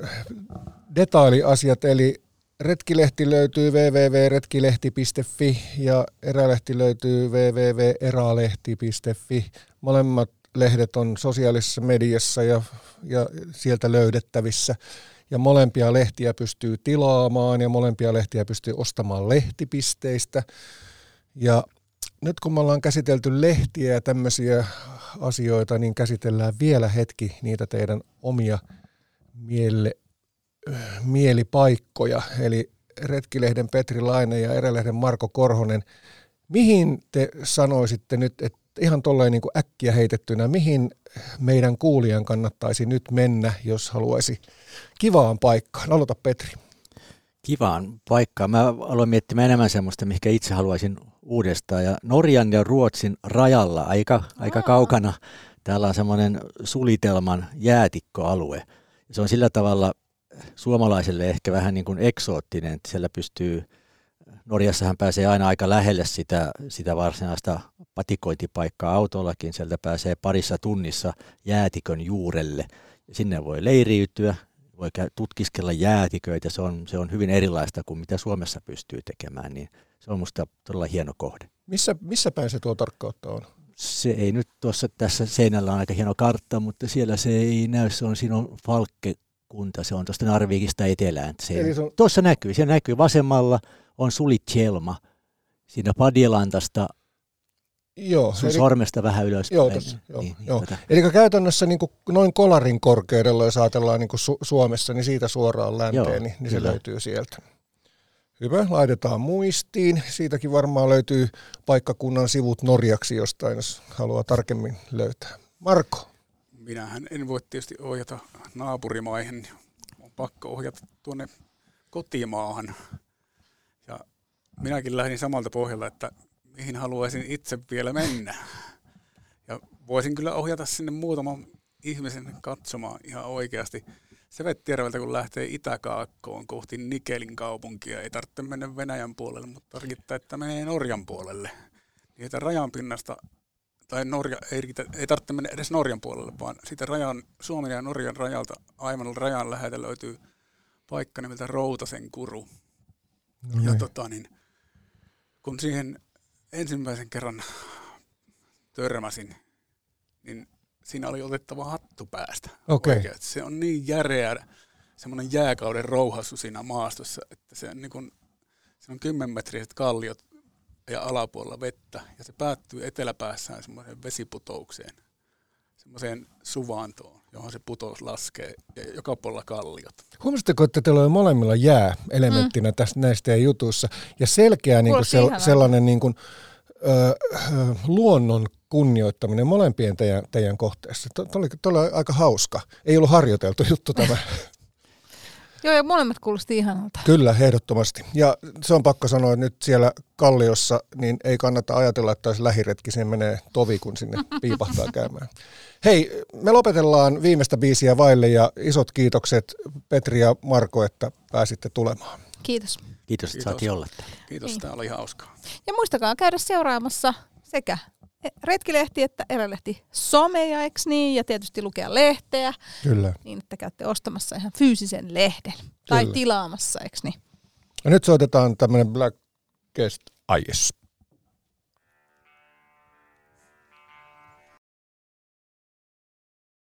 detailiasiat, eli retkilehti löytyy www.retkilehti.fi ja erälehti löytyy www.eralehti.fi. Molemmat lehdet on sosiaalisessa mediassa ja, ja sieltä löydettävissä. Ja molempia lehtiä pystyy tilaamaan ja molempia lehtiä pystyy ostamaan lehtipisteistä. Ja nyt kun me ollaan käsitelty lehtiä ja tämmöisiä asioita, niin käsitellään vielä hetki niitä teidän omia miele, mielipaikkoja. Eli Retkilehden Petri Laine ja Erälehden Marko Korhonen. Mihin te sanoisitte nyt, että ihan tolleen niin kuin äkkiä heitettynä, mihin meidän kuulijan kannattaisi nyt mennä, jos haluaisi kivaan paikkaan? Aloita Petri. Kivaan paikkaan. Mä aloin miettimään enemmän semmoista, mikä itse haluaisin uudestaan. Ja Norjan ja Ruotsin rajalla, aika, aika kaukana, täällä on semmoinen sulitelman jäätikkoalue. Se on sillä tavalla suomalaiselle ehkä vähän niin kuin eksoottinen, että siellä pystyy, Norjassahan pääsee aina aika lähelle sitä, sitä varsinaista patikointipaikkaa autollakin, sieltä pääsee parissa tunnissa jäätikön juurelle. Sinne voi leiriytyä, voi tutkiskella jäätiköitä, se on, se on hyvin erilaista kuin mitä Suomessa pystyy tekemään, niin se on minusta todella hieno kohde. Missä, missä päin se tuo tarkkautta on? Se ei nyt tuossa tässä seinällä on aika hieno kartta, mutta siellä se ei näy, se on, siinä on Falkkekunta, se on tuosta Narvikista etelään. Se, on... Tuossa näkyy, siellä näkyy vasemmalla on Sulitjelma, siinä Padjelantasta Joo, sun eli, sormesta vähän ylös. Joo, tossa, joo, niin, joo. Niin, eli käytännössä niin kuin noin kolarin korkeudella, jos ajatellaan niin kuin Su- Suomessa, niin siitä suoraan länteen, joo, niin, niin se löytyy sieltä. Hyvä, laitetaan muistiin. Siitäkin varmaan löytyy paikkakunnan sivut Norjaksi jostain, jos haluaa tarkemmin löytää. Marko. Minähän en voi tietysti ohjata naapurimaihin. On pakko ohjata tuonne kotimaahan. Ja minäkin lähdin samalta pohjalta, että mihin haluaisin itse vielä mennä. Ja voisin kyllä ohjata sinne muutaman ihmisen katsomaan ihan oikeasti. Sevettijärveltä kun lähtee Itäkaakkoon kohti Nikelin kaupunkia, ei tarvitse mennä Venäjän puolelle, mutta riittää, että menee Norjan puolelle. Niitä rajan pinnasta, tai Norja, ei, riitä, ei tarvitse mennä edes Norjan puolelle, vaan siitä rajan, Suomen ja Norjan rajalta aivan rajan läheltä löytyy paikka nimeltä Routasen kuru. No ja niin. tota, niin, kun siihen ensimmäisen kerran törmäsin, niin siinä oli otettava hattu päästä. Okay. Se on niin järeä, semmoinen jääkauden rouhassu siinä maastossa, että se on, niin kuin, se on kymmenmetriset kalliot ja alapuolella vettä, ja se päättyy eteläpäässään semmoiseen vesiputoukseen, semmoiseen suvantoon, johon se putous laskee, ja joka puolella kalliot. Huomasitteko, että teillä on molemmilla jää elementtinä mm. tästä näistä jutuissa, ja selkeä niin kuin sel, sellainen niin kuin, ö, luonnon kunnioittaminen molempien teidän, teidän kohteessa. Tuo oli, oli aika hauska. Ei ollut harjoiteltu juttu tämä. Joo, ja molemmat kuulosti ihanalta. Kyllä, ehdottomasti. Ja se on pakko sanoa, että nyt siellä Kalliossa niin ei kannata ajatella, että olisi lähiretki, sinne menee tovi, kun sinne piipahtaa käymään. Hei, me lopetellaan viimeistä biisiä vaille ja isot kiitokset Petri ja Marko, että pääsitte tulemaan. Kiitos. Kiitos, että saatiin olla täällä. Kiitos, niin. tämä oli hauskaa. Ja muistakaa käydä seuraamassa sekä retkilehti että erälehti someja, eikö niin? Ja tietysti lukea lehteä. Kyllä. Niin, että käytte ostamassa ihan fyysisen lehden. Kyllä. Tai tilaamassa, eikö niin? Ja nyt soitetaan tämmöinen Black Guest Ice.